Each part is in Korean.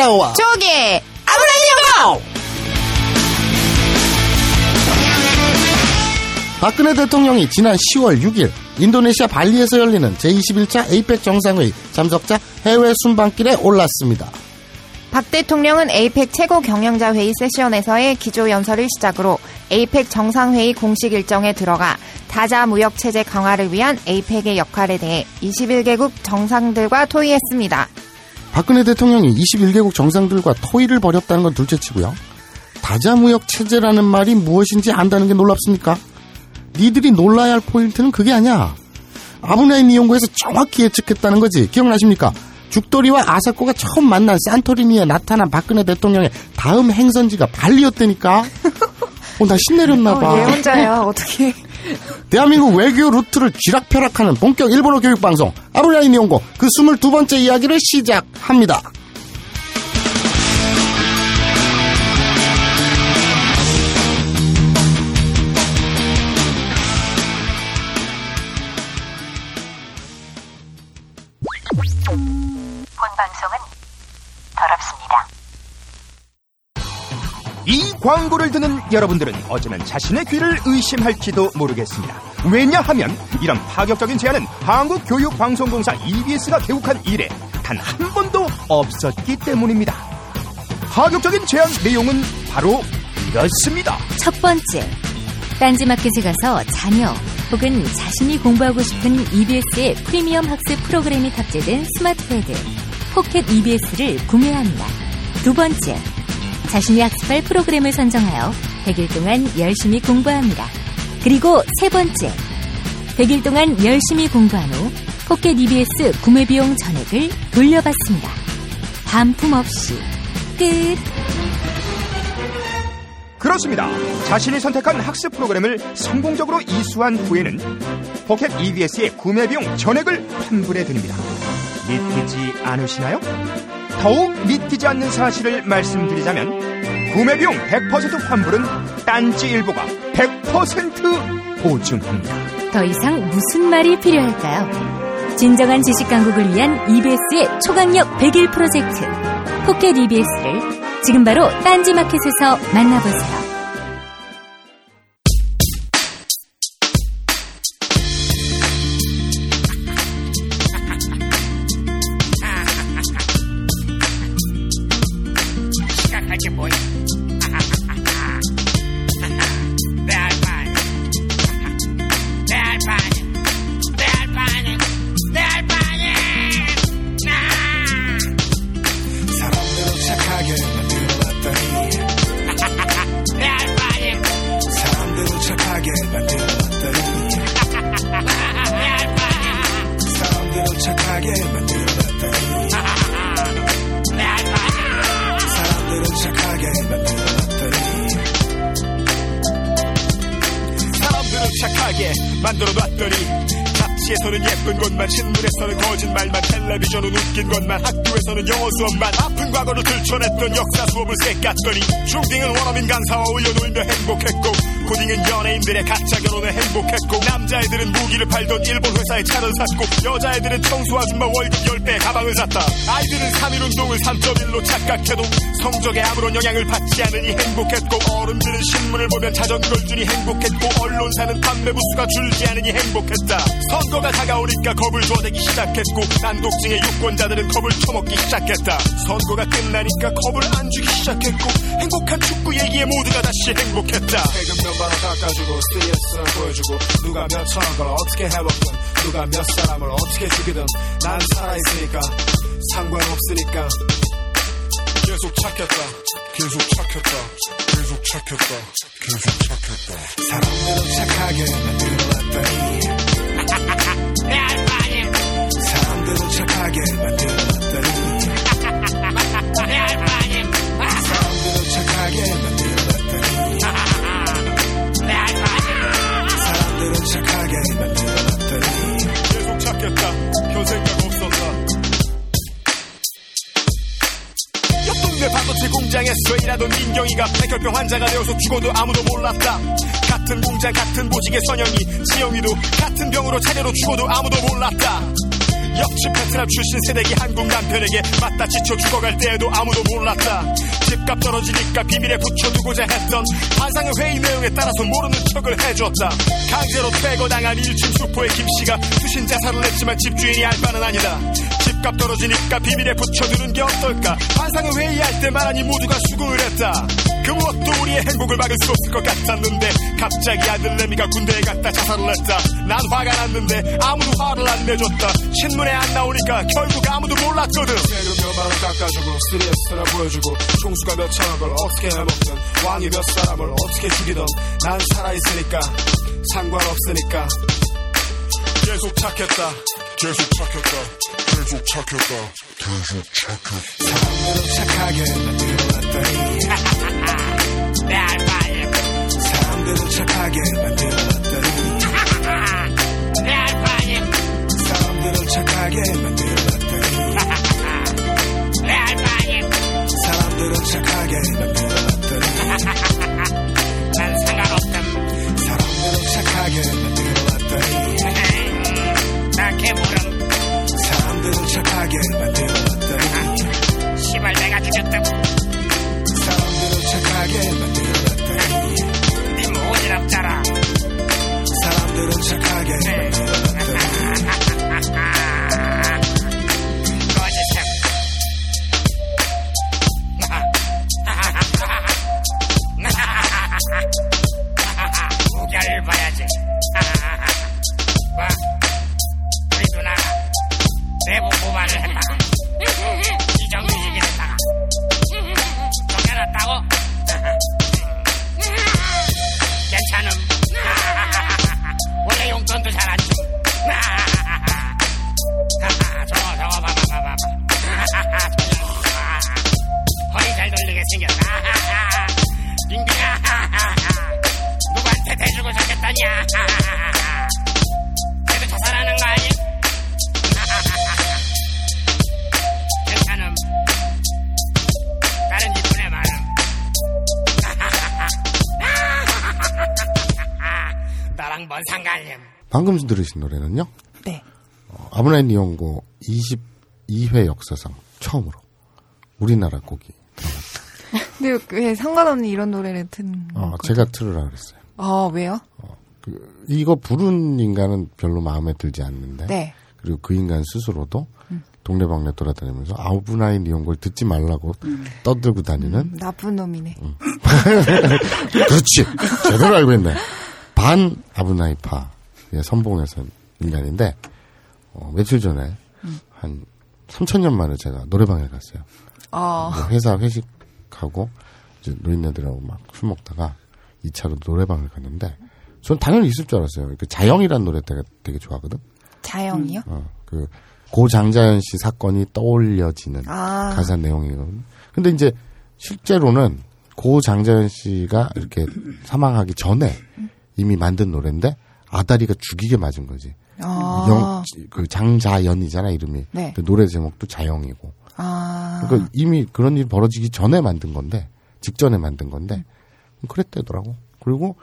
마사오와 조기 아브라이오 박근혜 대통령이 지난 10월 6일 인도네시아 발리에서 열리는 제21차 에이펙 정상회의 참석자 해외 순방길에 올랐습니다. 박 대통령은 에이펙 최고 경영자 회의 세션에서의 기조 연설을 시작으로 에이펙 정상회의 공식 일정에 들어가 다자 무역 체제 강화를 위한 에이펙의 역할에 대해 21개국 정상들과 토의했습니다. 박근혜 대통령이 21개국 정상들과 토의를 벌였다는 건 둘째치고요. 다자 무역 체제라는 말이 무엇인지 안다는 게 놀랍습니까? 니들이 놀라야 할 포인트는 그게 아니야. 아부나이 니홍고에서 정확히 예측했다는 거지. 기억나십니까? 죽돌이와 아사코가 처음 만난 산토리니에 나타난 박근혜 대통령의 다음 행선지가 발리였다니까. 어, 나 신내렸나 봐. 어, 얘 혼자야, 어떻게. 대한민국 외교 루트를 쥐락펴락하는 본격 일본어 교육 방송 아부나이 니홍고 그 22번째 이야기를 시작합니다. 더럽습니다. 이 광고를 듣는 여러분들은 어쩌면 자신의 귀를 의심할지도 모르겠습니다. 왜냐하면 이런 파격적인 제안은 한국교육방송공사 EBS가 개국한 이래 단 한 번도 없었기 때문입니다. 파격적인 제안 내용은 바로 이렇습니다. 첫 번째, 딴지마켓에 가서 자녀 혹은 자신이 공부하고 싶은 EBS의 프리미엄 학습 프로그램이 탑재된 스마트 패드, 포켓 EBS를 구매합니다. 두 번째, 자신이 학습할 프로그램을 선정하여 100일 동안 열심히 공부합니다. 그리고 세 번째, 100일 동안 열심히 공부한 후 포켓 EBS 구매 비용 전액을 돌려받습니다. 반품 없이 끝. 그렇습니다. 자신이 선택한 학습 프로그램을 성공적으로 이수한 후에는 포켓 EBS의 구매 비용 전액을 환불해 드립니다. 믿기지 않으시나요? 더욱 믿기지 않는 사실을 말씀드리자면 구매 비용 100% 환불은 딴지 일보가 100% 보증합니다. 더 이상 무슨 말이 필요할까요? 진정한 지식 강국을 위한 EBS의 초강력 100일 프로젝트 포켓 EBS를 지금 바로 딴지 마켓에서 만나보세요. 만들어놨더니 잡지에서는 예쁜 것만 신문에서는 거짓말만 텔레비전은 웃긴 것만 학교에서는 영어 수업만. 아픈 과거를 들춰냈던 역사 수업을 쎄깠더니 중딩은 원어민 강사와 올려놀며 행복했고 고딩은 연예인들의 가짜 결혼에 행복했고 남자애들은 무기를 팔던 일본 회사에 차를 샀고 여자애들은 청소 아줌마 월급 10배 가방을 샀다. 아이들은 3.1 운동을 3.1로 착각해도 성적에 아무런 영향을 받지 않으니 행복했고 어른들은 신문을 보면 자전거를 주니 행복했고 언론사는 판매 부수가 줄지 않으니 행복했다. 선거가 다가오니까 겁을 줘대기 시작했고 난독증의 유권자들은 겁을 처먹기 시작했다. 선거가 끝나니까 겁을 안 주기 시작했고 행복한 축구 얘기에 모두가 다시 행복했다. 세금 몇 바로 깎아주고 스트레스를 보여주고 누가 몇 천원 걸 어떻게 해먹든 누가 몇 사람을 어떻게 죽이든 난 살아있으니까 상관없으니까 계속 착했다. 계속 착했다. 계속 착했다. 계속 착했다. 사람들은 착하게 알바니, 사람들은 착하게 알바니, 사람들은 착하게 알바니. 사람들은 착하게 만들어놨더니 계속 착했다. 별 생각 반도체 공장에서 일하던 민경이가 백혈병 환자가 되어서 죽어도 아무도 몰랐다. 같은 공장 같은 보직의 선영이 지영이도 같은 병으로 차례로 죽어도 아무도 몰랐다. 역시 베트남 출신 세대기 한국 남편에게 맞다 지쳐 죽어갈 때에도 아무도 몰랐다. 집값 떨어지니까 비밀에 붙여두고자 했던 환상의 회의 내용에 따라서 모르는 척을 해줬다. 강제로 퇴거당한 1층 수포의 김씨가 투신 자살을 했지만 집주인이 알 바는 아니다 집값 떨어지니까 비밀에 붙여두는 게 어떨까? 환상의 회의할 때 말하니 모두가 수고를 했다. 그 무엇도 우리의 행복을 막을 수 없을 것 같았는데 갑자기 아들내미가 군대에 갔다 자살을 했다. 난 화가 났는데 아무도 화를 안 내줬다. 신문에 안 나오니까 결국 아무도 몰랐거든. 세금 몇만원 깎아주고 스트레스나 보여주고 총수가 몇 천억을 어떻게 해먹든 왕이 몇 사람을 어떻게 죽이든 난 살아있으니까 상관없으니까. 계속 착했다 계속 착했다. 계속 착했다. 계속 착했다. 사람들은 착하게 만들어놨더니 사람들은 착하게 만들어놨더니 사람들은 착하게 만들어놨더니 사람들은 착하게 만들어놨더니 난 상관없음. 사람들은 착하게 만들어놨더니 난 개모름, 사람들은 착하게 만들어놨더니 시발 내가 죽였음. 사람들은 착하게 만들어놨더니 니 모지럽잖아. 사람들은 착하게 만들어놨더니 거짓 들으신 노래는요. 네. 어, 아브라인 이용고 22회 역사상 처음으로 우리나라 곡이. 근데 왜 상관없는 이런 노래를 듣는 어? 제가 틀으라 그랬어요. 아, 왜요? 그, 이거 부른 인간은 별로 마음에 들지 않는데. 네. 그리고 그 인간 스스로도 동네방네 돌아다니면서 아브라인 이용고를 듣지 말라고 떠들고 다니는 나쁜 놈이네. 그렇지. 제대로 알고 있네. 반 아브나이파 의 선봉에서 인간인데, 어, 며칠 전에 한 3천 년 만에 제가 노래방에 갔어요. 어, 뭐 회사 회식하고 이제 노인네들하고 막 술 먹다가 2차로 노래방을 갔는데, 전 당연히 있을 줄 알았어요. 그 자영이라는 노래 되게, 되게 좋아하거든. 자영이요? 어, 그, 고 장자연 씨 사건이 떠올려지는 아. 가사 내용이거든요. 근데 이제 실제로는 고 장자연 씨가 이렇게 사망하기 전에 이미 만든 노래인데 아다리가 죽이게 맞은 거지. 아. 영, 그 장자연이잖아, 이름이. 네. 그 노래 제목도 자영이고. 아. 그러니까 이미 그런 일이 벌어지기 전에 만든 건데, 직전에 만든 건데, 그랬대더라고. 그리고,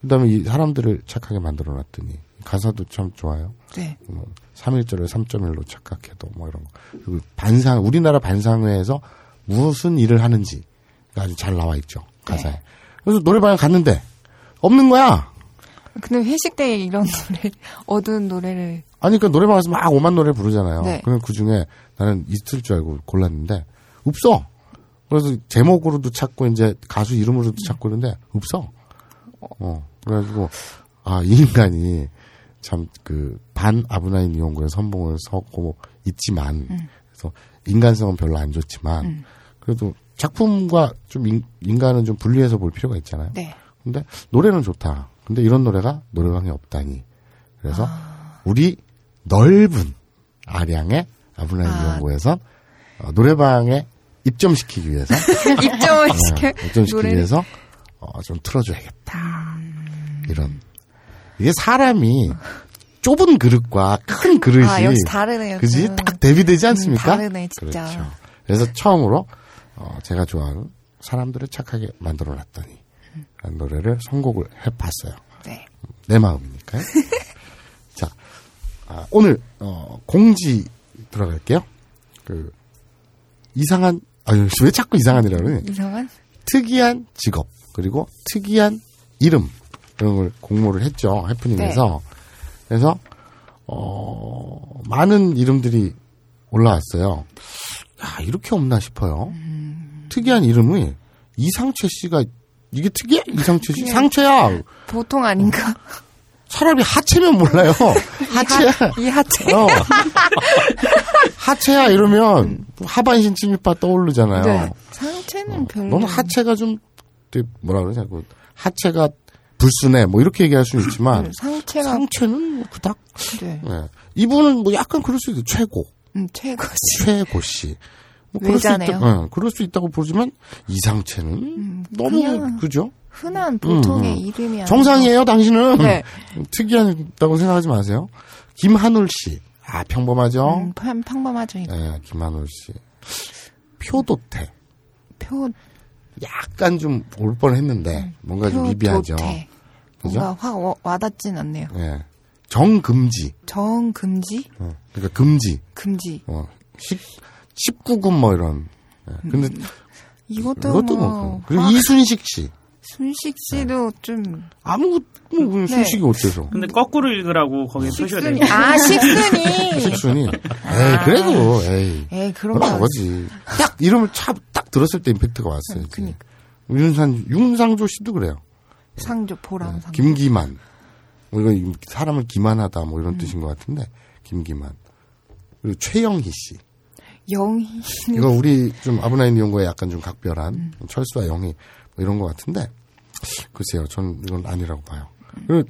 그 다음에 이 사람들을 착하게 만들어 놨더니, 가사도 참 좋아요. 네. 뭐 3일절을 3.1로 착각해도 뭐 이런 거. 그리고 반상, 우리나라 반상회에서 무슨 일을 하는지가 아주 잘 나와 있죠. 가사에. 네. 그래서 노래방에 갔는데, 없는 거야! 근데 회식 때 이런 노래, 어두운 노래를. 아니, 그 노래방에서 막 오만 노래 부르잖아요. 네. 그럼 그 중에 나는 있을 줄 알고 골랐는데, 없어! 그래서 제목으로도 찾고, 이제 가수 이름으로도 찾고 있는데, 없어. 어, 그래가지고, 아, 이 인간이 참 그, 반 아브나인 이용고의 선봉을 서고 있지만, 그래서 인간성은 별로 안 좋지만, 그래도 작품과 좀 인, 인간은 좀 분리해서 볼 필요가 있잖아요. 네. 근데 노래는 좋다. 근데 이런 노래가 노래방에 없다니. 그래서 우리 넓은 아량의 아브라인 아. 연구에서 어, 노래방에 입점시키기 위해서 입점을 어, 시켜. 입점시키기 노래를. 위해서 어, 좀 틀어줘야겠다. 이런 이게 사람이 좁은 그릇과 큰 그릇이 아, 역시 다르네요. 그지 음. 딱 대비되지 않습니까? 음, 다르네, 진짜. 그렇죠. 그래서 처음으로 어, 제가 좋아하는 사람들을 착하게 만들어놨더니 노래를 선곡을 해봤어요. 네. 내 마음이니까요. 자, 아, 오늘 어, 공지 들어갈게요. 그 이상한 아유 왜 자꾸 이상한이라고 그래? 이상한? 특이한 직업 그리고 특이한 이름 이런 걸 공모를 했죠 해프닝에서 그래서 어 많은 이름들이 올라왔어요. 야 이렇게 없나 싶어요. 특이한 이름이 이상채 씨가 이게 특이해 이상채 씨 상채야 보통 아닌가? 차라리 하체면 몰라요. 하체야. 이 하체. 어. 하체야 이러면 하반신 침입파 떠오르잖아요. 네. 상체는 별로. 너무 하체가 좀 뭐라 그러냐 그 하체가 불순해 뭐 이렇게 얘기할 수는 있지만 음, 상체가. 상체는 뭐 그닥 네. 네. 이분은 뭐 약간 그럴 수 있어요 최고 음, 최고지. 최고 씨 뭐 그럴 수 외자네요. 있다, 네, 그럴 수 있다고 보지만 이상체는 너무 그냥 그죠 흔한 보통의 음, 음. 이름이 아니라. 정상이에요 당신은 네. 특이하다고 생각하지 마세요 김한울 씨 아 평범하죠 음, 평- 평범하죠. 이거. 네, 김한울 씨 표도태 표, 약간 좀 올 뻔했는데 뭔가 좀 미비하죠. 표도태. 그죠? 뭔가 확 와, 와닿진 않네요. 예. 정금지. 정금지? 어, 그러니까 금지. 금지. 어, 10, 19금 뭐 이런. 예. 근데 이것도, 이것도 뭐. 뭐. 그리고 확- 이순식 씨. 순식 씨도 좀. 아무 뭐 네. 순식이 어때서? 근데 거꾸로 읽으라고 거기에 식순이. 있는 아, 식순이! 식순이. 에이 그래도 에이. 에이, 그런 그건 거. 그거지. 딱 이름을 차, 딱 들었을 때 임팩트가 왔어요. 그니까. 윤산 윤상조 씨도 그래요. 상조, 보람 상. 김기만. 뭐 이거 사람을 기만하다 뭐 음. 이런 뜻인 것 같은데 김기만. 그리고 최영희 씨. 영희. 이거 우리 좀 아브나인 연구에 약간 좀 각별한 음. 철수와 영희 뭐 이런 것 같은데 글쎄요, 전 이건 아니라고 봐요. 그리고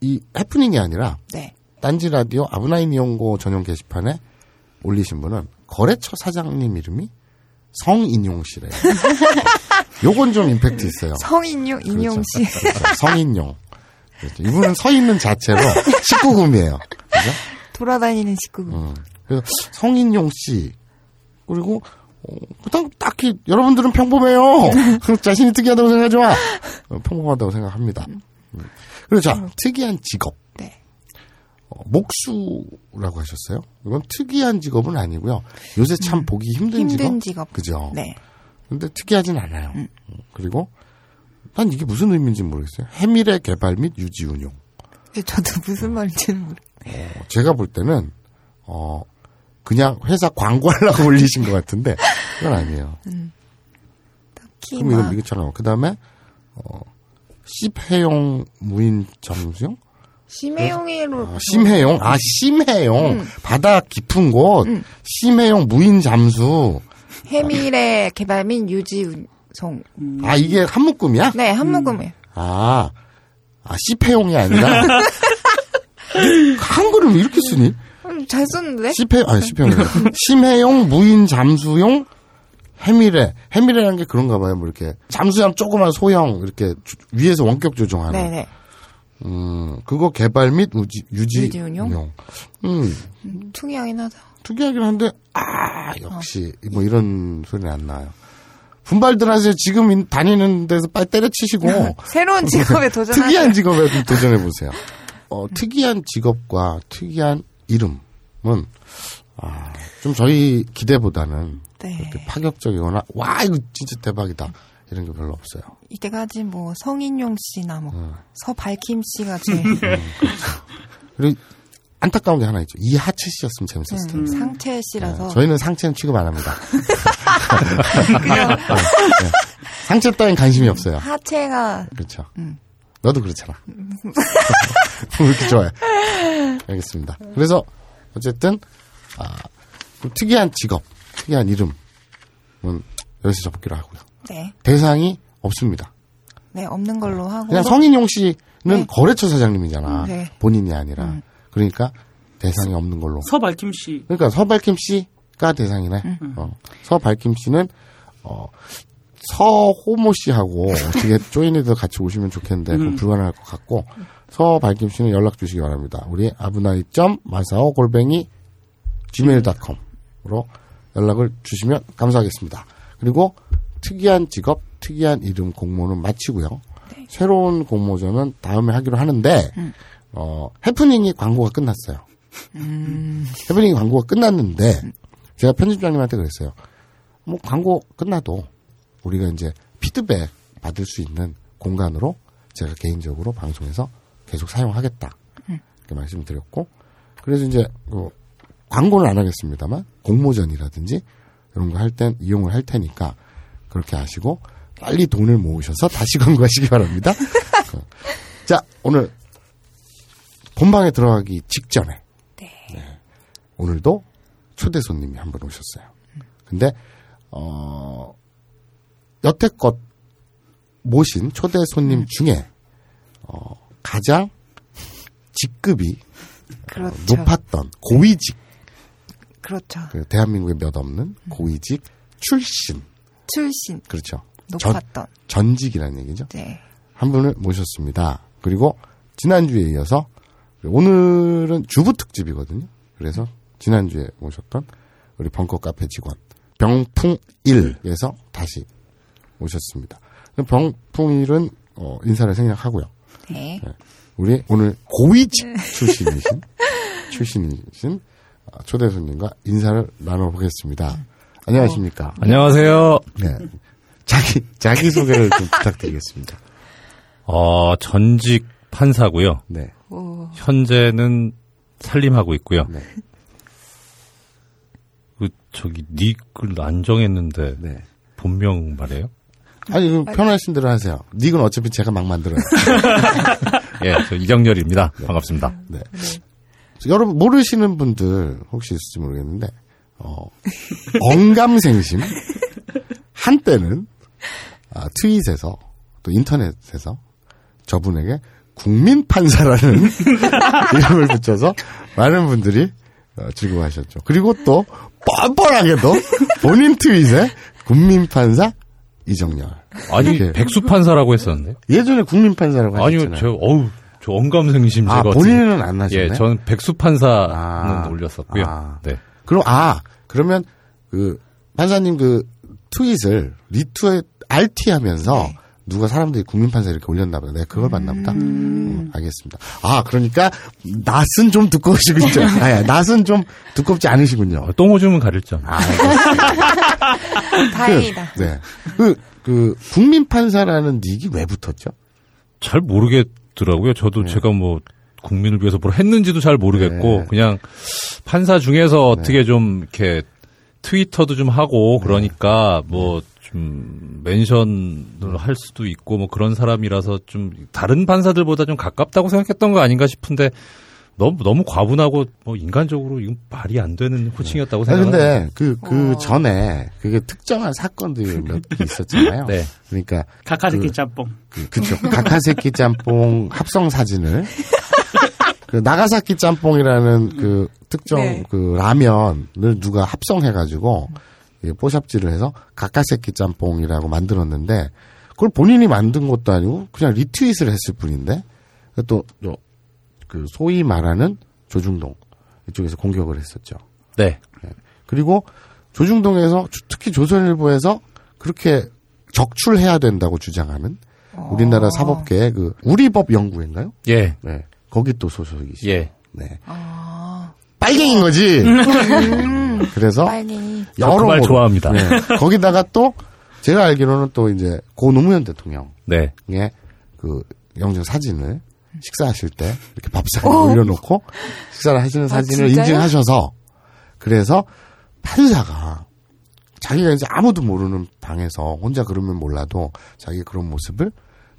이 해프닝이 아니라 네. 딴지 라디오 아브나인 연구 전용 게시판에 올리신 분은 거래처 사장님 이름이 성인용 씨래요. 요건 좀 임팩트 있어요. 성인용, 인용 씨. 그렇죠. 성인용. 그렇죠. 이분은 서 있는 자체로 19금이에요. 그죠? 돌아다니는 식구. 음. 그래서 성인용 씨 그리고 어, 그다음 딱히 여러분들은 평범해요. 자신이 특이하다고 생각하지 마. 어, 평범하다고 생각합니다. 음. 그리고 자 특이한 직업. 네. 어, 목수라고 하셨어요. 이건 특이한 직업은 아니고요. 요새 참 보기 힘든, 음. 힘든 직업. 직업. 그죠. 네. 근데 특이하진 않아요. 음, 그리고 난 이게 무슨 의미인지 모르겠어요. 해밀의 개발 및 유지 운용. 예, 저도 무슨 말인지는 모르겠어요. 어, 제가 볼 때는 어 그냥 회사 광고하려고 올리신 것 같은데 그건 아니에요. 특히 그럼 이건 막 이거처럼 그 다음에 어 씹해용 무인 잠수용, 심해용이로 아, 심해용, 아 심해용 바다 깊은 곳 심해용 무인 잠수. 해밀의 개발 및 유지 운송. 아 이게 한 묶음이야? 네, 한 묶음이에요. 아, 아 씹해용이 아니라 한글을 왜 이렇게 쓰니? 음, 잘 썼는데? 씹해, 아니, 씹해용. 심해용, 무인, 잠수용, 해밀해. 해밀해라는 게 그런가 봐요. 뭐 이렇게. 잠수함 조그만 소형, 이렇게 주- 위에서 원격 조종하는. 네네. 음, 그거 개발 및 우지, 유지, 유지 운용? 음, 특이하긴 하다. 특이하긴 한데, 아, 역시, 뭐 이런 소리는 안 나요. 분발들 하세요. 지금 인- 다니는 데서 빨리 때려치시고. 새로운 직업에 어. 특이한 직업에 좀 도전해보세요. 어, 특이한 직업과 특이한 이름은, 아, 좀 저희 기대보다는 네. 그렇게 파격적이거나, 와, 이거 진짜 대박이다. 이런 게 별로 없어요. 이때까지 뭐 성인용 씨나 뭐 어. 서발킴 씨가 제일 그리고 안타까운 게 하나 있죠. 이하채 씨였으면 재밌었을 텐데. 음, 상체 씨라서 네, 저희는 상체는 취급 안 합니다. 네. 상체 따윈 관심이 없어요. 하체가 그렇죠. 음. 너도 그렇잖아. 왜 이렇게 좋아해? 알겠습니다. 그래서 어쨌든 아, 좀 특이한 직업, 특이한 이름은 여기서 접기로 하고요. 네, 대상이 없습니다. 네 없는 걸로 하고 그냥 성인용 씨는 네. 거래처 사장님이잖아. 음, 네. 본인이 아니라. 음. 그러니까 대상이 없는 걸로. 서발킴 씨 그러니까 서발킴 씨가 대상이네. 어. 서발킴 씨는 어 서호모 씨하고 어떻게 조인해서 같이 오시면 좋겠는데 그건 불가능할 것 같고 서발킴 씨는 연락 주시기 바랍니다. 우리 아브나이 점 마사오 골뱅이 gmail.com으로 연락을 주시면 감사하겠습니다. 그리고 특이한 직업, 특이한 이름 공모는 마치고요. 새로운 공모전은 다음에 하기로 하는데 어 해프닝이 광고가 끝났어요. 해프닝 광고가 끝났는데 제가 편집장님한테 그랬어요. 뭐 광고 끝나도 우리가 이제 피드백 받을 수 있는 공간으로 제가 개인적으로 방송에서 계속 사용하겠다. 이렇게 말씀드렸고 그래서 이제 그 광고는 안 하겠습니다만 공모전이라든지 이런 거 할 땐 이용을 할 테니까 그렇게 하시고 빨리 돈을 모으셔서 다시 광고하시기 바랍니다. 그, 자 오늘 본방에 들어가기 직전에 네, 오늘도 초대 손님이 한 분 오셨어요. 근데 어 여태껏 모신 초대 손님 중에 어, 가장 직급이 그렇죠. 어, 높았던 고위직 그렇죠. 그 대한민국에 몇 없는 고위직 출신 출신 그렇죠. 전, 높았던. 전 직이라는 얘기죠. 네. 한 분을 모셨습니다. 그리고 지난주에 이어서 오늘은 주부 특집이거든요. 그래서 지난주에 모셨던 우리 벙커 카페 직원 병풍일에서 다시 모셨습니다. 병풍일은 어, 인사를 생략하고요. 네. 우리 오늘 고위직 출신이신 출신이신 어, 초대 손님과 인사를 나눠보겠습니다. 안녕하십니까? 안녕하세요. 네. 자기 자기 소개를 좀 부탁드리겠습니다. 어, 전직 판사고요. 네. 오. 현재는 살림하고 있고요. 네. 그 저기 닉을 안 정했는데 네. 본명 말이에요? 아니 그 편하신 대로 하세요. 닉은 어차피 제가 막 만들어요. 예, 저 이정열입니다. 반갑습니다. 네. 여러분 모르시는 분들 혹시 있을지 모르겠는데 어, 언감생심 한때는 아, 트윗에서 또 인터넷에서 저분에게 국민 판사라는 이름을 붙여서 많은 분들이 어, 즐거워하셨죠. 그리고 또 뻔뻔하게도 본인 트윗에 국민 판사 이정열. 아니 이렇게. 백수 판사라고 했었는데. 예전에 국민 판사라고 아니요, 하셨잖아요. 저 어우, 저 언감생심 아, 제가 본인은 안 하셨네. 예, 전 백수 판사는 아. 올렸었고요. 아. 네. 그럼 아 그러면 그 판사님 그 트윗을 리트에 RT하면서 누가 사람들이 국민판사 이렇게 올렸나 보다. 내가 그걸 봤나 보다. 음, 알겠습니다. 아 그러니까 낯은 좀 두꺼우시군요. 아, 낯은 좀 두껍지 않으시군요. 어, 똥 오줌은 가릴 점. 아, 알겠습니다. 다행이다. 그, 네. 그, 그 국민판사라는 닉이 왜 붙었죠? 잘 모르겠더라고요. 저도 제가 뭐 국민을 위해서 뭘 했는지도 잘 모르겠고 네. 그냥 판사 중에서 어떻게 좀 이렇게 트위터도 좀 하고 그러니까 뭐 좀 멘션을 할 수도 있고 뭐 그런 사람이라서 좀 다른 판사들보다 좀 가깝다고 생각했던 거 아닌가 싶은데 너무 너무 과분하고 뭐 인간적으로 이건 말이 안 되는 호칭이었다고 아니, 생각합니다. 근데 그, 그 전에 그게 특정한 사건들이 몇 개 있었잖아요. 네. 그러니까 카카스키 그- 짬뽕. 그, 그쵸. 가카세키 짬뽕 합성 사진을 그 나가사키 짬뽕이라는 그 특정 네. 그 라면을 누가 합성해가지고 이 뽀샵질을 해서 가카세키 짬뽕이라고 만들었는데 그걸 본인이 만든 것도 아니고 그냥 리트윗을 했을 뿐인데 또 그 소위 말하는 조중동 이쪽에서 공격을 했었죠. 네. 그리고 조중동에서 특히 조선일보에서 그렇게 적출해야 된다고 주장하는 우리나라 사법계의 그 우리법 연구인가요? 예. 네. 거기 또 소속이시죠. 예. 네. 빨갱인 거지. 그래서 빨갱이. 저그 말 좋아합니다. 네. 거기다가 또 제가 알기로는 또 이제 고 노무현 대통령의 네. 그 영정 사진을 식사하실 때 이렇게 밥상에 올려놓고 식사를 하시는 사진을 진짜요? 인증하셔서 그래서 판사가 자기가 이제 아무도 모르는 방에서 혼자 그러면 몰라도 자기 그런 모습을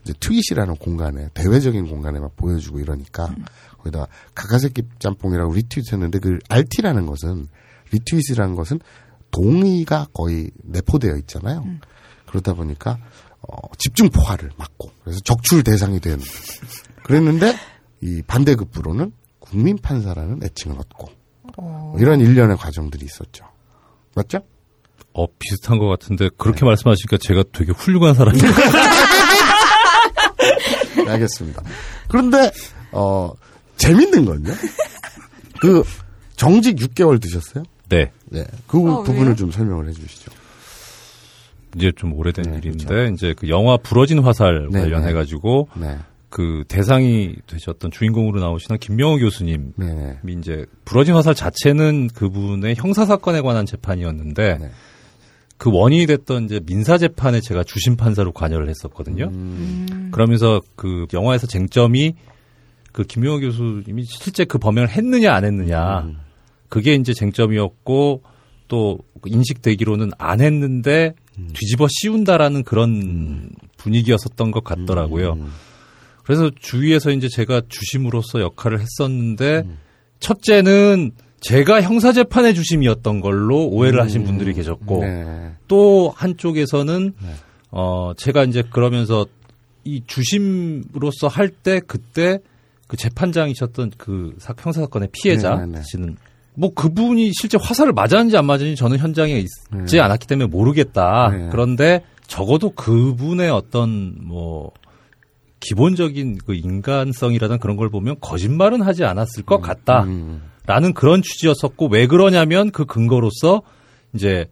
이제 트윗이라는 공간에 대외적인 공간에만 보여주고 이러니까 거기다 가가새끼 짬뽕이라고 리트윗했는데 그 RT라는 것은 리트윗이라는 것은 동의가 거의 내포되어 있잖아요. 그러다 보니까 어, 집중 포화를 맞고 그래서 적출 대상이 된 그랬는데 이 반대급부로는 국민 판사라는 애칭을 얻고 뭐 이런 일련의 과정들이 있었죠. 맞죠? 어 비슷한 것 같은데 그렇게 말씀하시니까 제가 되게 훌륭한 사람이에요. 네, 알겠습니다. 그런데 어 재밌는 건요. 그 정직 6개월 드셨어요? 네. 네. 그 어, 부분을 왜요? 좀 설명을 해주시죠. 이제 좀 오래된 네, 일인데 그렇죠. 이제 그 영화 부러진 화살 네, 관련해 네. 가지고 네. 그 대상이 되셨던 주인공으로 나오시는 김명호 교수님 네. 이 이제 부러진 화살 자체는 그분의 형사 사건에 관한 재판이었는데 네. 그 원인이 됐던 이제 민사 재판에 제가 주심 판사로 관여를 했었거든요. 음. 그러면서 그 영화에서 쟁점이 그 김용호 교수님이 실제 그 범행을 했느냐 안 했느냐 음. 그게 이제 쟁점이었고 또 인식되기로는 안 했는데 음. 뒤집어 씌운다라는 그런 분위기였었던 것 같더라고요. 음. 그래서 주위에서 이제 제가 주심으로서 역할을 했었는데 음. 첫째는 제가 형사재판의 주심이었던 걸로 오해를 하신 분들이 계셨고 네. 또 한쪽에서는 네. 어 제가 이제 그러면서 이 주심으로서 할 때 그때 그 재판장이셨던 그 사- 형사 사건의 피해자 네, 네, 뭐 그분이 실제 화살을 맞았는지 안 맞았는지 저는 현장에 있지 네. 않았기 때문에 모르겠다. 네. 그런데 적어도 그분의 어떤 뭐 기본적인 그 인간성이라든 그런 걸 보면 거짓말은 하지 않았을 것 같다. 음. 라는 그런 취지였었고 왜 그러냐면 그 근거로서 이제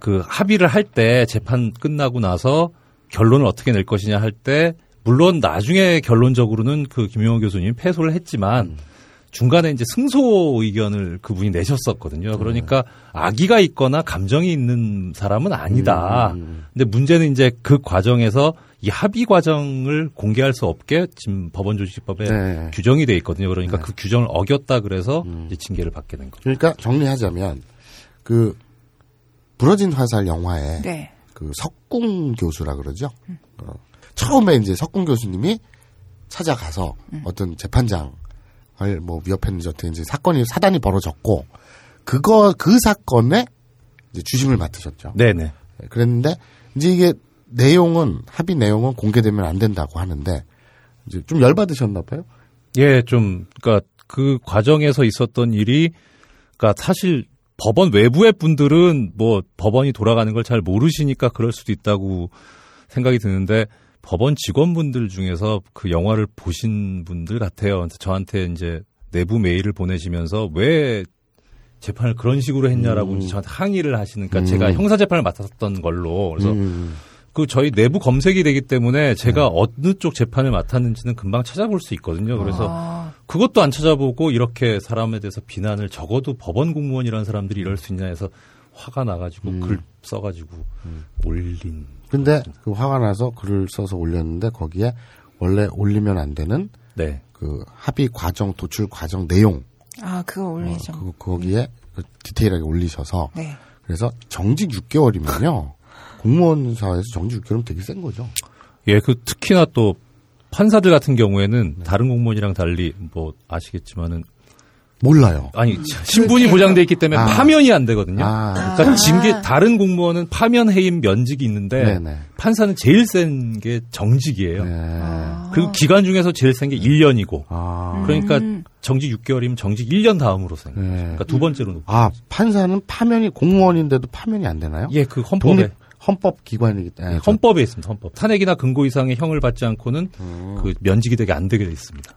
그 합의를 할 때 재판 끝나고 나서 결론을 어떻게 낼 것이냐 할 때 물론 나중에 결론적으로는 그 김용호 교수님이 패소를 했지만 중간에 이제 승소 의견을 그분이 내셨었거든요. 그러니까 악의가 있거나 감정이 있는 사람은 아니다. 음. 근데 문제는 이제 그 과정에서 이 합의 과정을 공개할 수 없게 지금 법원 조직법에 네. 규정이 돼 있거든요. 그러니까 그 규정을 어겼다 그래서 이제 징계를 받게 된 거죠. 그러니까 정리하자면 그 부러진 화살 영화에 네. 그 석궁 교수라 그러죠. 어, 처음에 이제 석궁 교수님이 찾아가서 어떤 재판장을 뭐 위협했는지 어떻게 이제 사건이 사단이 벌어졌고 그거 그 사건에 이제 주심을 맡으셨죠. 네네. 네, 그랬는데 이제 이게 내용은 합의 내용은 공개되면 안 된다고 하는데 이제 좀 열받으셨나 봐요. 예, 좀, 그니까 그 과정에서 있었던 일이, 그니까 사실 법원 외부의 분들은 뭐 법원이 돌아가는 걸 잘 모르시니까 그럴 수도 있다고 생각이 드는데 법원 직원분들 중에서 그 영화를 보신 분들 같아요. 저한테 이제 내부 메일을 보내시면서 왜 재판을 그런 식으로 했냐라고 음. 저한테 항의를 하시는, 그러니까 음. 제가 형사 재판을 맡았었던 걸로 그래서 음. 그 저희 내부 검색이 되기 때문에 제가 어느 쪽 재판을 맡았는지는 금방 찾아볼 수 있거든요. 그래서 아, 그것도 안 찾아보고 이렇게 사람에 대해서 비난을 적어도 법원 공무원이라는 사람들이 이럴 수 있냐 해서 화가 나가지고 음. 글 써가지고 올린. 근데 그 화가 나서 글을 써서 올렸는데 거기에 원래 올리면 안 되는 네. 그 합의 과정 도출 과정 내용 아 그거 올리죠. 어, 그 거기에 그 디테일하게 올리셔서 네. 그래서 정직 6개월이면요 공무원 사회에서 정직 6개월이면 되게 센 거죠. 예, 그 특히나 또 판사들 같은 경우에는 네. 다른 공무원이랑 달리 뭐 아시겠지만은 몰라요. 아니 신분이 보장돼 있기 때문에 아. 파면이 안 되거든요. 아, 그러니까 징계 다른 공무원은 파면 해임 면직이 있는데 네네. 판사는 제일 센 게 정직이에요. 네. 그리고 기간 중에서 제일 센 게 1년이고 아, 그러니까 음. 정직 6개월이면 정직 1년 다음으로 생. 네. 그러니까 두 번째로 높. 아 판사는 파면이 공무원인데도 파면이 안 되나요? 예, 그 헌법에 독립 헌법 기관이기 때문에 헌법에 있습니다. 헌법. 탄핵이나 근고 이상의 형을 받지 않고는 음. 그 면직이 되게 안 되게 돼 있습니다.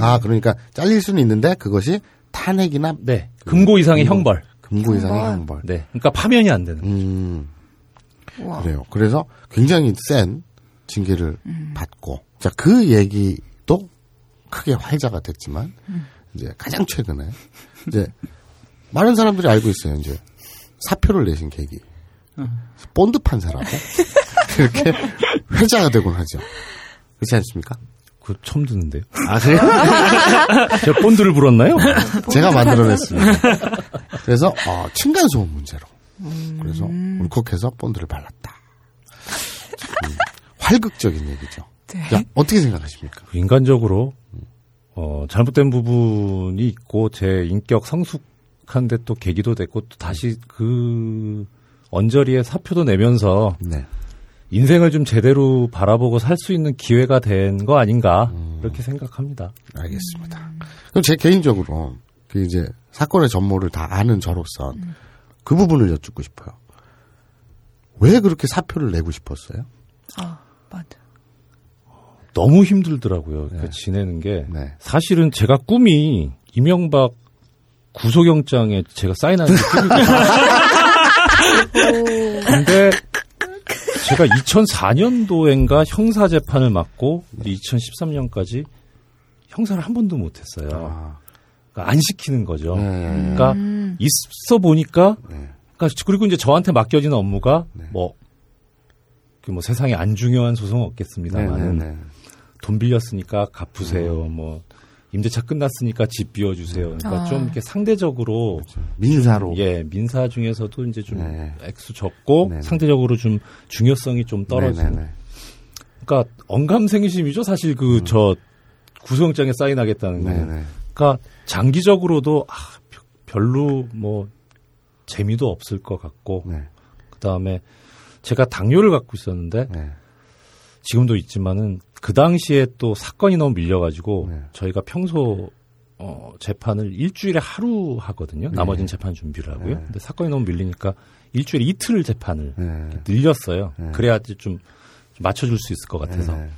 아 그러니까 잘릴 수는 있는데 그것이 탄핵이나 네. 금고 이상의 형벌. 금고 이상의 형벌. 네. 그러니까 파면이 안 되는. 음 우와. 그래요. 그래서 굉장히 센 징계를 받고 자그 얘기도 크게 활자가 됐지만 이제 가장 최근에 이제 많은 사람들이 알고 있어요. 이제 사표를 내신 계기 본드 판사라고 그렇게 회자가 되곤 하죠. 그렇지 않습니까? 그 처음 듣는데요. 아 그래요? 제가 본드를 불었나요? 제가 만들어냈습니다. 그래서 어, 층간 소음 문제로 그래서 울컥해서 본드를 발랐다. 음, 활극적인 얘기죠. 자, 어떻게 생각하십니까? 인간적으로 어, 잘못된 부분이 있고 제 인격 성숙한데 또 계기도 됐고 또 다시 그 언저리에 사표도 내면서 네. 인생을 좀 제대로 바라보고 살 수 있는 기회가 된 거 아닌가 그렇게 생각합니다. 알겠습니다. 그럼 제 개인적으로 그 이제 사건의 전모를 다 아는 저로서 그 부분을 여쭙고 싶어요. 왜 그렇게 사표를 내고 싶었어요? 아 맞아. 너무 힘들더라고요. 그 지내는 게 네. 사실은 제가 꿈이 이명박 구속영장에 제가 사인하는 게 꿈이거든요. 근데 제가 2004년도엔가 형사 재판을 맡고 2013년까지 형사를 한 번도 못 했어요. 아, 그러니까 안 시키는 거죠. 네. 그러니까 있어 보니까 네. 그러니까 그리고 이제 저한테 맡겨진 업무가 네. 뭐, 그 뭐 세상에 안 중요한 소송은 네, 없겠습니다만은 네, 네. 돈 빌렸으니까 갚으세요. 뭐 임대차 끝났으니까 집 비워주세요. 그러니까 아. 좀 이렇게 상대적으로 민사로. 예 민사 중에서도 이제 좀 네. 액수 적고 네네. 상대적으로 좀 중요성이 좀 떨어지는. 네, 네, 네. 그러니까 언감생심이죠. 사실 그저 구속영장에 사인하겠다는 거. 네, 네. 그러니까 장기적으로도 아, 벼- 별로 뭐 재미도 없을 것 같고 네. 그 다음에 제가 당뇨를 갖고 있었는데 네. 지금도 있지만은 그 당시에 또 사건이 너무 밀려가지고 네. 저희가 평소 어, 재판을 일주일에 하루 하거든요. 나머지는 재판 준비를 하고요. 네. 근데 사건이 너무 밀리니까 일주일에 이틀 재판을 네. 늘렸어요. 네. 그래야지 좀 맞춰줄 수 있을 것 같아서. 네.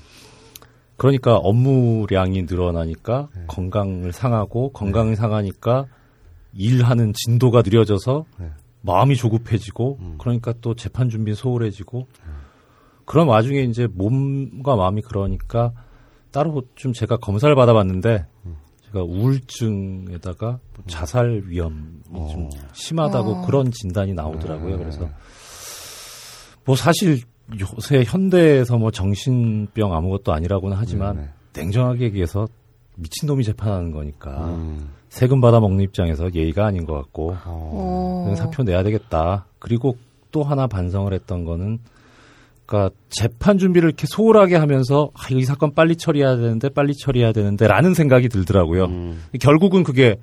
그러니까 업무량이 늘어나니까 네. 건강을 상하고 건강을 상하니까 일하는 진도가 느려져서 네. 마음이 조급해지고 음. 그러니까 또 재판 준비 소홀해지고 그런 와중에 이제 몸과 마음이 그러니까 따로 좀 제가 검사를 받아봤는데 음. 제가 우울증에다가 뭐 자살 위험이 좀 어. 심하다고 어. 그런 진단이 나오더라고요. 네. 그래서 뭐 사실 요새 현대에서 뭐 정신병 아무것도 아니라고는 하지만 네, 네. 냉정하게 얘기해서 미친놈이 재판하는 거니까 음. 세금 받아 먹는 입장에서 예의가 아닌 것 같고 어. 그냥 사표 내야 되겠다. 그리고 또 하나 반성을 했던 거는 그러니까 재판 준비를 이렇게 소홀하게 하면서 아, 이 사건 빨리 처리해야 되는데 빨리 처리해야 되는데라는 생각이 들더라고요. 음. 결국은 그게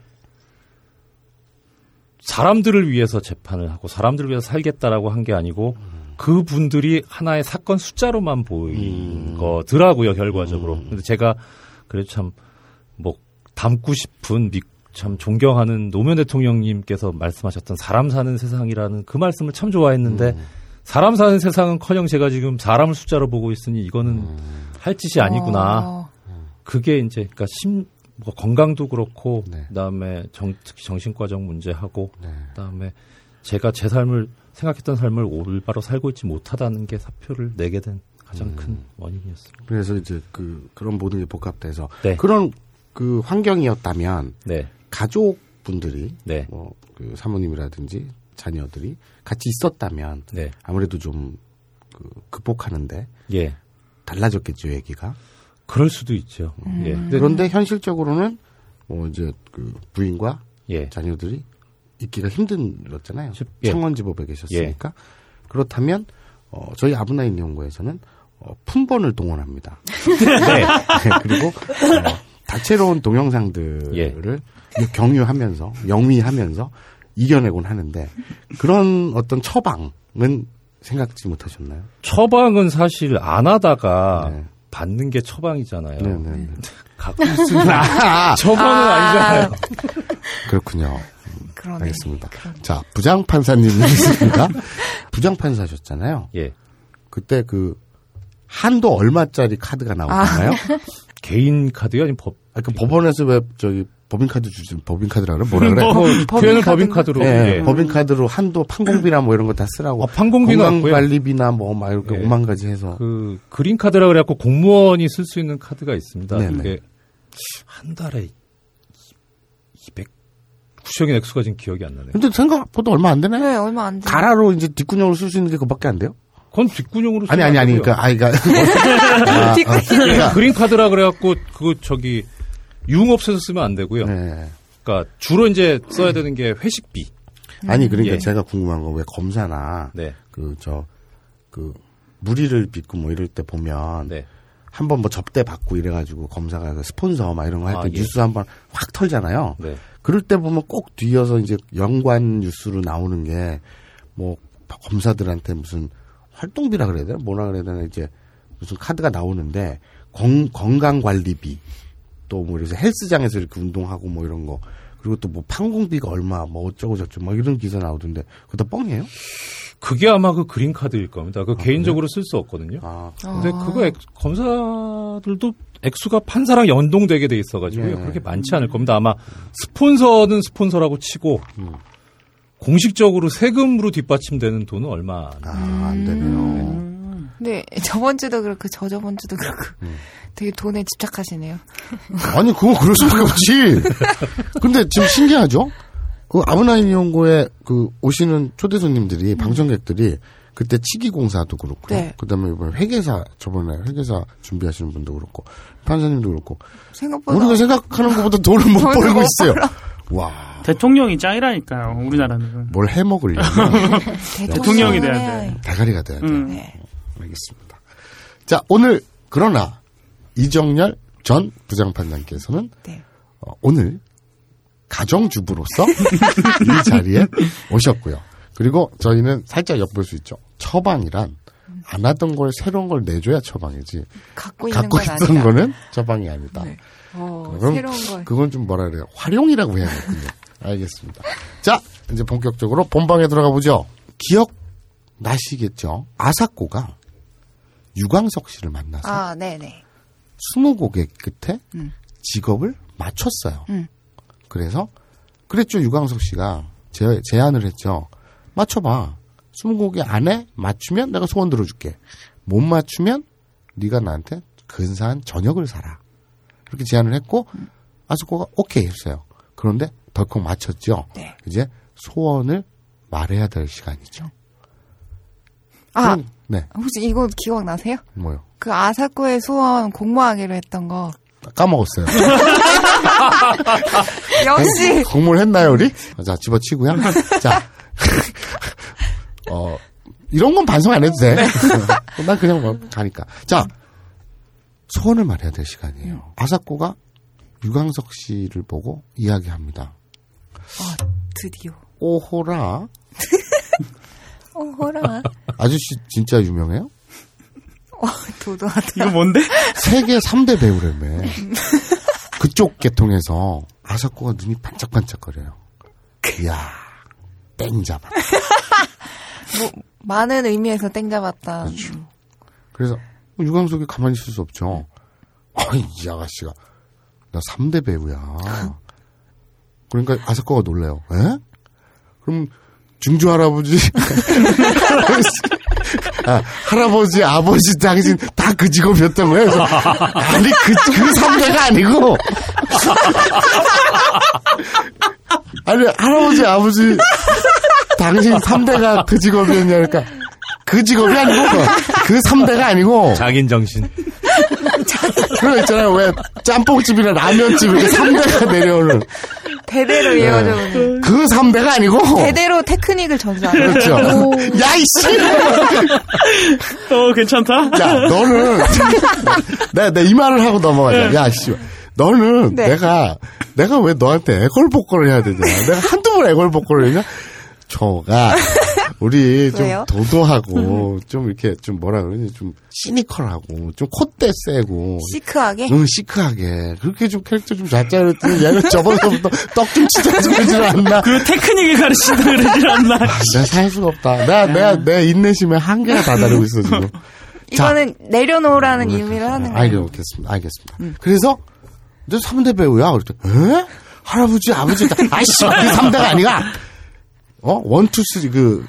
사람들을 위해서 재판을 하고 사람들을 위해서 살겠다라고 한 게 아니고 그 분들이 하나의 사건 숫자로만 보인 음. 거더라고요 결과적으로. 근데 제가 그래도 참뭐 닮고 싶은 미- 참 존경하는 노무현 대통령님께서 말씀하셨던 사람 사는 세상이라는 그 말씀을 참 좋아했는데 음. 사람 사는 세상은커녕 제가 지금 사람을 숫자로 보고 있으니 이거는 음. 할 짓이 아니구나. 어. 그게 이제 그러니까 심 뭐 건강도 그렇고 네. 그다음에 정, 특히 정신과적 문제하고 네. 그다음에 제가 제 삶을 생각했던 삶을 올바로 살고 있지 못하다는 게 사표를 내게 된 가장 음. 큰 원인이었습니다. 그래서 이제 그 그런 모든 게 복합돼서 네. 그런 그 환경이었다면 네, 가족분들이 네, 뭐그 사모님이라든지 자녀들이 같이 있었다면 네, 아무래도 좀 그 극복하는데 예, 달라졌겠죠 얘기가. 그럴 수도 있죠. 예, 근데- 그런데 현실적으로는 뭐 이제 그 부인과 예, 자녀들이 있기가 힘들었잖아요. 즉, 예. 창원지법에 계셨으니까. 그렇다면 어, 저희 아브나인 연구에서는 어, 품번을 동원합니다. 네, 그리고 어, 다채로운 동영상들을 예. 경유하면서 영위하면서 이겨내곤 하는데 그런 어떤 처방은 생각지 못하셨나요? 처방은 사실 안 하다가 네. 받는 게 처방이잖아요. 네네. 갖고 있으면 처방은 아 니잖아요. 그렇군요. 그러네. 알겠습니다. 자, 부장 판사님이십니다. 부장 판사셨잖아요. 예, 그때 그 한도 얼마짜리 카드가 나오잖아요. 개인 카드요, 아니면 법 아, 그 법원에서 왜 저기 법인카드 주지 법인카드라 그래? 뭐라 그래? 뭐, 표현을 법인카드인가? 법인카드로 네, 예. 법인카드로 한도 판공비나 뭐 이런 거 다 쓰라고. 아, 판공비는 없고요. 건강관리비나 뭐 막 이렇게 예. 오만 가지 해서. 그 그린 카드라 그래갖고 공무원이 쓸 수 있는 카드가 있습니다. 네네. 그게 한 달에 200 구체적인 액수가 지금 기억이 안 나네요. 근데 생각보다 얼마 안 되네. 네, 얼마 안 돼. 가라로 이제 뒷구녕으로 쓸 수 있는 게 그밖에 안 돼요? 그건 뒷구녕으로 아니 아니 안 아니. 그러니까 아이가 아, 아, 그러니까 그린 카드라 그래갖고 그 저기 유흥업소에서 쓰면 안 되고요. 네. 그러니까 주로 이제 써야 되는 게 회식비. 아니 그러니까 예. 제가 궁금한 건 왜 검사나 네, 그저그 무리를 빚고 뭐 이럴 때 보면 네, 한번 뭐 접대 받고 이래가지고 검사가 그 스폰서 막 이런 거 할때 아, 예. 뉴스 한번 확 털잖아요. 네. 그럴 때 보면 꼭 뒤어서 이제 연관 뉴스로 나오는 게 뭐 검사들한테 무슨 활동비라 그래야 되나 뭐라 그래야 되나 이제 무슨 카드가 나오는데 건, 건강관리비 또뭐 그래서 헬스장에서 이렇게 운동하고 뭐 이런 거 그리고 또 뭐 판공비가 얼마 뭐 어쩌고 저쩌고 막 이런 기사 나오던데 그거 다 뻥이에요? 그게 아마 그 그린 카드일 겁니다. 그 개인적으로 쓸 수 없거든요. 아 근데 그거 액- 검사들도 액수가 판사랑 연동되게 돼 있어가지고요. 예. 그렇게 많지 않을 겁니다. 아마 스폰서는 스폰서라고 치고 음. 공식적으로 세금으로 뒷받침되는 돈은 얼마 안 아, 안 되네요. 근데 저번 주도 그렇고 저 저번 주도 그렇고 음. 되게 돈에 집착하시네요. 아니, 그건 그럴 수밖에 없지. 근데 지금 신기하죠? 그 아브나인 연구에 그 오시는 초대 손님들이, 방청객들이 그때 치기공사도 그렇고, 네. 그 다음에 이번에 회계사, 저번에 회계사 준비하시는 분도 그렇고, 판사님도 그렇고, 생각보다 우리가 생각하는 것보다 돈을 못 돈을 벌고 못 있어요. 벌어. 와, 대통령이 짱이라니까요. 우리나라는. 뭘 해먹으려면 대통령이 돼야 돼. 대가리가 돼야 돼. 음. 네. 알겠습니다. 자, 오늘, 그러나, 이정열 전 부장판장께서는 네. 어, 오늘 가정주부로서 이 자리에 오셨고요. 그리고 저희는 살짝 엿볼 수 있죠. 처방이란 안 하던 걸 새로운 걸 내줘야 처방이지. 갖고 있는 갖고 건 있던. 거는 처방이 아니다. 네. 어, 그럼 새로운 걸. 그건 좀 뭐라 그래요? 활용이라고 해야겠군요. 알겠습니다. 자, 이제 본격적으로 본방에 들어가 보죠. 기억 나시겠죠? 아사코가 유광석 씨를 만나서 아, 네네. 스무고개 끝에 음. 직업을 맞췄어요. 음. 그래서 그랬죠 유광석 씨가 제, 제안을 했죠. 맞춰봐. 스무고개 안에 맞추면 내가 소원 들어줄게. 못 맞추면 네가 나한테 근사한 저녁을 사라. 그렇게 제안을 했고 아스코가 오케이 했어요. 그런데 덜컥 맞췄죠. 네. 이제 소원을 말해야 될 시간이죠. 아, 네, 혹시 이거 기억나세요? 뭐요? 그 아사코의 소원 공모하기로 했던 거. 까먹었어요. 역시! 공모를 했나요, 우리? 자, 집어치고요. 자, 어, 이런 건 반성 안 해도 돼. 난 그냥 뭐 가니까. 자, 소원을 말해야 될 시간이에요. 아사코가 유광석 씨를 보고 이야기합니다. 아, 드디어. 오호라, 어, 호라. 아저씨 진짜 유명해요? 어, 도도하다. 이거 뭔데? 세계 3대 배우라며. 그쪽 계통에서 아사코가 눈이 반짝반짝거려요. 이야, 땡 잡아. 뭐, 많은 의미에서 땡 잡았다. 그렇죠. 그래서 유광석이 가만히 있을 수 없죠. 아이, 이 아가씨가 나 3대 배우야. 그러니까 아사코가 놀래요. 에? 그럼 중주 할아버지 아, 할아버지, 아버지, 당신 다 그 직업이었던 거예요. 그래서 아니 그, 그 3대가 아니고 아니 할아버지, 아버지 당신 3대가 그 직업이었냐니까 그 직업이 아니고 그 3대가 아니고 장인 정신. 그거 있잖아요. 왜 짬뽕집이나 라면집 이렇게 3대가 내려오는 대대로 이어져 오는. 그 3대가 아니고 대대로 테크닉을 전수하는. 그렇죠. 야 이씨. 어, 괜찮다? 야 너는 내가 내이 말을 하고 넘어가자. 야 씨. 너는 네. 내가 내가 왜 너한테 애걸복걸을 해야 되냐? 내가 한두 번 애걸복걸을 했냐? 저가 우리 좀 왜요? 도도하고 좀 이렇게 좀 뭐라 그러니 좀 시니컬하고 좀 콧대 세고 시크하게? 응, 시크하게. 그렇게 좀 캐릭터 좀 잘 짜랬더니 얘는 저번부터 떡좀 치자 그러질 않나. 그 테크닉을 가르친다 그러질 않나. 내가 살 수가 없다. 내가, 내가, 내 인내심에 한계가 다다르고 있어, 지금. 이거는 내려놓으라는 의미를 하는 거예요. 알겠습니다. 알겠습니다. 그래서, 너 3대 배우야? 그랬더니, 에? 할아버지, 아버지, 다- 아이씨, 그 3대가 아니가! 어? one, two, three, 그,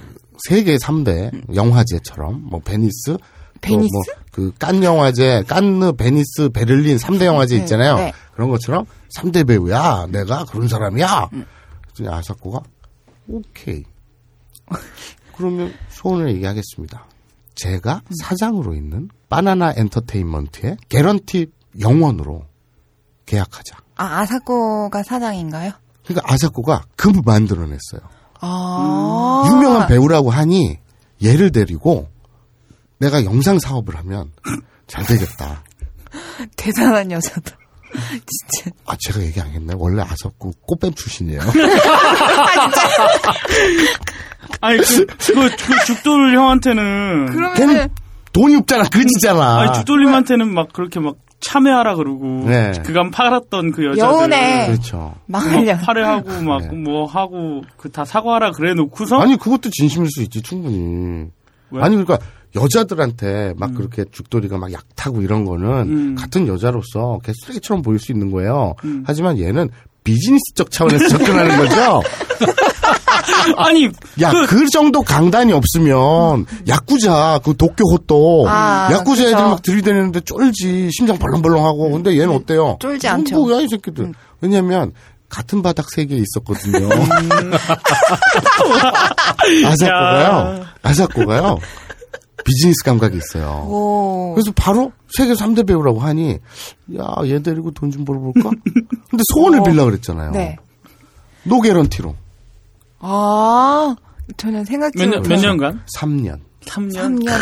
세계 3대 영화제처럼, 뭐, 베니스, 또 베니스? 뭐, 그, 깐 영화제, 깐느, 베니스, 베를린 3대 영화제 네, 있잖아요. 네. 그런 것처럼 3대 배우야. 내가 그런 사람이야. 그랬더니 아사코가, 오케이. 그러면 소원을 얘기하겠습니다. 제가 사장으로 있는 바나나 엔터테인먼트의 개런티 영원으로 계약하자. 아, 아사코가 사장인가요? 그러니까 아사코가 그 만들어냈어요. 아. 유명한 배우라고 하니 얘를 데리고 내가 영상 사업을 하면 잘 되겠다. 대단한 여자다. 진짜. 아 제가 얘기 안 했나요? 원래 아사코 꽃뱀 출신이에요. 아니, 그, 그, 그 죽돌 형한테는. 그러면은, 걔는 돈이 없잖아. 그지잖아. 아니, 죽돌님한테는 막 그렇게 막 참여하라 그러고. 네. 그간 팔았던 그 여자들. 여운에 그렇죠. 망하려. 파래하고 막 네. 뭐 하고 그 다 사과하라 그래 놓고서 아니 그것도 진심일 수 있지 충분히. 왜? 아니 그러니까 여자들한테 막 그렇게 죽돌이가 막 약타고 이런 거는 음. 같은 여자로서 걔 쓰레기처럼 보일 수 있는 거예요. 음. 하지만 얘는 비즈니스적 차원에서 접근하는 거죠. 아니 야, 그, 정도 강단이 없으면, 야쿠자, 그 도쿄 호또, 아, 야쿠자 그쵸. 애들 막 들이대는데 쫄지, 심장 벌렁벌렁하고, 근데 얘는 어때요? 쫄지 음, 않죠. 뭐야, 이 새끼들. 왜냐면, 같은 바닥 세계 있었거든요. 아사코가요, 아사코가요, 비즈니스 감각이 있어요. 오. 그래서 바로 세계 3대 배우라고 하니, 야, 얘 데리고 돈 좀 벌어볼까? 근데 소원을 빌라 그랬잖아요. 네. no 개런티로. 아, 전혀 생각지 몇, 년- 몇. 년간? 3년. 3년. 3년.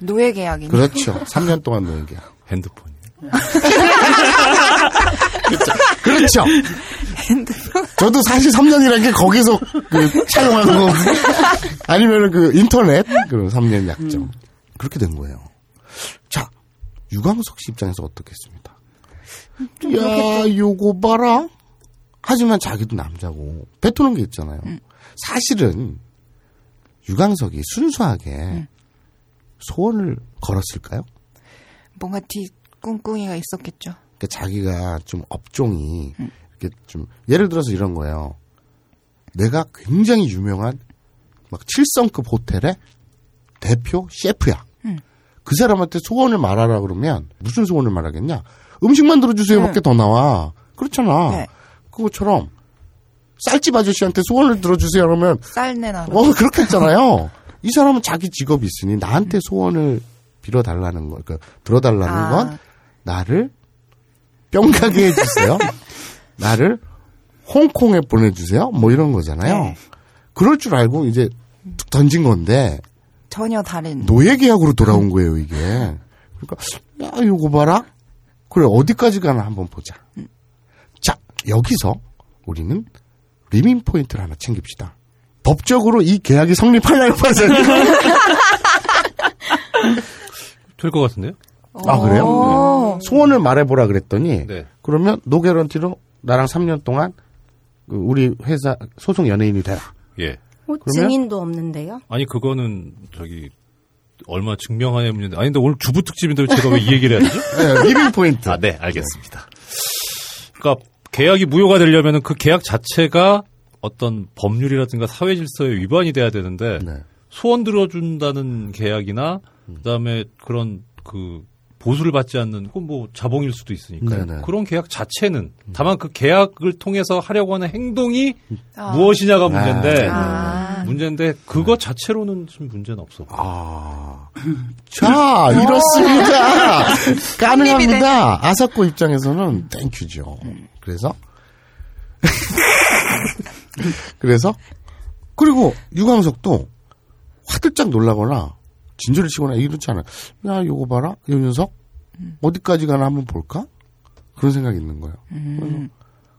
노예 계약이네. 그렇죠. 3년 동안 노는 게. 핸드폰. 그렇죠. 저도 사실 3년이라는 게 거기서 그 차용하는 거거든요. 아니면은 그 인터넷 그런 3년 약정. 그렇게 된 거예요. 자, 유광석 씨 입장에서 어떻겠습니까? 야, 요거 봐라. 하지만 자기도 남자고 뱉어놓은 게 있잖아요. 사실은 유광석이 순수하게 소원을 걸었을까요? 뭔가 뒤 꿍꿍이가 있었겠죠. 그러니까 자기가 좀 업종이 이렇게 좀 예를 들어서 이런 거예요. 내가 굉장히 유명한 막 7성급 호텔의 대표 셰프야. 그 사람한테 소원을 말하라 그러면 무슨 소원을 말하겠냐? 음식 만들어 주세요밖에 더 나와. 그렇잖아. 네. 그것처럼 쌀집 아저씨한테 소원을 들어주세요 그러면 쌀내나. 어 그렇겠잖아요. 이 사람은 자기 직업이 있으니 나한테 소원을 빌어달라는 거, 그러니까 들어달라는 아. 건 나를 뿅 가게 해주세요. 나를 홍콩에 보내주세요. 뭐 이런 거잖아요. 네. 그럴 줄 알고 이제 툭 던진 건데 전혀 다른. 노예 계약으로 돌아온 거예요 이게. 그러니까 야 이거 봐라. 그래 어디까지 가나 한번 보자. 자 여기서 우리는 리밍 포인트를 하나 챙깁시다. 법적으로 이 계약이 성립하나요, 파세요? 될것 같은데요? 아 그래요? 오. 소원을 말해보라 그랬더니 네. 그러면 노개런티로 나랑 3년 동안 그 우리 회사 소속 연예인이 되라. 예. 어, 그러면? 증인도 없는데요? 아니 그거는 저기 얼마 증명하냐 문제인데 아니 근데 오늘 주부 특집인데 제가 왜 이 얘기를 해야 되죠? 네, living point. 아, 네, 알겠습니다. 그러니까 계약이 무효가 되려면은 그 계약 자체가 어떤 법률이라든가 사회 질서에 위반이 돼야 되는데 네. 소원 들어준다는 계약이나 그다음에 그런 그 보수를 받지 않는 그건 뭐 자봉일 수도 있으니까 네네. 음. 그런 계약 자체는 다만 그 계약을 통해서 하려고 하는 행동이 아. 무엇이냐가 문제인데 아. 문제인데 그거 자체로는 좀 문제는 없어. 아. 자, 이렇습니다. 가능합니다. 아사코 입장에서는 thank you죠. 그래서 그래서 그리고 유광석도 화들짝 놀라거나 진저리를 치거나 이렇지 않아요. 야, 요거 봐라. 이 녀석 어디까지 가나 한번 볼까? 그런 생각이 있는 거예요. 그래서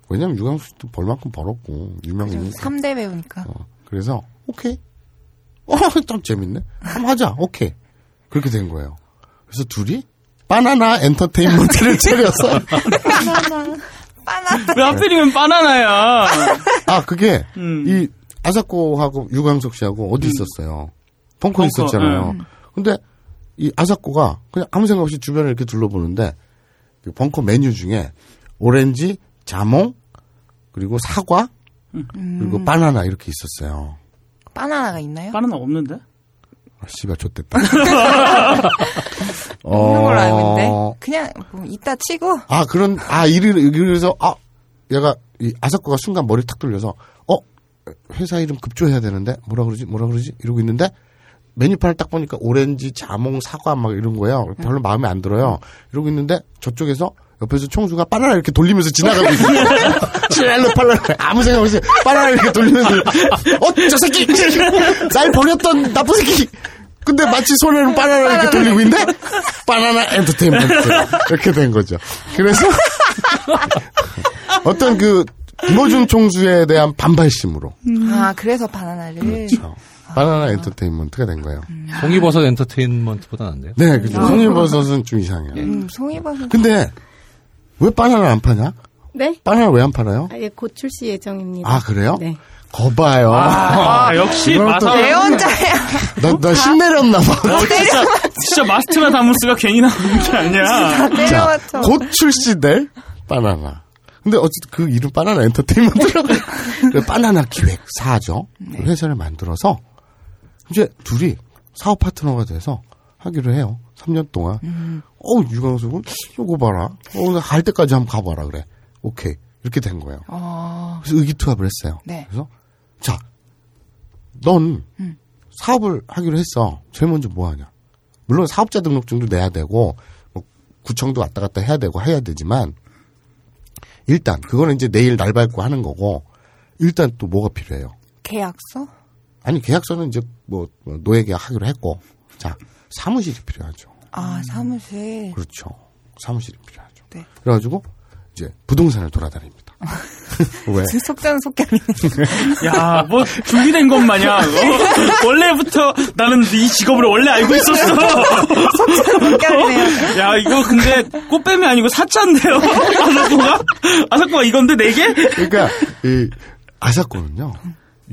왜냐면 유광석도 벌만큼 벌었고 유명이니까. 3대 배우니까. 어, 그래서 오케이. 어, 좀 재밌네. 한번 하자. 오케이. 그렇게 된 거예요. 그래서 둘이 바나나 엔터테인먼트를 차려서 왜 하필이면 바나나야? 아 그게 음. 이 아사코하고 유광석 씨하고 어디 있었어요. 벙커 벙커, 있었잖아요. 근데 이 아사코가 그냥 아무 생각 없이 주변을 이렇게 둘러보는데 그 벙커 메뉴 중에 오렌지, 자몽, 그리고 사과, 그리고 바나나 이렇게 있었어요. 바나나가 있나요? 바나나 없는데? 아, 씨발 좋됐다. 없는 걸로 알고 있는데. 어, 그냥 뭐 이따 치고 아 그런 아 이를 그래서 아 얘가 이 아사코가 순간 머리 탁 돌려서 어 회사 이름 급조해야 되는데 뭐라 그러지 뭐라 그러지 이러고 있는데 메뉴판을 딱 보니까 오렌지 자몽 사과 막 이런 거예요. 별로 마음에 안 들어요. 이러고 있는데 저쪽에서 옆에서 총수가 바나나 이렇게 돌리면서 지나가고 있어요. 칠랄로 바나나 아무 생각 없이 바나나 이렇게 돌리면서. 어 저 새끼! 날 버렸던 나쁜 새끼! 근데 마치 손에는 바나나 이렇게 돌리고 있는데 바나나 엔터테인먼트. 이렇게 된 거죠. 그래서 어떤 그 김호준 총수에 대한 반발심으로. 아 그래서 바나나를. 그렇죠. 바나나 엔터테인먼트가 된 거예요. 송이버섯 엔터테인먼트보다 낫네요. 네, 그죠. 송이버섯은 좀 이상해요. 음, 송이버섯 근데 왜 바나나 안 파냐? 네? 바나나 왜 안 팔아요? 아, 예, 곧 출시 예정입니다. 아 그래요? 네. 거봐요. 아, 역시 이거는 또- 마사. 내 혼자야. 너, 너 신내렸나 봐. 어, 진짜, 진짜 마스트나 다무스가 괜히 나오는 게 아니야. 자. 곧 출시될 바나나. 근데 어쨌든 그 이름 바나나 엔터테인먼트라고. 바나나 기획사죠. 회사를 만들어서 이제 둘이 사업 파트너가 돼서 하기로 해요. 3년 동안. 어, 유광석은 요거 봐라. 어, 할 때까지 한번 가봐라 그래. 오케이. 이렇게 된 거예요. 어, 그래서 의기투합을 했어요. 네. 그래서 자, 넌 사업을 하기로 했어. 제일 먼저 뭐 하냐? 물론 사업자 등록증도 내야 되고 뭐 구청도 왔다 갔다 해야 되고 해야 되지만 일단 그거는 이제 내일 날 밟고 하는 거고 일단 또 뭐가 필요해요? 계약서? 아니 계약서는 이제 뭐 노예 계약하기로 했고 자 사무실이 필요하죠. 아, 사무실. 그렇죠. 사무실이 필요하죠. 네. 그래가지고 이제 부동산을 돌아다닙니다. 왜? 속전속결이네. 야, 뭐 준비된 것 마냥 어? 원래부터 나는 이 직업을 원래 알고 있었어. 속전속결이네요. 야, 이거 근데 꽃뱀이 아니고 사자인데요. 아사코가? 아사코가 이건데 네 개? 그러니까 이 아사코는요.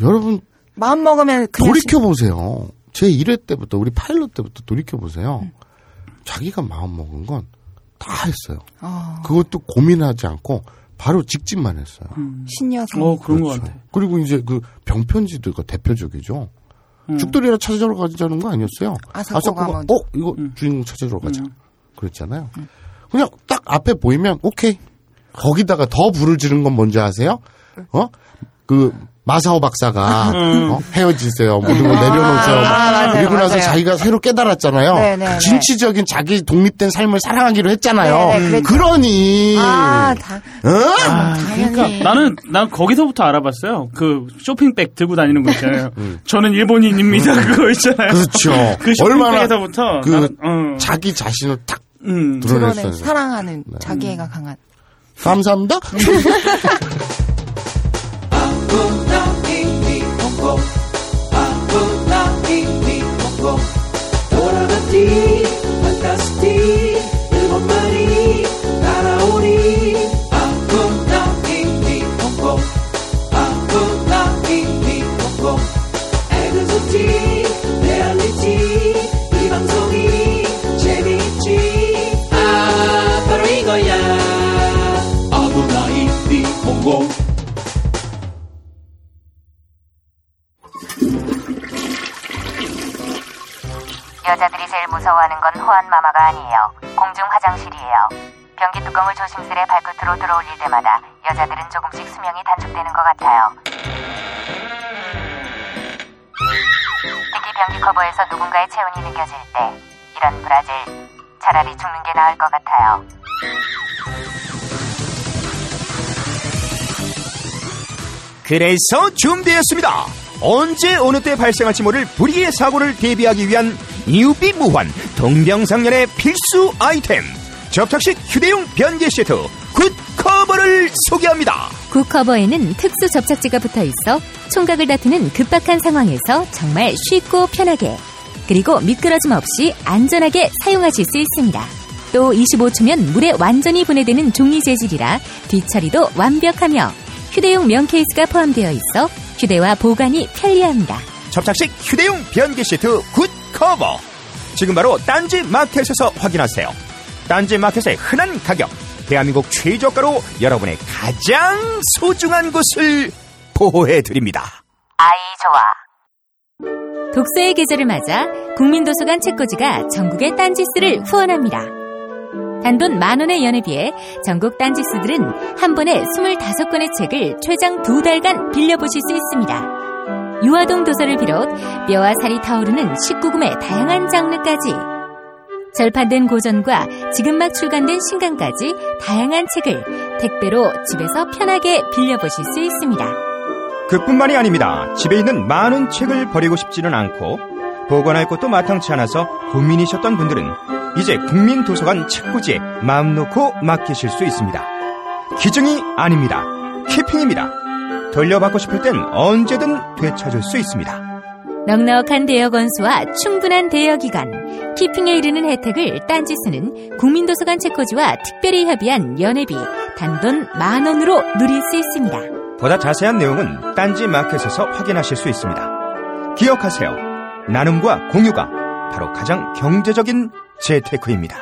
여러분 마음 먹으면 그냥 돌이켜 보세요. 제 1회 때부터 우리 파일럿 때부터 돌이켜 보세요. 자기가 마음 먹은 건 다 했어요. 어, 그것도 고민하지 않고 바로 직진만 했어요. 신여성. 어, 그런 것 그렇죠. 같아. 그리고 이제 그 병편지들과 대표적이죠. 죽돌이라 찾으러 가자는 거 아니었어요. 아사코가 아사코가 먼저. 어 이거 주인공 찾으러 가자. 그랬잖아요. 그냥 딱 앞에 보이면 오케이. 거기다가 더 불을 지른 건 뭔지 아세요? 어? 그 마사오 박사가 어? 헤어지세요. 모든 걸 내려놓으세요. 아, 그리고 나서 맞아요. 자기가 새로 깨달았잖아요. 네, 네, 네. 진취적인 자기 독립된 삶을 사랑하기로 했잖아요. 네, 네, 그랬죠. 그러니 아, 다, 어? 당연히. 그러니까 나는 난 거기서부터 알아봤어요. 그 쇼핑백 들고 다니는 거 있잖아요. 음. 저는 일본인입니다. 그거 있잖아요. 그렇죠. 그 얼마나 쇼핑백에서부터 그 나는, 어, 자기 자신을 딱 음. 드러냈어요. 드러낸 사랑하는 자기애가 강한. 감사합니다. Fantastique, little le Grand 여자들이 제일 무서워하는 건 호환 마마가 아니에요. 공중 화장실이에요. 변기 뚜껑을 조심스레 발끝으로 들어올릴 때마다 여자들은 조금씩 수명이 단축되는 것 같아요. 특히 변기 커버에서 누군가의 체온이 느껴질 때 이런 브라질 차라리 죽는 게 나을 것 같아요. 그래서 준비했습니다. 언제 어느 때 발생할지 모를 불의의 사고를 대비하기 위한 유비무환 동병상련의 필수 아이템 접착식 휴대용 변기 시트 굿 커버를 소개합니다. 굿커버에는 특수 접착제가 붙어 있어 총각을 다투는 급박한 상황에서 정말 쉽고 편하게 그리고 미끄러짐 없이 안전하게 사용하실 수 있습니다. 또 25초면 물에 완전히 분해되는 종이 재질이라 뒤처리도 완벽하며 휴대용 면 케이스가 포함되어 있어 휴대와 보관이 편리합니다. 접착식 휴대용 변기 시트 굿 커버 지금 바로 딴지 마켓에서 확인하세요. 딴지 마켓의 흔한 가격 대한민국 최저가로 여러분의 가장 소중한 곳을 보호해 드립니다. 아이 좋아. 독서의 계절을 맞아 국민도서관 책꽂이가 전국의 딴지스를 후원합니다. 단돈 만 원의 연회비에 전국 딴지스들은 한 번에 25권의 책을 최장 두 달간 빌려보실 수 있습니다. 유아동 도서를 비롯 뼈와 살이 타오르는 19금의 다양한 장르까지 절판된 고전과 지금 막 출간된 신간까지 다양한 책을 택배로 집에서 편하게 빌려보실 수 있습니다. 그뿐만이 아닙니다. 집에 있는 많은 책을 버리고 싶지는 않고 보관할 곳도 마땅치 않아서 고민이셨던 분들은 이제 국민도서관 책꽂이에 마음 놓고 맡기실 수 있습니다. 기증이 아닙니다. 키핑입니다. 돌려받고 싶을 땐 언제든 되찾을 수 있습니다. 넉넉한 대여 건수와 충분한 대여 기간, 키핑에 이르는 혜택을 딴지스는 국민도서관 책꽂이와 특별히 협의한 연회비 단돈 만 원으로 누릴 수 있습니다. 보다 자세한 내용은 딴지 마켓에서 확인하실 수 있습니다. 기억하세요. 나눔과 공유가 바로 가장 경제적인 재테크입니다.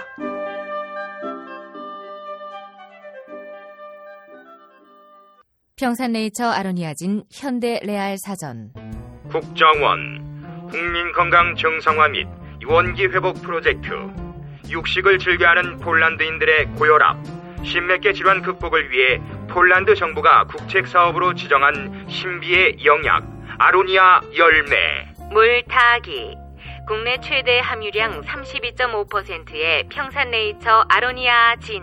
평산네이처 아로니아진 현대 레알 사전. 국정원 국민건강 정상화 및 원기 회복 프로젝트 육식을 즐겨하는 폴란드인들의 고혈압 신맥계 질환 극복을 위해 폴란드 정부가 국책 사업으로 지정한 신비의 영약 아로니아 열매. 물 타기 국내 최대 함유량 32.5%의 평산네이처 아로니아 진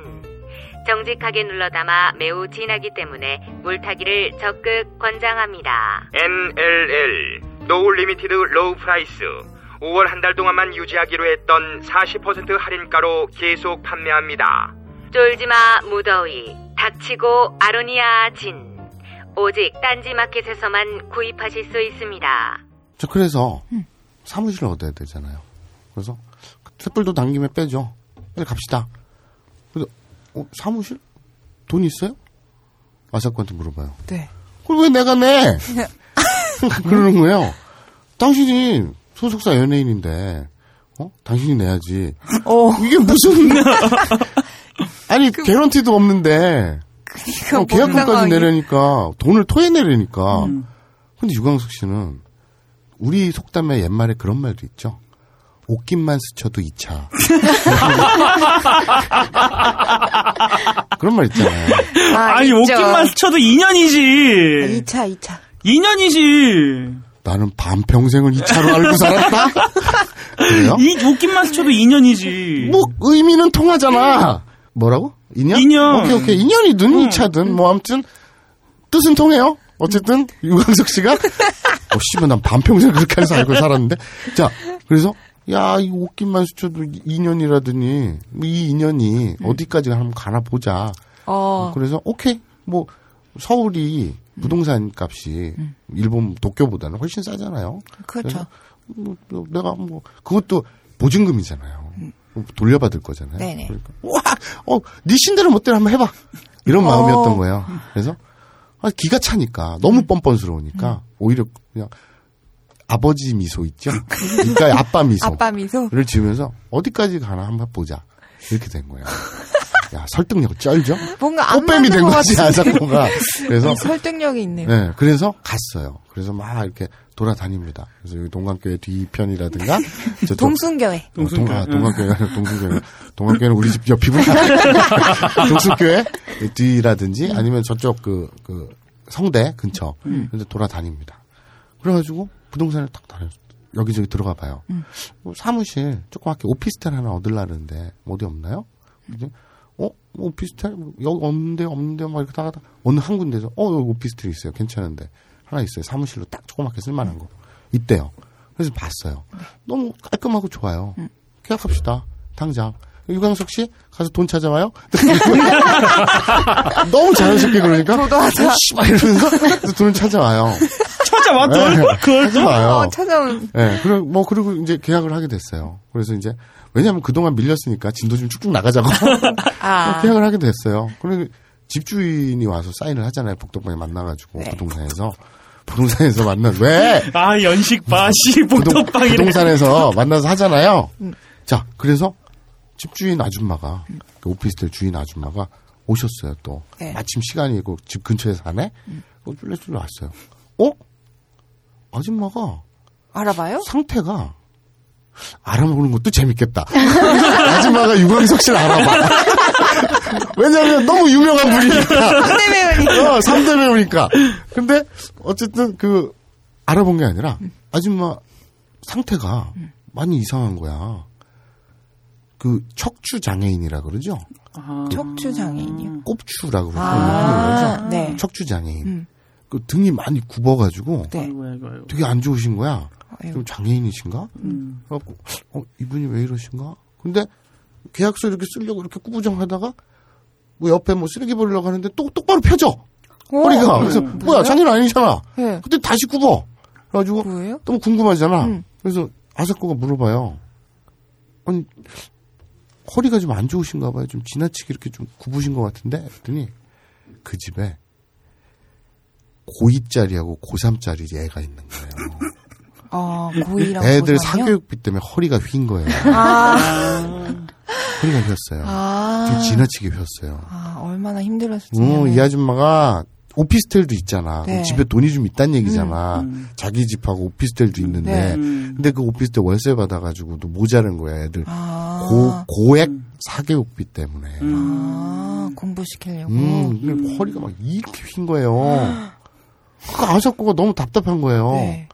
정직하게 눌러 담아 매우 진하기 때문에 물타기를 적극 권장합니다. NLL no limited low price 5월 한 달 동안만 유지하기로 했던 40% 할인가로 계속 판매합니다. 쫄지마 무더위 닥치고 아로니아 진 오직 딴지마켓에서만 구입하실 수 있습니다. 저 그래서 사무실을 얻어야 되잖아요. 그래서 횃불도 당김에 빼죠. 빨리 갑시다. 그래서 어, 사무실 돈 있어요? 아사코한테 물어봐요. 네. 그걸 왜 내가 내? 그러는 거예요. 당신이 소속사 연예인인데, 어? 당신이 내야지. 어. 이게 무슨, 아니, 개런티도 없는데, 그러니까 어, 계약금까지 내려니까, 돈을 토해내려니까. 근데 유광석 씨는, 우리 속담에 옛말에 그런 말도 있죠. 옷깃만 스쳐도 2차. 그런 말 있잖아요. 아, 아니, 있죠. 옷깃만 스쳐도 2년이지. 2차, 2차. 2년이지. 나는 반평생을 2차로 알고 살았다? 그래요? 이 옷깃만 스쳐도 2년이지. 뭐, 의미는 통하잖아. 뭐라고? 2년? 2년. 오케이, 오케이. 2년이든 2차든, 뭐, 아무튼, 뜻은 통해요. 어쨌든, 유광석 씨가, 어, 씨발, 난 반평생 그렇게 해서 알고 살았는데. 자, 그래서, 야, 이 옷깃만 스쳐도 2년이라더니, 이 2년이 어디까지 한번 가나 보자. 어. 그래서, 오케이. 뭐, 서울이 부동산 값이 일본 도쿄보다는 훨씬 싸잖아요. 그렇죠. 뭐, 뭐 내가 뭐 그것도 보증금이잖아요. 돌려받을 거잖아요. 네네. 그러니까 와, 어, 네 신대로 멋대로 한번 해봐. 이런 어. 마음이었던 거예요. 그래서 아, 기가 차니까 너무 뻔뻔스러우니까 오히려 그냥 아버지 미소 있죠. 그러니까 아빠 미소. 아빠 미소? 를 지으면서 어디까지 가나 한번 보자. 이렇게 된 거예요. 야 설득력 쩔죠. 뭔가 안 꽃뱀이 된 거지. 아사코가. 그래서 이 설득력이 있네요. 네, 그래서 갔어요. 그래서 막 이렇게 돌아다닙니다. 그래서 여기 동강교회 뒤편이라든가 동순교회. 어, 동, 아, 동강교회가 아니라 동순교회. 동강교회는 우리 집 옆이구나. 동순교회 뒤라든지 아니면 저쪽 그, 그 성대 근처. 음. 근데 돌아다닙니다. 그래가지고 부동산을 딱 다녔어요. 여기저기 들어가 봐요. 음. 뭐 사무실 조그맣게 오피스텔 하나 얻으려는데 어디 없나요? 그랬더니 어? 뭐 오피스텔? 뭐 여기 없는데 없는데 막 이렇게 다가다 어느 한 군데서 어 여기 오피스텔 있어요. 괜찮은데 하나 있어요. 사무실로 딱 조그맣게 쓸만한 거 있대요. 그래서 봤어요. 너무 깔끔하고 좋아요. 계약합시다. 당장. 유광석 씨 가서 돈 찾아와요. 너무 자연스럽게 그러니까. 어, 씨발 이러면서 그래서 돈을 찾아와요. 찾아와, 돈? 네, 그걸 또? 찾아와요. 어, 찾아온. 네, 그리고 뭐 그리고 이제 계약을 하게 됐어요. 그래서 이제 왜냐하면 그동안 밀렸으니까 진도 좀 쭉쭉 나가자고 아. 계약을 하게 됐어요. 그리고 집주인이 와서 사인을 하잖아요. 복덕방에 만나가지고 네. 부동산에서 부동산에서 만나 왜 아, 연식 부동, 복덕방이래. 부동산에서 만나서 하잖아요. 음. 자, 그래서 집주인 아줌마가 그 오피스텔 주인 아줌마가 오셨어요. 또 네. 음. 마침 시간이고 집 근처에 사네. 어, 쫄래쫄래 왔어요. 어? 아줌마가 알아봐요? 상태가 알아보는 것도 재밌겠다. 아줌마가 유광석 씨를 알아봐. 왜냐면 너무 유명한 분이니까. 3대 배우니까. 어, 3대 배우니까. 근데 어쨌든 그 알아본 게 아니라 아줌마 상태가 많이 이상한 거야. 그 척추 장애인이라 그러죠. 척추 장애인이요. 꼽추라고 그러죠. 아, 네. 척추 장애인. 음. 그 등이 많이 굽어가지고 네. 아이고, 아이고, 아이고. 되게 안 좋으신 거야. 좀 장애인이신가? 음. 그래갖고 어 이분이 왜 이러신가? 근데 계약서 이렇게 쓰려고 이렇게 꾸부정하다가 뭐 옆에 뭐 쓰레기 버리려고 하는데 또 똑바로 펴져 오. 허리가 그래서 음. 뭐야 장애인 아니잖아. 네. 근데 다시 굽어. 그래가지고 뭐예요? 너무 궁금하잖아. 음. 그래서 아사코가 물어봐요. 아니 허리가 좀 안 좋으신가 봐요. 좀 지나치게 이렇게 좀 굽으신 것 같은데 했더니 그 집에 고2짜리하고 고3짜리 애가 있는 거예요. 어, 고2랑 애들 고3이요? 사교육비 때문에 허리가 휜 거예요. 아. 허리가 휘었어요. 아. 좀 지나치게 휘었어요. 아, 얼마나 힘들었을지. 어, 이 아줌마가 오피스텔도 있잖아. 네. 집에 돈이 좀 있다는 얘기잖아. 음. 자기 집하고 오피스텔도 있는데. 네. 음. 근데 그 오피스텔 월세 받아가지고도 모자란 거야, 애들. 아. 고, 고액 사교육비 때문에. 아, 공부시키려고. 음, 근데 허리가 막 이렇게 휜 거예요. 그 아사코가 너무 답답한 거예요. 네.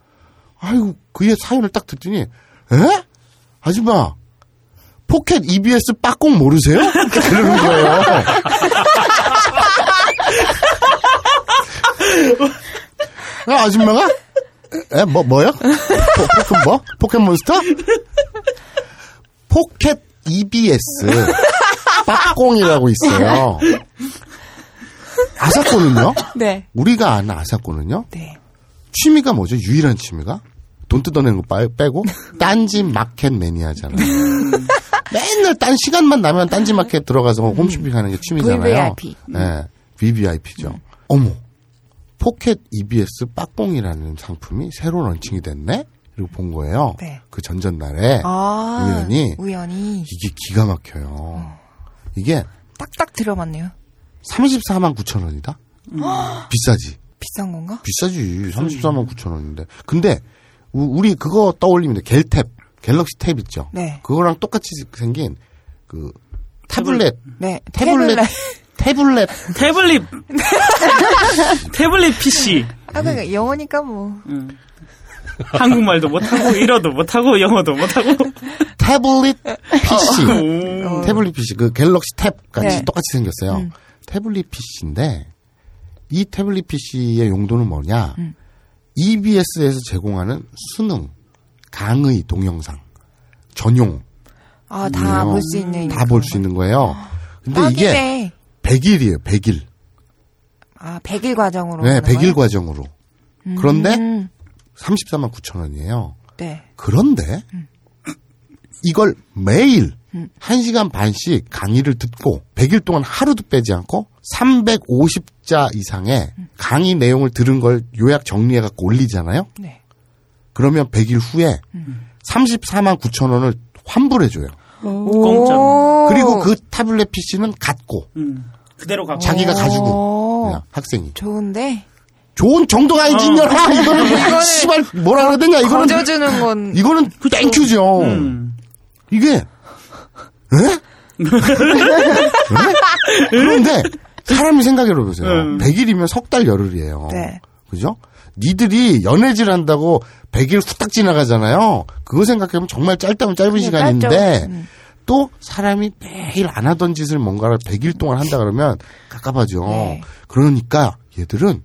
아이고, 그의 사연을 딱 듣더니, 에? 아줌마, 포켓 EBS 빠꽁 모르세요? 그러는 거예요. 아, 아줌마가? 에, 뭐, 뭐요? 포, 포켓 뭐? 포켓몬스터? 포켓 EBS 빠꽁이라고 있어요. 아사코는요? 네. 우리가 아는 아사코는요? 네. 취미가 뭐죠? 유일한 취미가? 돈 뜯어내는 거 빠- 빼고 딴지 마켓 매니아잖아요. 맨날 딴 시간만 나면 딴지 마켓 들어가서 홈쇼핑 하는 게 취미잖아요. VVIP. 네. VVIP죠. 어머. 포켓 EBS 빠꽁이라는 상품이 새로 launching이 됐네? 그리고 본 거예요. 네. 그 전전날에 아. 우연히 우연히. 이게 기가 막혀요. 이게 딱딱 들어맞네요. 34만 9천 원이다? 비싸지. 비싼 건가? 비싸지. 34만 9천 원인데. 근데 우- 우리 그거 떠올리면 돼. 갤탭, 갤럭시 탭 있죠. 네. 그거랑 똑같이 생긴 그 타블렛, 네. 태블릿, 태블렛. 태블릿 태블릿 PC 아, 그 영어니까 뭐. 한국말도 못하고 일어도 못하고 영어도 못하고 태블릿 PC. 오. 태블릿 PC. 그 갤럭시 탭 같이 네. 똑같이 생겼어요. 음. 태블릿 PC인데 이 태블릿 PC의 용도는 뭐냐? 음. EBS에서 제공하는 수능, 강의 동영상 전용 아, 다 볼 수 있는. 다 볼 수 있는 거예요. 근데 이게 딱이네. 100일이에요. 100일. 아, 100일 과정으로. 네, 하는 100일 거예요? 과정으로. 그런데 음, 34만 9천 원이에요. 네. 그런데 이걸 매일 음. 1시간 반씩 강의를 듣고 100일 동안 하루도 빼지 않고 350자 이상의 강의 내용을 들은 걸 요약 정리해 갖고 올리잖아요. 네. 그러면 100일 후에 34만 9천 원을 환불해 줘요. 공짜로. 그리고 그 타블렛 PC는 갖고 음. 그대로 갖고 자기가 가지고 오. 그냥 학생이 좋은데? 좋은 정도가 아니지 어. 이년아 이거는 씨발 뭐라 그래야 되냐 이거는 건. 이거는 thank you죠. 음. 이게 에? 에? 그런데 사람이 생각해 보세요. 음. 100일이면 석 달 열흘이에요. 네. 그죠? 니들이 연애질 한다고 100일 후딱 지나가잖아요. 그거 생각해보면 정말 짧다면 짧은 그냥 시간인데. 음. 또 사람이 매일 안 하던 짓을 뭔가를 100일 동안 한다 그러면 깝깝하죠. 네. 그러니까 얘들은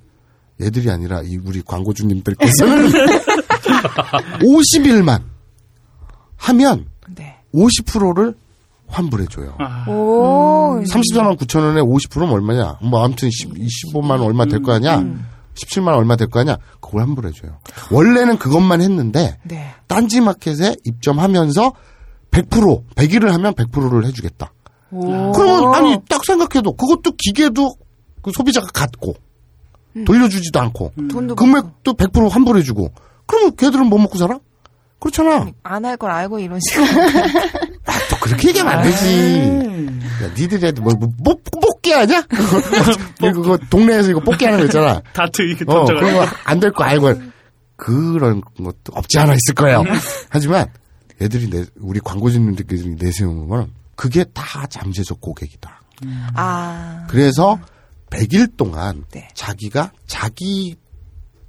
얘들이 아니라 이 우리 광고주님들께서는 50일만 하면 네. 50%를 환불해줘요. 아, 오. 34만 9천 원에 50%면 얼마냐? 뭐 아무튼 10, 25만 원 얼마 될 거 아니야? 17만 원 얼마 될 거 아니야? 그걸 환불해줘요. 원래는 그것만 했는데 네. 딴지 마켓에 입점하면서 100% 100일을 하면 100%를 해주겠다. 오. 그러면 아니 딱 생각해도 그것도 기계도 그 소비자가 갖고 돌려주지도 않고 돈도 금액도 100% 환불해주고 그러면 걔들은 뭐 먹고 살아? 그렇잖아. 안 할 걸 알고 이런 식으로. 또 그렇게 얘기하면 안 되지. 야, 니들이 뭐, 뭐, 뭐, 뽑기 하냐? 이거, 그거 동네에서 이거 뽑기 하는 거 있잖아. 다트 이렇게 어, 그런 거 안 될 거 알고. 그런 것도 없지 않아 있을 거예요. 하지만 애들이 내, 우리 광고주님들끼리 내세우는 거는 그게 다 잠재적 고객이다. 아. 그래서 100일 동안 네. 자기가 자기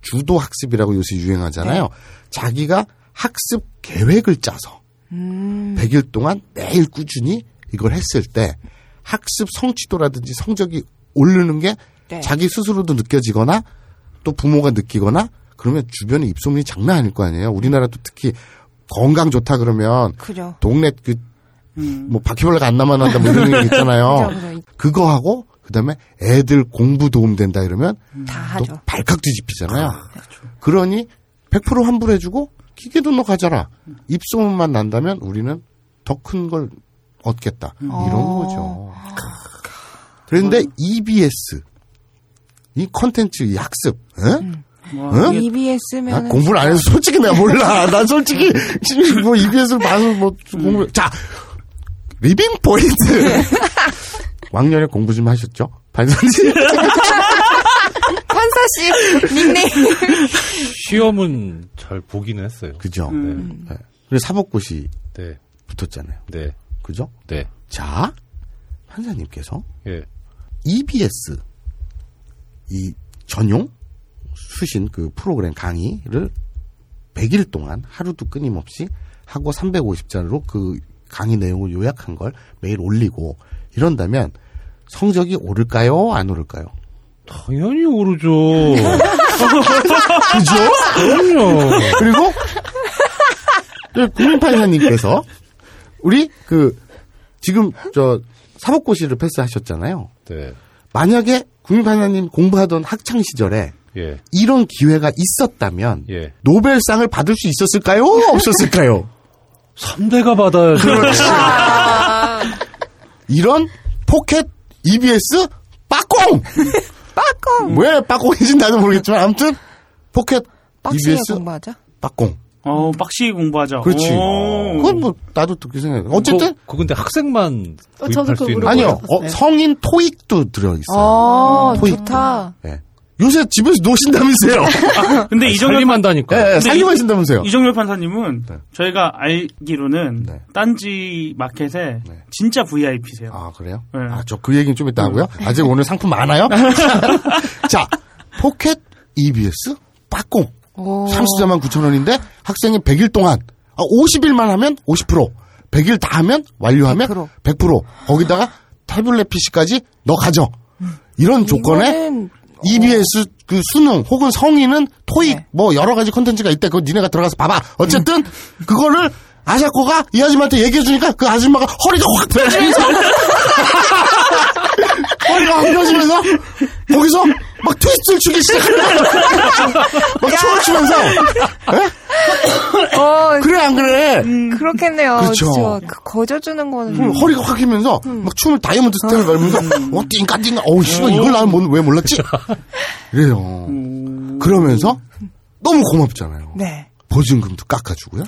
주도 학습이라고 요새 유행하잖아요. 네. 자기가 학습 계획을 짜서 음. 100일 동안 매일 꾸준히 이걸 했을 때 학습 성취도라든지 성적이 오르는 게 네. 자기 스스로도 느껴지거나 또 부모가 느끼거나 그러면 주변에 입소문이 장난 아닐 거 아니에요. 우리나라도 특히 건강 좋다 그러면 그죠. 동네 그 음. 뭐 바퀴벌레가 안 남아난다 뭐 이런 얘기 있잖아요. 그죠, 그죠. 그거 하고 그다음에 애들 공부 도움 된다 이러면 다 또. 발칵 뒤집히잖아요. 그러니 100% 환불해주고 기계도 너 가져라. 입소문만 난다면 우리는 더 큰 걸 얻겠다. 이런 어. 거죠. 그런데 EBS 이 컨텐츠 이 학습, 에? 와, 응? E 나 EBS면 공부를 안 해서 솔직히 내가 몰라. 난 솔직히 뭐 EBS를 봐서 뭐 공부. 자 living point. 왕년에 공부 좀 하셨죠? 반선지. 씨 닉네임. 시험은 잘 보기는 했어요. 그죠? 음. 네. 그래서 사법고시 네. 붙었잖아요. 네. 그죠? 네. 자, 판사님께서 예. EBS 이 전용 수신 그 프로그램 강의를 100일 동안 하루도 끊임없이 하고 350자로 그 강의 내용을 요약한 걸 매일 올리고 이런다면 성적이 오를까요? 안 오를까요? 당연히 오르죠. 그죠? 그럼요. 그리고 그 국민판사님께서 우리 그 지금 저 사법고시를 패스하셨잖아요. 네. 만약에 국민판사님 공부하던 학창 시절에 예. 이런 기회가 있었다면 예. 노벨상을 받을 수 있었을까요? 없었을까요? 3대가 받아야죠. 그렇지. 이런 포켓 EBS 빠꽁! 빠꽁! 왜 빠꽁인지 나도 모르겠지만 아무튼 포켓 빡시게 EBS 공부하자. 빠꽁. 어, 빡시게 공부하자. 그렇지. 오. 그건 뭐 나도 그렇게 생각해. 어쨌든 그거, 그거 근데 학생만 어, 저도 구입할 수 그거 있는 물어보고 아니요. 싶었어요. 어, 성인 토익도 들어 있어요. 어, 토익. 좋다. 예. 요새 집에서 노신다면서요. 근데 이정렬 살림한다니까. 예, 예, 살림하신다면서요. 이정렬 판사님은 네. 저희가 알기로는 네. 딴지 마켓에 네. 진짜 VIP세요. 아, 그래요? 네. 아, 저 그 얘기는 좀 이따 하고요. 아직 오늘 상품 많아요? 자, 포켓 EBS 빠꽁. 오. 상수자만 9,000원인데 학생이 100일 동안, 아, 50일만 하면 50%, 100일 다 하면 완료하면 100%. 100%. 거기다가 태블릿 PC까지 너 가져. 이런 조건에 EBS 그 수능 혹은 성인은 토익 네. 뭐 여러 가지 콘텐츠가 있대. 그거 니네가 들어가서 봐봐. 어쨌든 그거를 아사코가 이 아줌마한테 얘기해 주니까 그 아줌마가 허리가 확 펴지면서 허리가 확 펴지면서 거기서 막 트위스트를 추기 시작한다. 막 춤을 추면서 에? 어, 그래 안 그래? 그렇겠네요. 그렇죠. 그 거저주는 거는 음, 허리가 확 휘면서 막 춤을 다이아몬드 스텝을 밟으면서 어 띵까 띵까 어우 씨발 이걸 나는 뭐- 왜 몰랐지? 이래요. 그러면서 너무 고맙잖아요. 네. 보증금도 깎아주고요.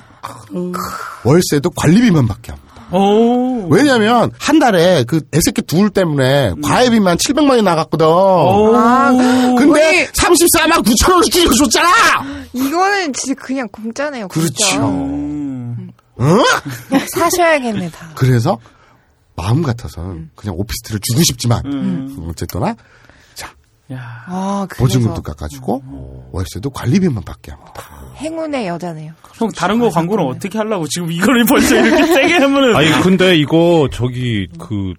월세도 관리비만 받게 합니다. 오. 왜냐면 한 달에 그 애새끼 둘 때문에 과외비만 700만 원이 나갔거든. 아, 근데 우리 34만 9천 원을 줄여줬잖아. 이거는 진짜 그냥 공짜네요. 공짜. 그렇죠. 음. 응? 사셔야겠네 다. 그래서 마음 같아서는 그냥 오피스텔을 주고 싶지만 음. 어쨌거나 야. 아, 보증금도 깎아주고 월세도 관리비만 받게 합니다. 행운의 여자네요. 형 다른 거 광고는 어떻게 하려고 지금 이거를 벌써 이렇게 세게 하면은 아니 근데 이거 저기 그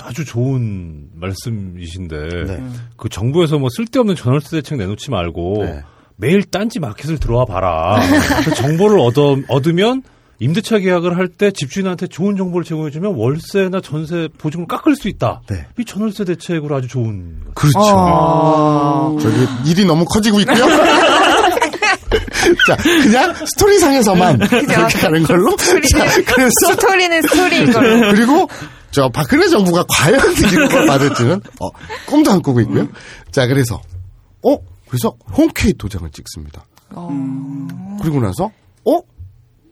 아주 좋은 말씀이신데 네. 그 정부에서 뭐 쓸데없는 전월세 대책 내놓지 말고 네. 매일 딴지 마켓을 들어와 봐라. 그 정보를 얻어, 얻으면 임대차 계약을 할 때 집주인한테 좋은 정보를 제공해주면 월세나 전세 보증을 깎을 수 있다. 네. 이 전월세 대책으로 아주 좋은. 그렇죠. 아. 저기 일이 너무 커지고 있고요. 자, 그냥 스토리상에서만 그렇게 가는 걸로. 자, 그래서 스토리는 스토리인 걸로. 그리고 저 박근혜 정부가 과연 이런 걸 받을지는 어, 꿈도 안 꾸고 있고요. 자, 그래서 어 그래서 홈케이 도장을 찍습니다. 어. 그리고 나서 어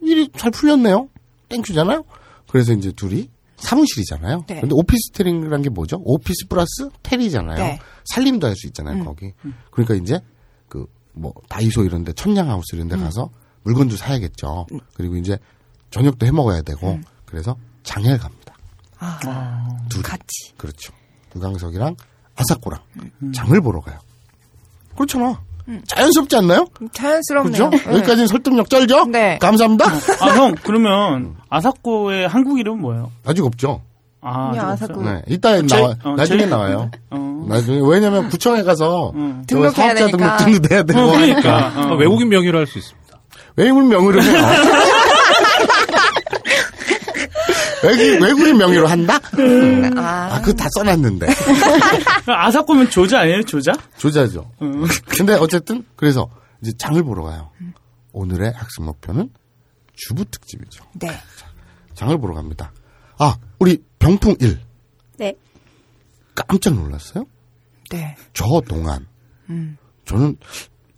일이 잘 풀렸네요. thank you잖아요. 그래서 이제 둘이 사무실이잖아요. 네. 근데 오피스텔이라는 게 뭐죠? 오피스 플러스 텔이잖아요. 네. 살림도 할 수 있잖아요, 거기. 그러니까 이제 그 뭐 다이소 이런 데 천냥 하우스 이런 데 가서 물건도 사야겠죠. 그리고 이제 저녁도 해 먹어야 되고 그래서 장을 갑니다. 아, 둘이. 같이. 그렇죠. 유강석이랑 아사코랑 장을 보러 가요. 그렇잖아. 자연스럽지 않나요? 자연스럽네요. 그렇죠? 여기까지는 설득력 쩔죠? 네. 감사합니다. 아, 형, 그러면 아사코의 한국 이름은 뭐예요? 아직 없죠. 아. 없어요? 네. 이따 제- 나와, 어, 나중에 제- 나와요. 어. 나중에, 왜냐면 구청에 가서 음. 저 등록해야 사업자 되니까. 등록도 해야 되고. 어, 그러니까. 아, 어. 외국인 명의로 할 수 있습니다. 외국인 명의로 해요. 외국인, 외국인 명의로 한다? 아, 아, 그거 다 써놨는데. 아사코면 조자 아니에요? 조자? 조자죠. 근데 어쨌든, 그래서 이제 장을 보러 가요. 오늘의 학습 목표는 주부 특집이죠. 네. 장을 보러 갑니다. 아, 우리 병풍 1. 네. 깜짝 놀랐어요? 네. 저 동안. 저는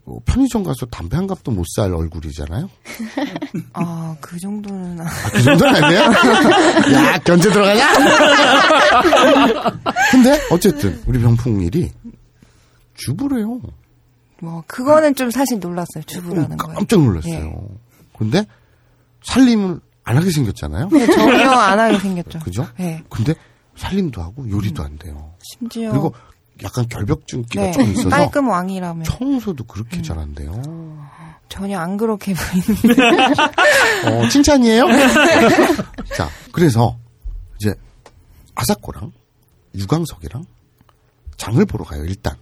어, 편의점 가서 담배 한 갑도 못 살 얼굴이잖아요? 아, 그 정도는. 아- 아, 그 정도는 아니에요? 야, 견제 들어가냐? 근데, 어쨌든, 우리 병풍일이 주부래요. 뭐 그거는 좀 사실 놀랐어요. 주부라는 거예요. 깜짝 놀랐어요. 예. 근데 살림을 안 하게 생겼잖아요. 네, 전혀 안 하게 생겼죠. 그죠? 네. 근데 살림도 하고 요리도 안 돼요. 심지어 그리고 약간 결벽증기가 네, 좀 있어서 깔끔 왕이라면 청소도 그렇게 잘한대요. 전혀 안 그렇게 보이는데. 어, 칭찬이에요? 자, 그래서 이제 아사코랑 유광석이랑 장을 보러 가요, 일단.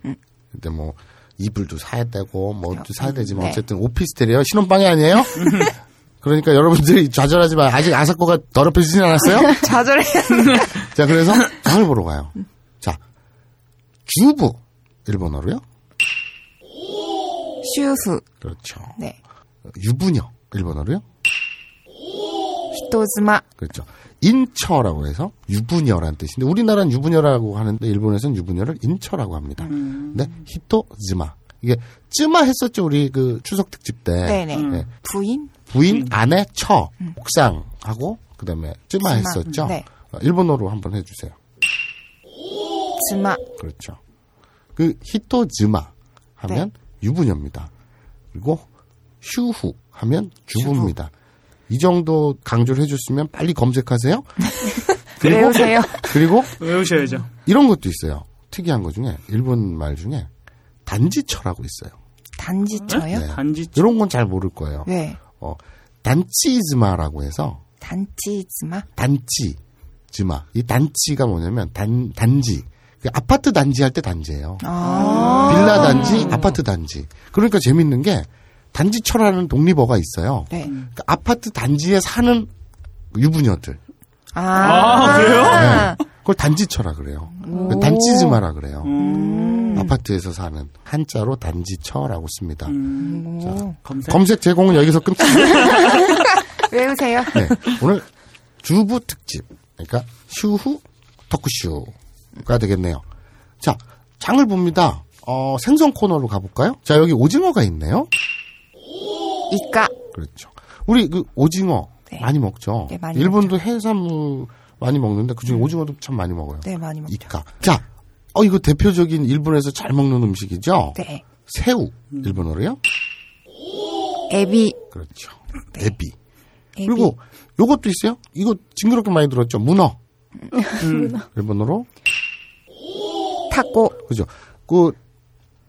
근데 뭐 이불도 사야 되고 뭐도 사야 되지만 네. 어쨌든 오피스텔이에요. 신혼방이 아니에요? 그러니까 여러분들이 좌절하지 마. 아직 아사코가 더럽혀지진 않았어요? 좌절해야 자, 그래서 장을 보러 가요. 자, 주부 일본어로요? 슈후. 그렇죠. 네. 유부녀 일본어로요? 히토즈마. 그렇죠. 인처라고 해서 유부녀라는 뜻인데 우리나라는 유부녀라고 하는데 일본에서는 유부녀를 인처라고 합니다. 근데 히토즈마 이게 쯔마 했었죠 우리 그 추석 특집 때 네네. 네. 부인? 부인 아내 처 옥상하고 그다음에 쯔마 쯔마. 했었죠. 네. 어, 일본어로 한번 해주세요. 즈마. 그렇죠. 그 히토즈마 하면 네. 유부녀입니다. 그리고 슈후 하면 주부입니다. 이 정도 강조를 해줬으면 빨리 검색하세요. 그리고 외우세요. 그리고 외우셔야죠. 이런 것도 있어요. 특이한 것 중에 일본 말 중에 단지처라고 있어요. 단지쳐요? 네. 단지 이런 건 잘 모를 거예요. 네. 어, 단치즈마라고 해서 단지즈마? 단치 즈마 이 단치가 뭐냐면 단 단지 그 아파트 단지 할 때 단지예요. 아. 빌라 단지, 아파트 단지. 그러니까 재밌는 게 단지처라는 독립어가 있어요. 네. 그러니까 아파트 단지에 사는 유부녀들. 아, 아, 그래요? 네. 그걸 단지처라 그래요. 오. 단지즈마라 그래요. 음. 아파트에서 사는 한자로 단지처라고 씁니다. 오. 검색. 검색 제공은 여기서 끝. 외우세요. 네. 오늘 주부 특집. 그러니까 슈후 토크쇼가 되겠네요. 자, 장을 봅니다. 어, 생선 코너로 가볼까요? 자, 여기 오징어가 있네요. 이까. 그렇죠. 우리 그 오징어 네. 많이 먹죠. 네, 많이 일본도 해산물 많이 먹는데 그중에 오징어도 참 많이 먹어요. 네, 많이 먹죠. 이까. 자, 어 이거 대표적인 일본에서 잘 먹는 음식이죠. 네. 새우 일본어로요? 에비. 그렇죠. 에비. 에비. 그리고 요것도 있어요. 이거 징그럽게 많이 들었죠. 문어. 일본어로 타코. 그죠. 그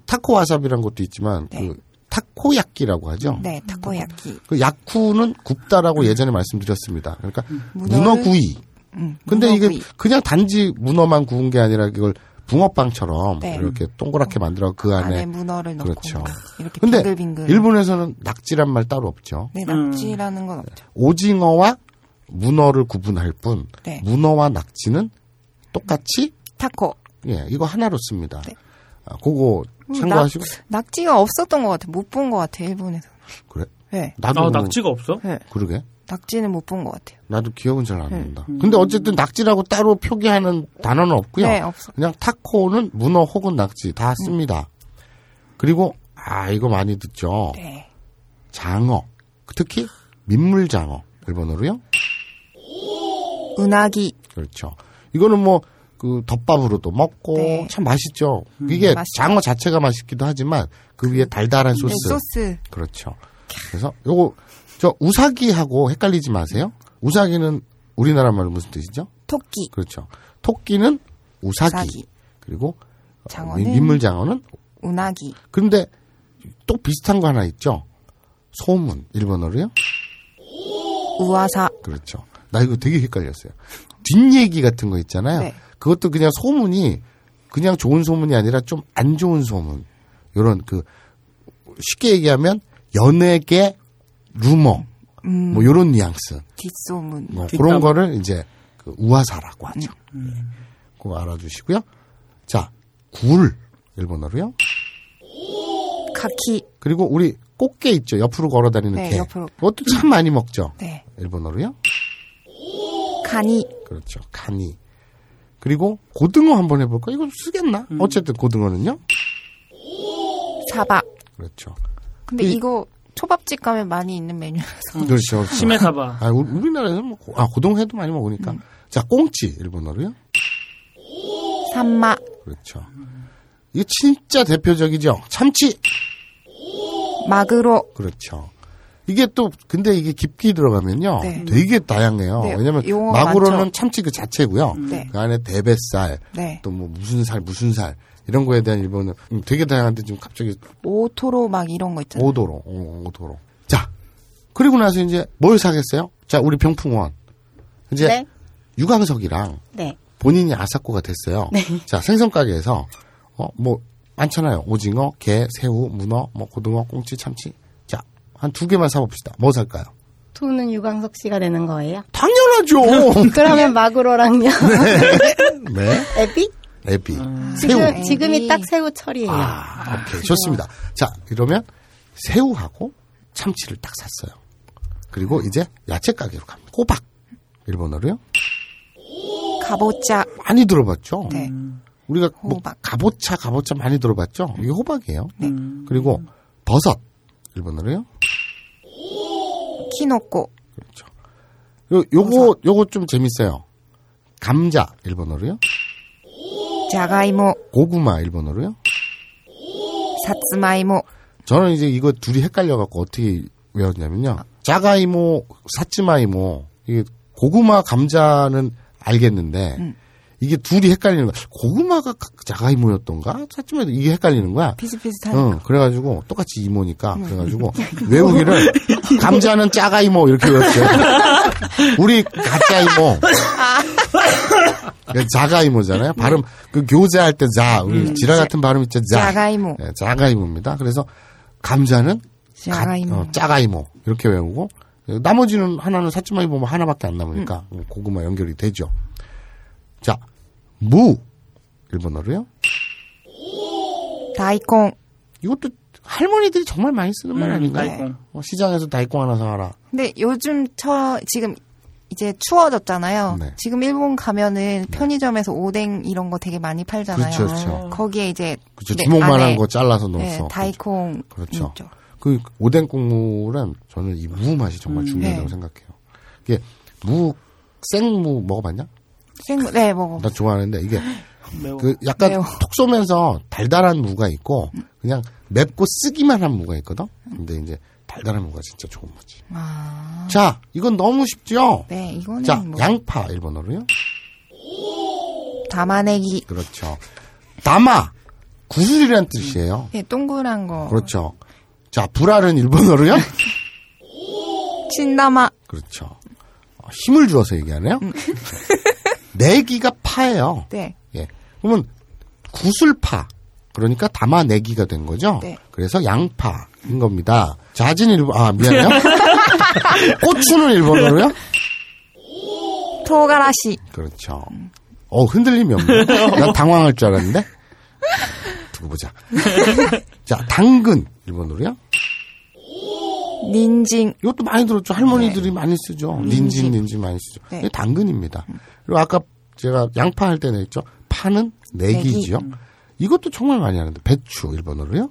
타코 와사비란 것도 있지만 네. 그 타코야끼라고 하죠. 네, 타코야키. 그 야쿠는 굽다라고 예전에 말씀드렸습니다. 그러니까 문어를- 문어 구이. 음, 근데 이게 문어구이. 그냥 단지 문어만 구운 게 아니라 이걸 붕어빵처럼 네. 이렇게 동그랗게 만들어 그 안에 안에 문어를 넣고 그렇죠. 이렇게 근데 빙글빙글. 일본에서는 낙지란 말 따로 없죠. 네, 낙지라는 건 없죠. 오징어와 문어를 구분할 뿐 네. 문어와 낙지는 똑같이 타코. 예 이거 하나로 씁니다. 네. 아, 그거 음, 참고하시고 낙 지가 없었던 것 같아요. 못본 것 같아요, 일본에서. 그래 네. 나도 아, 낙지가 없어? 네. 그러게 낙지는 못 본 것 같아요. 나도 기억은 잘안 네. 난다. 근데 어쨌든 낙지라고 따로 표기하는 단어는 없고요. 네, 없어. 그냥 타코는 문어 혹은 낙지 다 씁니다. 그리고 아 이거 많이 듣죠. 네. 장어 특히 민물장어 일본어로요. 은하기. 그렇죠. 이거는 뭐 그 덮밥으로도 먹고 네. 참 맛있죠. 이게 맛있죠. 장어 자체가 맛있기도 하지만 그 위에 달달한 소스. 네, 소스. 그렇죠. 그래서 요거 저 우사기하고 헷갈리지 마세요. 우사기는 우리나라 말로 무슨 뜻이죠? 토끼. 그렇죠. 토끼는 우사기. 우사기. 그리고 어, 장어는 민물장어는 은하기. 그런데 또 비슷한 거 하나 있죠. 소문 일본어로요. 우아사. 그렇죠. 나 이거 되게 헷갈렸어요. 뒷얘기 같은 거 있잖아요. 네. 그것도 그냥 소문이 그냥 좋은 소문이 아니라 좀 안 좋은 소문. 요런 그 쉽게 얘기하면 연예계 루머 음, 뭐 요런 뉘앙스. 뒷소문. 뭐 뒷담. 그런 거를 이제 그 우화사라고 하죠. 그거 알아주시고요. 자, 굴 일본어로요. 카키. 그리고 우리 꽃게 있죠. 옆으로 걸어 다니는 네, 게. 옆으로. 그것도 참 많이 먹죠. 네. 일본어로요. 가니. 그렇죠. 가니. 그리고 고등어 한번 해볼까? 이거 쓰겠나? 어쨌든 고등어는요. 사박. 그렇죠. 근데 이- 이거 초밥집 가면 많이 있는 메뉴라서. 그렇죠. 그렇죠. 심해사바. 아, 우리- 우리나라에서는 뭐, 고- 아, 고등어회도 많이 먹으니까. 자, 꽁치 일본어로요. さんま. 그렇죠. 이게 진짜 대표적이죠. 참치. まぐろ. 그렇죠. 이게 또 근데 이게 깊게 들어가면요. 네. 되게 다양해요. 네, 왜냐면 용어가 まぐろ는. 참치 그 자체고요. 네. 그 안에 대뱃살, 네. 또뭐 무슨 살 무슨 살 이런 거에 대한 일본은 음, 되게 다양한데 지금 갑자기 大トロ 막 이런 거 있잖아요. 大トロ, 오, 大トロ. 자, 그리고 나서 이제 뭘 사겠어요? 자, 우리 병풍원. 이제 네. 유광석이랑 네. 본인이 아사코가 됐어요. 네. 자, 생선 가게에서 어, 뭐 많잖아요. 오징어, 게, 새우, 문어, 뭐 고등어, 꽁치, 참치. 자, 한 두 개만 사봅시다. 뭐 살까요? 투는 유광석 씨가 되는 거예요? 당연하죠. 그러면 마구로랑요. 네, 에비? 에비, 새우. 지금, 지금이 딱 새우철이에요. 아, 오케이, 좋습니다. 자, 이러면 새우하고 참치를 딱 샀어요. 그리고 이제 야채 가게로 갑니다. 호박. 일본어로요? 가보자. 많이 들어봤죠? 네. 우리가 뭐. 가보차, 가보차 많이 들어봤죠? 이게 호박이에요. 그리고 버섯. 일본어로요? 키노코. 요, 요거, 요거 좀 재밌어요. 감자. 일본어로요? 자가이모. 고구마. 일본어로요? 사츠마이모. 저는 이제 이거 둘이 헷갈려갖고 어떻게 외웠냐면요. 자가이모, 사츠마이모. 이게 고구마, 감자는 알겠는데, 이게 둘이 헷갈리는 거야. 고구마가 가- 자가 이모였던가? 사츠마이모 이게 헷갈리는 거야. 비슷비슷하니까. 응, 그래가지고 똑같이 이모니까 그래가지고 외우기를 감자는 짜가 이모 이렇게 외웠어요. 우리 가짜 이모. 자가이모잖아요. 발음 그 교재할 때 자, 우리 지라 같은 발음 있죠. 자. 자가이모. 네, 자가이모입니다. 그래서 감자는 자가이모. 가- 어, 짜가이모 이렇게 외우고 나머지는 하나는 사치마이 보면 하나밖에 안 남으니까 고구마 연결이 되죠. 자, 무 일본어로요. 다이콩. 이것도 할머니들이 정말 많이 쓰는 말 음, 아닌가요? 다이콩. 어, 시장에서 다이콩 하나 사와라. 근데 요즘 저 지금 이제 추워졌잖아요. 네. 지금 일본 가면은 편의점에서 오뎅 이런 거 되게 많이 팔잖아요. 그렇죠, 그렇죠. 거기에 이제 그렇죠. 네, 주먹만한 거 잘라서 네, 넣어서. 다이콩 그렇죠. 있죠. 그 오뎅 국물은 저는 이 무 맛이 정말 중요하다고 네. 생각해요. 이게 무 생무 먹어봤냐? 생무 네 먹어. 나 좋아하는데 이게 매워. 그 약간 매워. 톡 쏘면서 달달한 무가 있고 그냥 맵고 쓰기만 한 무가 있거든. 근데 이제 달달한 무가 진짜 좋은 거지. 아, 자, 이건 너무 쉽죠? 네 이거는 자, 뭐 양파 일본어로요? 담아내기. 그렇죠. 다마 구슬이란 뜻이에요. 네 동그란 거. 그렇죠. 자, 불알은 일본어로요? 신다마. 그렇죠. 어, 힘을 주어서 얘기하네요. 내기가 파예요. 네. 예. 그러면 구슬파. 그러니까 담아내기가 된 거죠. 네. 그래서 양파인 겁니다. 자진 일본 아 미안해요. 고추는 일본어로요? 토가라시. 그렇죠. 어 흔들림이 없네. 난 당황할 줄 알았는데. 두고 보자. 자 당근 일본어로요? 닌징. 이것도 많이 들었죠. 할머니들이 많이 쓰죠. 닌진, 닌진 많이 쓰죠. 네. 당근입니다. 그리고 아까 제가 양파 할 때는 했죠. 파는 내기지요. 이것도 정말 많이 하는데 배추 일본어로요?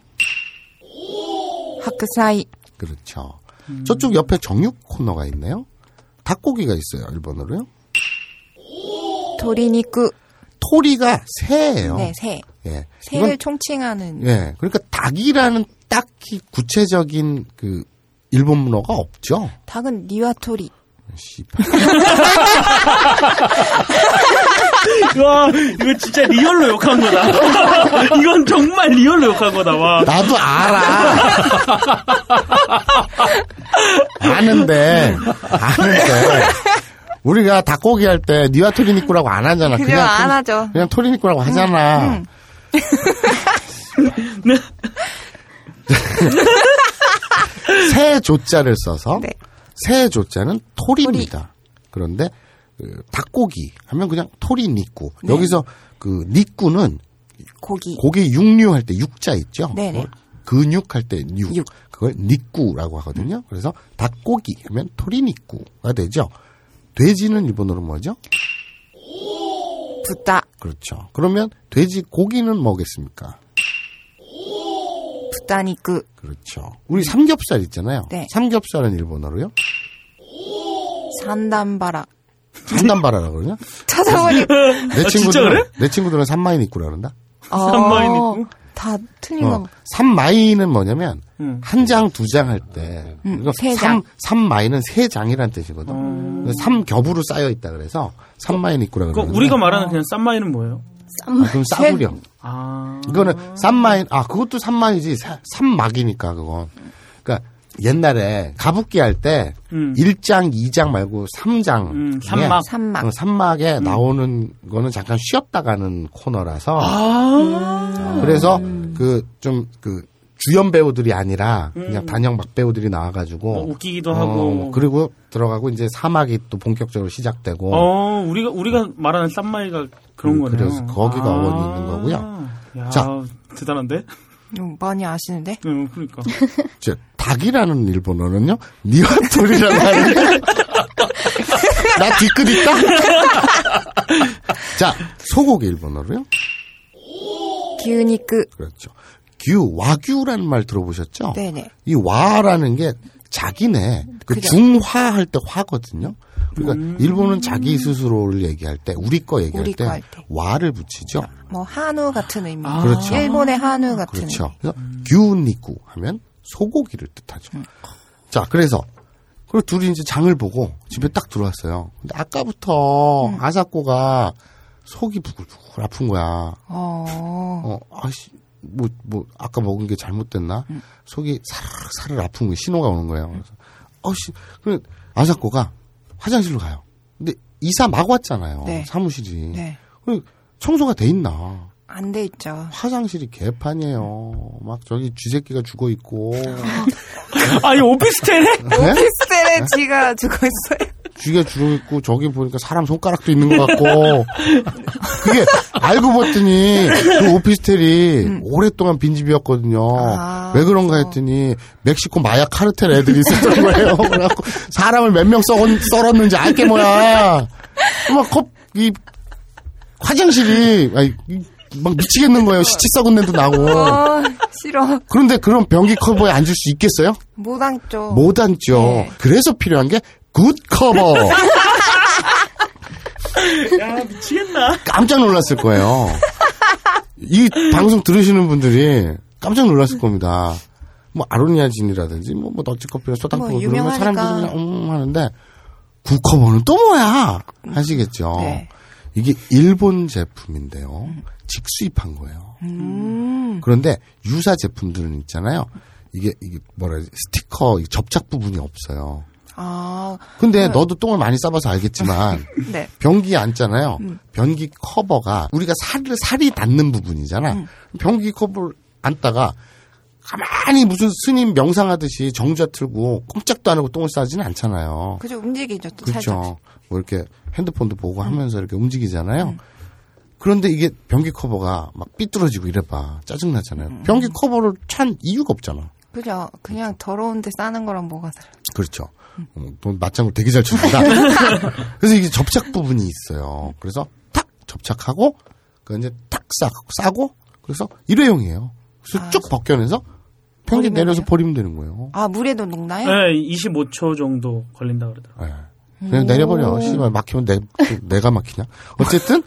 하크사이. 그렇죠. 저쪽 옆에 정육 코너가 있네요. 닭고기가 있어요. 일본어로요? 도리니쿠. 토리가 새예요. 네 새. 예. 새를 이건 총칭하는. 예. 그러니까 닭이라는 딱히 구체적인 그 일본 문어가 없죠. 닭은 にわとり. 씨발. 와, 이거 진짜 리얼로 욕한 거다. 이건 정말 리얼로 욕한 거다, 와. 나도 알아. 아는데, 아는데. 우리가 닭고기 할 때 니와 토리니꾸라고 안 하잖아. 그냥 안 とり- 하죠. 그냥 とり肉라고 하잖아. 새 조자를 써서 네. 새 조자는 토리입니다. 그런데 그 닭고기 하면 그냥 토리 니꾸. 여기서 그 니꾸는 고기. 고기 육류할 때 육자 있죠. 네네. 그걸 근육할 때 육. 그걸 니꾸라고 하거든요. 그래서 닭고기 하면 토리 니꾸가 되죠. 돼지는 일본어로 뭐죠? 부다. 그렇죠. 그러면 돼지 고기는 뭐겠습니까? 豚肉. 그렇죠. 우리 삼겹살 있잖아요. 네. 삼겹살은 일본어로요? 三段バラ. 산단바라라고 그러냐? 찾아보니. 내 아, 친구들은 그래? 내 친구들은 三枚肉라 그런다. 어, 三枚肉? 다 틀린 어, 거. 3마이는 뭐냐면 음. 한 장, 두 장 할 때. 음, 이거 세삼 장. 3마이는 세 장이란 뜻이거든. 어. 삼 겹으로 쌓여 있다 그래서 3마이 니꾸라 그 그러는데. 우리가 말하는 그냥 쌈마이는 뭐예요? 아, 그럼 싸구려. 아. 이거는 쌈마이, 아, 그것도 삼마이지. 사- 삼막이니까, 그건. 그러니까 옛날에 가붓기 할때 음. 1장, 2장 말고 3장. 음, 삼막. 삼막. 어, 삼막에 나오는 거는 잠깐 쉬었다 가는 코너라서. 아. 그래서 그 좀그 주연 배우들이 아니라 그냥 음. 단역 막 배우들이 나와가지고 뭐 웃기기도 어, 하고. 그리고 들어가고 이제 사막이 또 본격적으로 시작되고 어, 우리가 우리가 말하는 쌈마이가 그런 음, 거네요. 그래서 거기가 어원이 있는 거고요. 야, 자. 대단한데? 음, 많이 아시는데? 응, 그러니까. 저 닭이라는 일본어는요 니와토리라고 하는데 나 뒤끝 있다. 자 소고기 일본어로요. 기우니크. 그렇죠. 규 와규라는 말 들어보셨죠? 네네. 이 와라는 게 자기네 그 그죠. 중화 할 때 화거든요. 그러니까 일본은 자기 스스로를 얘기할 때 우리 거 얘기할 우리 때 거할 때. 와를 붙이죠. 뭐 한우 같은 의미. 아. 그렇죠. 일본의 한우 같은 그렇죠. 그래서 규니쿠 하면 소고기를 뜻하죠. 음. 자, 그래서 그리고 둘이 이제 장을 보고 집에 딱 들어왔어요. 근데 아까부터 음. 아사코가 속이 부글부글 아픈 거야. 어. 어, 아씨, 뭐, 뭐, 아까 먹은 게 잘못됐나? 음. 속이 사르르 아픈 거 신호가 오는 거예요. 그래서, 어씨, 그, 아사코가 화장실로 가요. 근데 이사 막 왔잖아요. 네. 사무실이. 네. 그 청소가 돼 있나? 안 돼 있죠. 화장실이 개판이에요. 막 저기 쥐새끼가 죽어 있고. 아니, 오피스텔에? 네? 오피스텔에 쥐가 죽어 있어요. 쥐가 죽어 있고 저기 보니까 사람 손가락도 있는 것 같고. 그게 알고 봤더니 그 오피스텔이 오랫동안 빈집이었거든요. 아. 왜 그런가 했더니 멕시코 마약 카르텔 애들이 있었던 거예요. 그래갖고 사람을 몇 명 썰었는지 알게 뭐야. 막 컵, 이 화장실이 이- 막 미치겠는 거예요. 시치 썩은 냄도 나고. 어, 싫어. 그런데 그런 변기 커버에 앉을 수 있겠어요? 못 앉죠. 못 앉죠. 네. 그래서 필요한 게 굿 커버. 야, 미치겠다. 깜짝 놀랐을 거예요. 이 방송 들으시는 분들이 깜짝 놀랐을 겁니다. 뭐 아로니아진이라든지 뭐, 뭐 더치커피나 소다커피 뭐 그런. 사람들이 그냥 음 하는데 굿커버는 또 뭐야 하시겠죠. 네. 이게 일본 제품인데요. 직수입한 거예요. 음. 그런데 유사 제품들은 있잖아요. 이게 이게 뭐라 해야지 스티커 이 접착 부분이 없어요. 아, 근데 너도 똥을 많이 싸봐서 알겠지만 네. 변기에 앉잖아요. 변기 커버가 우리가 살을 살이 닿는 부분이잖아. 변기 커버를 앉다가 가만히 무슨 스님 명상하듯이 정자 틀고 꼼짝도 안 하고 똥을 싸지는 않잖아요. 그죠. 움직이죠. 또 살짝. 그렇죠. 뭐 이렇게 핸드폰도 보고 하면서 이렇게 움직이잖아요. 그런데 이게 변기 커버가 막 삐뚤어지고 이래봐 짜증나잖아요. 변기 커버를 찬 이유가 없잖아. 그죠. 그냥 더러운데 싸는 거랑 뭐가 다르 그렇죠. 어, 돈 맞장구 되게 잘 칩니다. 그래서 이게 접착 부분이 있어요. 그래서 탁 접착하고 그 이제 탁 싸, 싸고 그래서 일회용이에요. 그래서 아, 쭉 벗겨내서 평균 내려서? 버리면 되는 거예요. 아, 물에도 녹나요? 네, 25초 정도 걸린다 그러더라고요. 예. 그냥 내려버려. 씨발 막히면 내 내가 막히냐? 어쨌든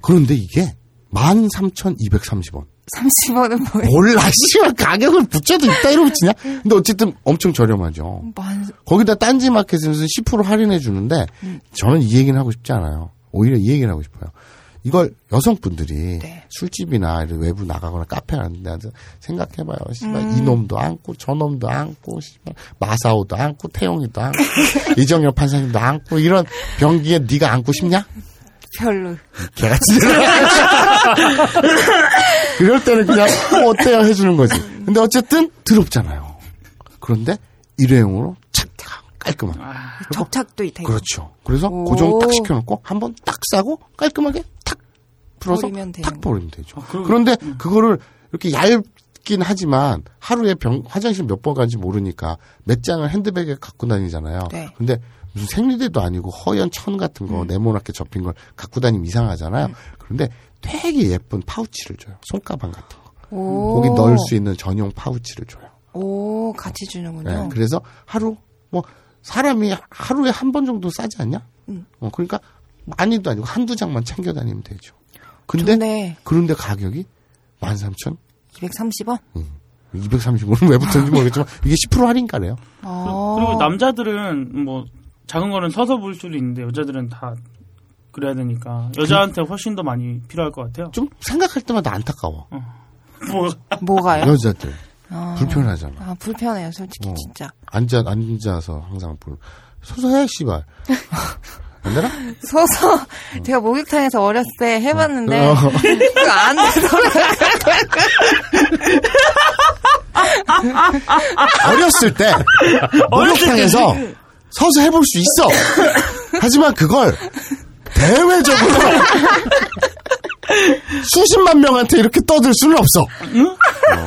그런데 이게 13,230원. 30원은 뭐예요? 몰라, 씨발 가격을 붙여도 있다 이러고 치냐? 근데 어쨌든 엄청 저렴하죠. 만, 거기다 딴지 마켓에서 10% 할인해 주는데 저는 이 얘기는 하고 싶지 않아요. 오히려 이 얘기를 하고 싶어요. 이걸 여성분들이 네. 술집이나 이런 외부 나가거나 카페 가는데 앉아서 생각해봐요. 씨발 이놈도 안고 저놈도 안고 씨발 마사오도 안고 태용이도 안고 이정열 판사님도 안고 이런 변기에 네가 안고 싶냐? 별로. 개같이 그럴 때는 그냥 어, 어때요 해주는 거지. 근데 어쨌든 더럽잖아요. 그런데 일회용으로 착 깔끔한. 접착도 되고. 그렇죠. 그래서 오. 고정 딱 시켜놓고 한번 딱 싸고 깔끔하게 탁 풀어서 버리면 탁 버리면 되죠. 그럼- 그런데 그거를 이렇게 얇긴 하지만 하루에 병, 화장실 몇번 가는지 모르니까 몇 장을 핸드백에 갖고 다니잖아요. 네. 근데 무슨 생리대도 아니고 허연 천 같은 거 네모나게 접힌 걸 갖고 다니면 이상하잖아요. 그런데 되게 예쁜 파우치를 줘요. 손가방 같은 거. 오. 거기 넣을 수 있는 전용 파우치를 줘요. 오, 같이 주는군요. 네, 그래서 하루 뭐 사람이 하루에 한 번 정도 싸지 않냐? 음. 어, 그러니까 많이도 아니고 한두 장만 챙겨 다니면 되죠. 근데 좋네. 그런데 가격이 13,230원. 230원? 230원은 왜 붙었는지 모르겠지만 이게 10% 할인가래요. 어. 그리고 남자들은 뭐 작은 거는 서서 볼 수도 있는데 여자들은 다 그래야 되니까 여자한테 훨씬 더 많이 필요할 것 같아요. 좀 생각할 때마다 안타까워. 뭐 뭐가요? 여자들 아. 불편하잖아. 아, 불편해요, 솔직히, 어. 진짜. 앉아 앉아서 항상 불 서서 해 씨발. 안 되나? 서서, 제가 목욕탕에서 어렸을 때 해봤는데, 어. 그거 안 되더라고요. 어렸을 때 목욕탕에서 서서 해볼 수 있어. 하지만 그걸 대외적으로 수십만 명한테 이렇게 떠들 수는 없어.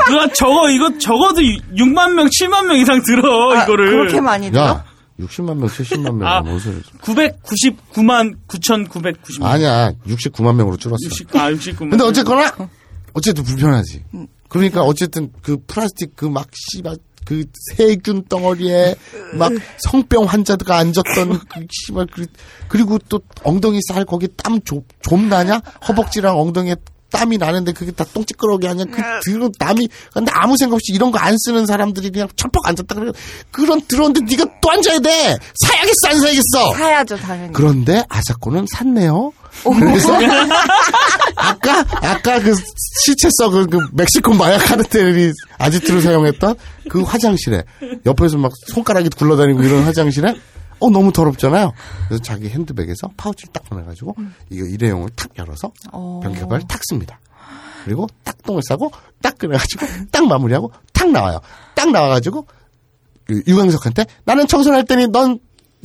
누가 저거 이거 적어도 6만 명, 7만 명 이상 들어 아, 이거를. 그렇게 많이 들어? 야, 60만 명, 70만 명, 아. 무슨 999만 9,990명. 아니야, 69만 명으로 줄었어. 60, 아, 69만. 근데 어쨌거나 어쨌든 불편하지. 음. 그러니까 어쨌든 그 플라스틱 그 막 씨발 그 세균 덩어리에 막 성병 환자가 앉았던 그 씨발 그 그리고 또 엉덩이 살 거기 땀 좀, 좀 나냐? 허벅지랑 엉덩이에 땀이 나는데 그게 다 똥찌끄러기 아니야? 그 들은 땀이 근데 아무 생각 없이 이런 거 안 쓰는 사람들이 그냥 철퍽 앉았다 그래. 그런 들었는데 네가 또 앉아야 돼. 사야겠어 안 사야겠어. 사야죠, 당연히. 그런데 아사코는 샀네요. 그래서 아까 아까 그 시체 썩은 그 멕시코 마약 카르텔이 아지트를 사용했던 그 화장실에 옆에서 막 손가락이 굴러다니고 이런 화장실에 어 너무 더럽잖아요. 그래서 자기 핸드백에서 파우치를 딱 꺼내가지고 이거 일회용을 탁 열어서 변기가발 탁 씁니다. 그리고 딱 똥을 싸고 딱 꺼내가지고 딱 마무리하고 탁 나와요. 딱 나와가지고 그 유광석한테 나는 청소를 할 테니 넌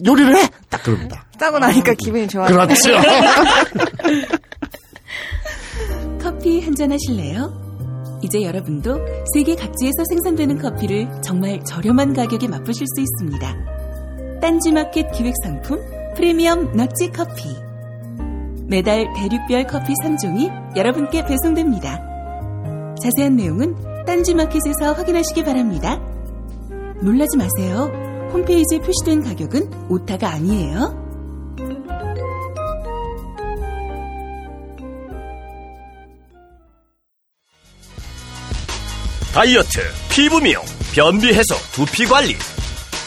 요리를 해. 딱 그럽니다. 싸고 나니까 기분이 좋아요. 그렇죠. 커피 한 잔 하실래요? 이제 여러분도 세계 각지에서 생산되는 커피를 정말 저렴한 가격에 맛보실 수 있습니다. 딴지마켓 기획상품 프리미엄 넛지 커피. 매달 대륙별 커피 3종이 여러분께 배송됩니다. 자세한 내용은 딴지마켓에서 확인하시기 바랍니다. 놀라지 마세요. 홈페이지에 표시된 가격은 오타가 아니에요. 다이어트, 피부 미용, 변비 해소, 두피 관리.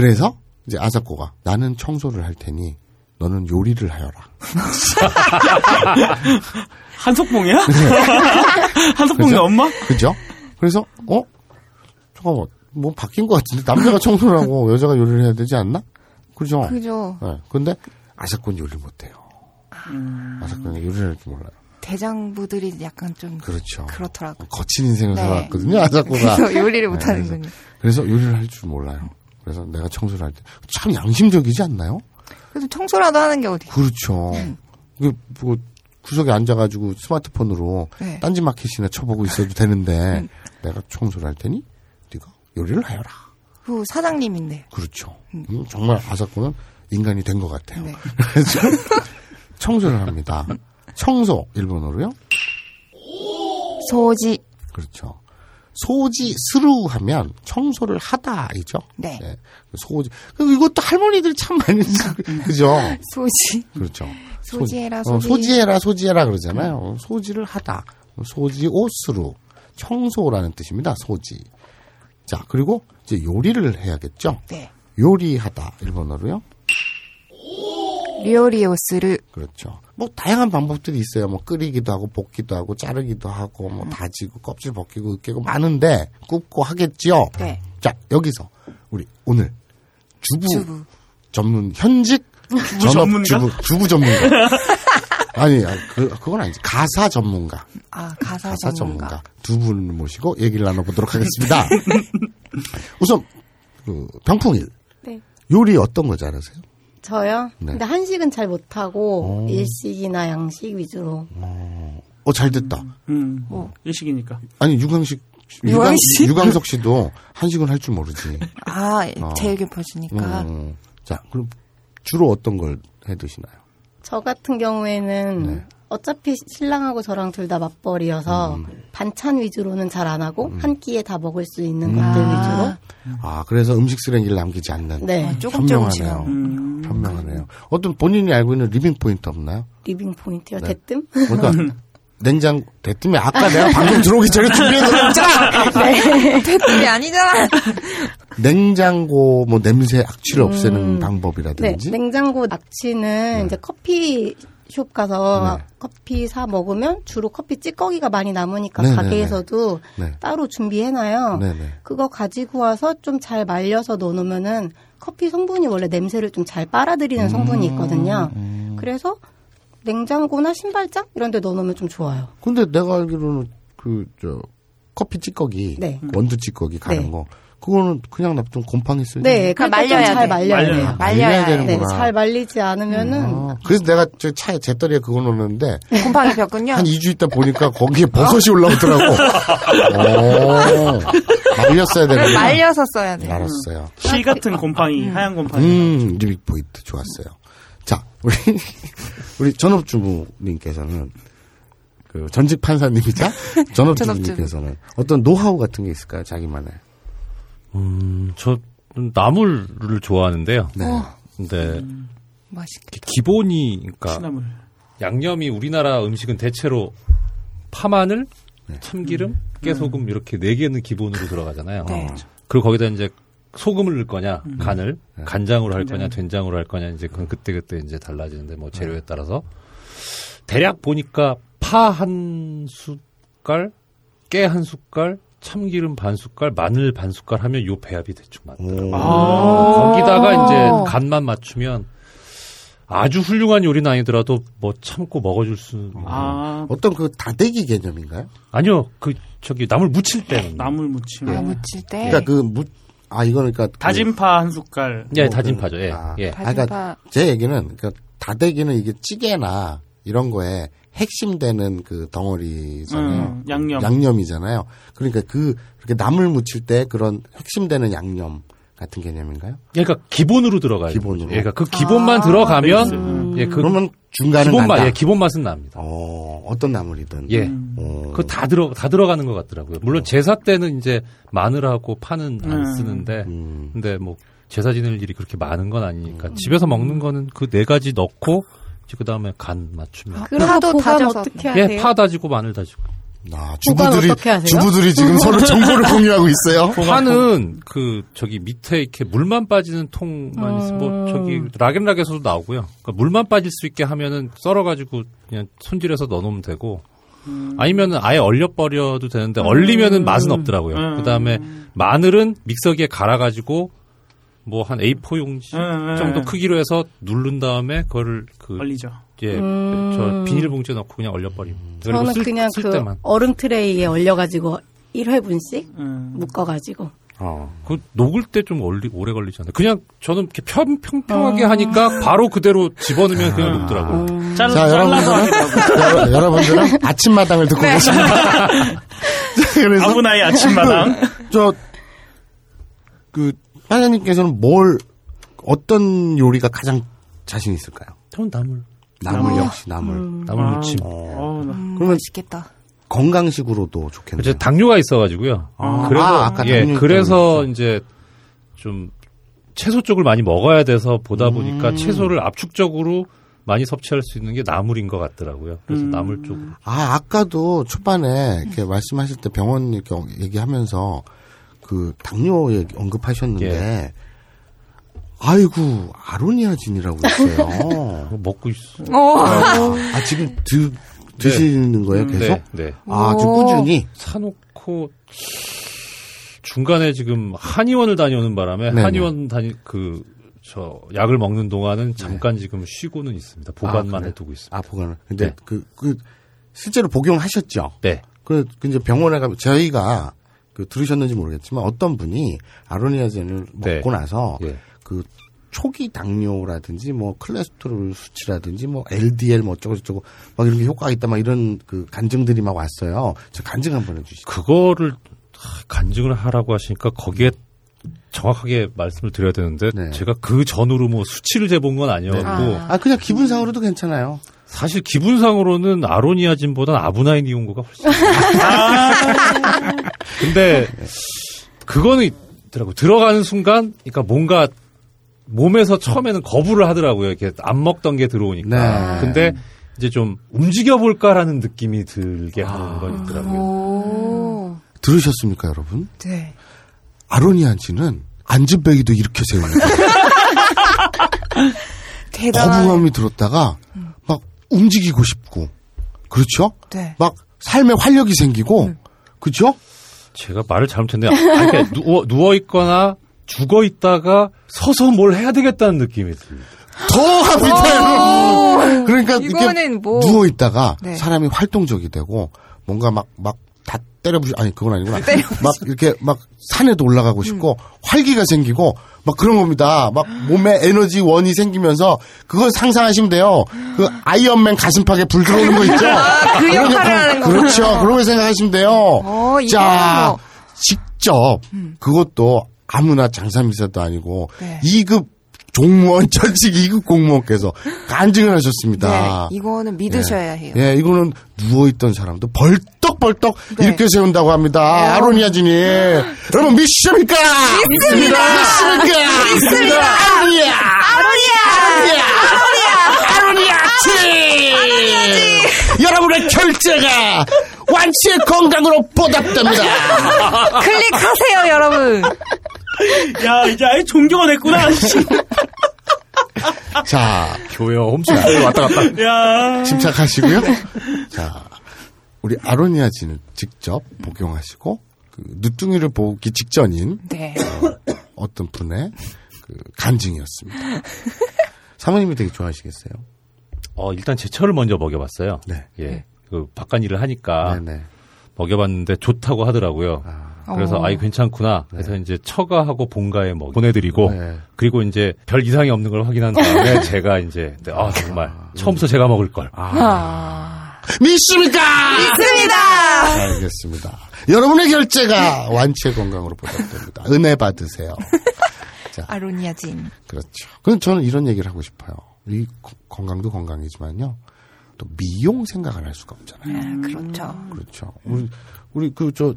그래서 이제 아사코가 나는 청소를 할 테니 너는 요리를 하여라. 한석봉이야? 한석봉이 그죠? 엄마? 그죠? 그래서 어 잠깐만 뭐 바뀐 것 같은데 남자가 청소를 하고 여자가 요리를 해야 되지 않나? 그죠? 그죠. 네. 근데 아사코는 요리를 못해요. 아사코는 요리를 할 줄 몰라요. 대장부들이 약간 좀 그렇죠. 그렇더라고요. 거친 인생을 네. 살아왔거든요, 아사코가. 그래서 요리를 네, 못하는군요. 그래서, 그래서 요리를 할 줄 몰라요. 그래서 내가 청소를 할 때 참 양심적이지 않나요? 그래도 청소라도 하는 게 어디. 그렇죠. 그, 뭐, 구석에 앉아가지고 스마트폰으로 네. 딴지 마켓이나 쳐보고 있어도 되는데 내가 청소를 할 테니 네가 요리를 하여라. 그 사장님인데. 그렇죠. 음, 정말 아사코는 인간이 된 것 같아요. 네. 그래서 청소를 합니다. 청소 일본어로요? 소지. 그렇죠. 掃除する 하면 청소를 하다이죠. 네. 掃除. 그리고 이것도 할머니들이 참 많이 쓰- 그죠? 소지. 그렇죠. 소지해라, 소, 어, 소지. 소지해라, 소지해라 그러잖아요. 소지를 하다. 소지 오스루. 청소라는 뜻입니다. 掃除. 자, 그리고 이제 요리를 해야겠죠? 네. 요리하다. 일본어로요? 料理をする 그렇죠. 뭐 다양한 방법들이 있어요. 뭐 끓이기도 하고 볶기도 하고 자르기도 하고 뭐 다지고 껍질 벗기고 으깨고 많은데 굽고 하겠지요. 네. 자 여기서 우리 오늘 주부, 주부. 전문 현직 주부 전업 전문가? 주부 주부 전문가. 아니 그 그건 아니지 가사 전문가. 아 가사, 가사 전문가. 전문가 두 분을 모시고 얘기를 나눠보도록 하겠습니다. 우선 그 병풍일 네. 요리 어떤 거 잘하세요? 저요? 네. 근데 한식은 잘 못하고 오. 일식이나 양식 위주로. 어, 잘 됐다. 음, 일식이니까. 아니, 유광식, 유광? 유광석 씨도 한식은 할 줄 모르지. 아, 어. 제일 깊어지니까. 음, 자, 그럼 주로 어떤 걸 해 드시나요? 저 같은 경우에는 네. 어차피 신랑하고 저랑 둘 다 맞벌이여서 음. 반찬 위주로는 잘 안 하고 한 끼에 다 먹을 수 있는 것들 아. 위주로. 아, 그래서 음식 쓰레기를 남기지 않는. 네. 아, 조금 현명하네요. 음. 현명하네요. 어떤 본인이 알고 있는 리빙 포인트 없나요? 리빙 포인트요. 네. 대뜸? 그러니까 냉장 대뜸에 아까 내가 방금 들어오기 전에 준비해 놓았잖아. 네. 대뜸이 아니잖아. 냉장고 뭐 냄새 악취를 없애는 음. 네. 방법이라든지. 냉장고 악취는 이제 커피 숍 가서 네. 커피 사 먹으면 주로 커피 찌꺼기가 많이 남으니까 네네네. 가게에서도 네. 따로 준비해놔요. 네네. 그거 가지고 와서 좀 잘 말려서 넣어놓으면은 커피 성분이 원래 냄새를 좀 잘 빨아들이는 성분이 있거든요. 음. 그래서 냉장고나 신발장 이런 데 넣어놓으면 좀 좋아요. 근데 내가 알기로는 그 저 커피 찌꺼기, 네. 원두 찌꺼기 가는 네. 거 그거는 그냥 놔두면 곰팡이 쓰요 네, 그러니까 말려야 좀잘 돼. 말려야 말려야 돼요. 돼. 말려야 말려야 돼. 네, 되는구나. 잘 말리지 않으면은 아, 그래서 내가 저 차에 잿더리에 그거 넣었는데 곰팡이 폈군요. 한 2주 있다 보니까 거기에 버섯이 올라오더라고. 오, 말렸어야 되는데. 말려서 써야 돼. 알았어요. 실 같은 곰팡이, 하얀 곰팡이. 음, 리빅 포인트 좋았어요. 자, 우리 우리 전업주부님께서는 그 전직 판사님이자 전업주부님께서는 어떤 노하우 같은 게 있을까요? 자기만의. 음, 저 나물을 좋아하는데요. 네. 근데 맛있게. 기본이 그러니까 취나물. 양념이 우리나라 음식은 대체로 파마늘, 네. 참기름, 깨소금 이렇게 네 개는 기본으로 들어가잖아요. 네. 그리고 거기다 이제 소금을 넣을 거냐, 음. 간을 네. 간장으로 할. 거냐, 된장으로 할 거냐 이제 그건 그때 그때 이제 달라지는데 뭐 재료에 따라서 대략 보니까 파 한 숟갈, 깨 한 숟갈, 참기름 반 숟갈, 마늘 반 숟갈 하면 요 배합이 대충 맞더라고요. 오. 거기다가 이제 간만 맞추면 아주 훌륭한 요리는 아니더라도 뭐 참고 먹어줄 수 있는. 아, 어떤 그 다대기 개념인가요? 아니요 그 저기 나물 무칠 때는 나물 무침. 아, 무칠 때. 그러니까 그 무, 아, 이거는 그러니까. 그- 다진 파한 숟갈. 예 뭐 다진 그- 파죠 예, 아, 예. 아, 그러니까 다진파. 제 얘기는 그러니까 다대기는 이게 찌개나 이런 거에 핵심되는 그 덩어리잖아요. 음, 양념. 양념이잖아요. 그러니까 그 이렇게 나물 무칠 때 그런 핵심되는 양념 같은 개념인가요? 그러니까 기본으로 들어가요. 기본으로. 예, 그러니까 그 기본만 아, 들어가면 예, 그 그러면 중간은 기본 맛, 난다. 예, 기본 맛은 납니다. 어, 어떤 나물이든. 예. 음. 어. 그다 들어 다 들어가는 것 같더라고요. 물론 제사 때는 이제 마늘하고 파는 안 음. 쓰는데 음. 근데 뭐 제사 지낼 일이 그렇게 많은 건 아니니까 집에서 먹는 거는 그 네 가지 넣고 이제 그다음에 간 맞추면 그리고 파도 다져서. 어떻게 예, 하세요? 파 다지고 마늘 다지고. 아, 주부들이 어떻게 하세요? 주부들이 지금 서로 정보를 공유하고 있어요. 파는 그 저기 밑에 이렇게 물만 빠지는 통만 있어 뭐 저기 락앤락에서도 나오고요. 그러니까 물만 빠질 수 있게 하면은 썰어가지고 그냥 손질해서 넣어놓으면 되고 아니면은 아예 얼려 버려도 되는데 얼리면은 맛은 없더라고요. 음. 그다음에 마늘은 믹서기에 갈아가지고 뭐 한 A4 용지 음, 음. 정도 크기로 해서 누른 다음에 그거를 그 얼리죠. 예, 음. 저 비닐봉지에 넣고 그냥 얼려버리면 그리고 저는 쓸, 그냥 쓸 그 때만 얼음 트레이에 얼려가지고 1회분씩 음. 묶어가지고. 어. 그 녹을 때 좀 오래 걸리잖아요. 그냥 저는 이렇게 평, 평평하게 하니까 바로 그대로 집어넣으면 그냥 녹더라고요. 잘, 자, 잘라서 여러분들은. 여러- 여러분들은 아침마당을 듣고 네. 계십니다. 그래서 아브나의 아침마당. 저, 그, 사장님께서는 뭘, 어떤 요리가 가장 자신 있을까요? 저는 나물. 나물 어. 역시 나물. 나물 아, 무침. 어, 나- 음, 그러면 맛있겠다. 건강식으로도 좋겠네요. 제 당뇨가 있어가지고요. 아. 그래서 아, 아까 예, 당뇨 그래서 있다고 이제 좀 채소 쪽을 많이 먹어야 돼서 보다 음. 보니까 채소를 압축적으로 많이 섭취할 수 있는 게 나물인 것 같더라고요. 그래서 음. 나물 쪽. 아, 아까도 초반에 이렇게 말씀하실 때 병원 이렇게 얘기하면서 그 당뇨 얘기 언급하셨는데 예. 아이고 아로니아진이라고 있어요. 먹고 있어. 어. 아 지금 드, 드시는 거예요 계속? 네, 네. 아 지금 꾸준히. 사놓고 중간에 지금 한의원을 다녀오는 바람에 네네. 한의원 다니 그 저 약을 먹는 동안은 잠깐 지금 쉬고는 있습니다. 보관만 네. 아? 해두고 있습니다. 아 보관을. 근데 네. 그, 그 실제로 복용하셨죠? 네. 그, 그 이제 병원에 가면 저희가 그 들으셨는지 모르겠지만 어떤 분이 아로니아진을 네. 먹고 나서 예. 그 초기 당뇨라든지 뭐 콜레스테롤 수치라든지 뭐 LDL 뭐 어쩌고 저쩌고 막 이런 게 효과가 있다 막 이런 그 간증들이 막 왔어요. 저 간증 한번 해주시죠. 그거를 하, 간증을 하라고 하시니까 거기에 정확하게 말씀을 드려야 되는데 제가 그 전후로 뭐 수치를 재본 건 아니었고 아 그냥 기분상으로도 괜찮아요. 사실 기분상으로는 아로니아 진보단 아브나이니온고가 훨씬. 근데 그거는 있더라고. 들어가는 순간, 그러니까 뭔가 몸에서 처음에는 거부를 하더라고요. 이렇게 안 먹던 게 들어오니까. 네. 근데 이제 좀 움직여 볼까라는 느낌이 들게 하는 건 있더라고요. 들으셨습니까, 여러분? 네. 아로니아진은 안즈베기도 이렇게 세우는 거예요. 대단한. 거부감이 들었다가 막 움직이고 싶고 그렇죠? 네. 막 삶에 활력이 생기고 그렇죠? 제가 말을 잘못했네요. 아니, 그러니까 누워, 누워 있거나 죽어 있다가 서서 뭘 해야 되겠다는 느낌이 듭니다. 더 합니다. 그러니까 이거는 뭐- 누워 있다가 네. 사람이 활동적이 되고 뭔가 막막다 때려부시 아니 그건 아니구나. 막 이렇게 막 산에도 올라가고 싶고 음. 활기가 생기고 막 그런 겁니다. 막 몸에 에너지 원이 생기면서 그걸 상상하시면 돼요. 그 아이언맨 가슴팍에 불 들어오는 거 있죠. 아, 그 그런 역할. 그렇죠. 그런 걸 생각하시면 돼요. 어, 자, 뭐. 직접 그것도 아무나 장사미사도 아니고 네. 2급 종무원 전직 2급 공무원께서 간증을 하셨습니다. 네, 이거는 믿으셔야 해요. 예, 이거는 누워있던 사람도 벌떡벌떡 네. 일으켜 세운다고 합니다. 아로니아진이. 여러분, 믿습니까? 믿습니다. 믿습니까? 믿습니다. 아로니아! 아로니아! 아로니아! 아로니아진! 여러분의 결제가 완치의 건강으로 보답됩니다. 클릭하세요, 여러분. 야, 이제 아예 종교가 됐구나. 씨. 자, 교회와 홈쇼핑 왔다 갔다. 야. 침착하시고요. 자, 우리 아로니아진을 직접 복용하시고 그 누뚱이를 보기 직전인 네. 어, 떤 분의 그 간증이었습니다. 사모님이 되게 좋아하시겠어요? 어, 일단 제철을 먼저 먹여봤어요. 네. 예. 그 바깥 일을 하니까 네네. 먹여봤는데 좋다고 하더라고요. 그래서 어. 아이 괜찮구나. 그래서 이제 처가하고 본가에 먹 보내드리고 네. 그리고 이제 별 이상이 없는 걸 확인한 다음에 제가 이제 아 정말 처음부터 제가 먹을 걸. 믿습니까? 믿습니다. 알겠습니다. 여러분의 결제가 완치의 건강으로 보답됩니다. 은혜 받으세요. 아로니아 진. 그렇죠. 그럼 저는 이런 얘기를 하고 싶어요. 이 거- 건강도 건강이지만요. 또 미용 생각 안할 수가 없잖아요. 아, 그렇죠. 그렇죠. 우리 우리 그 저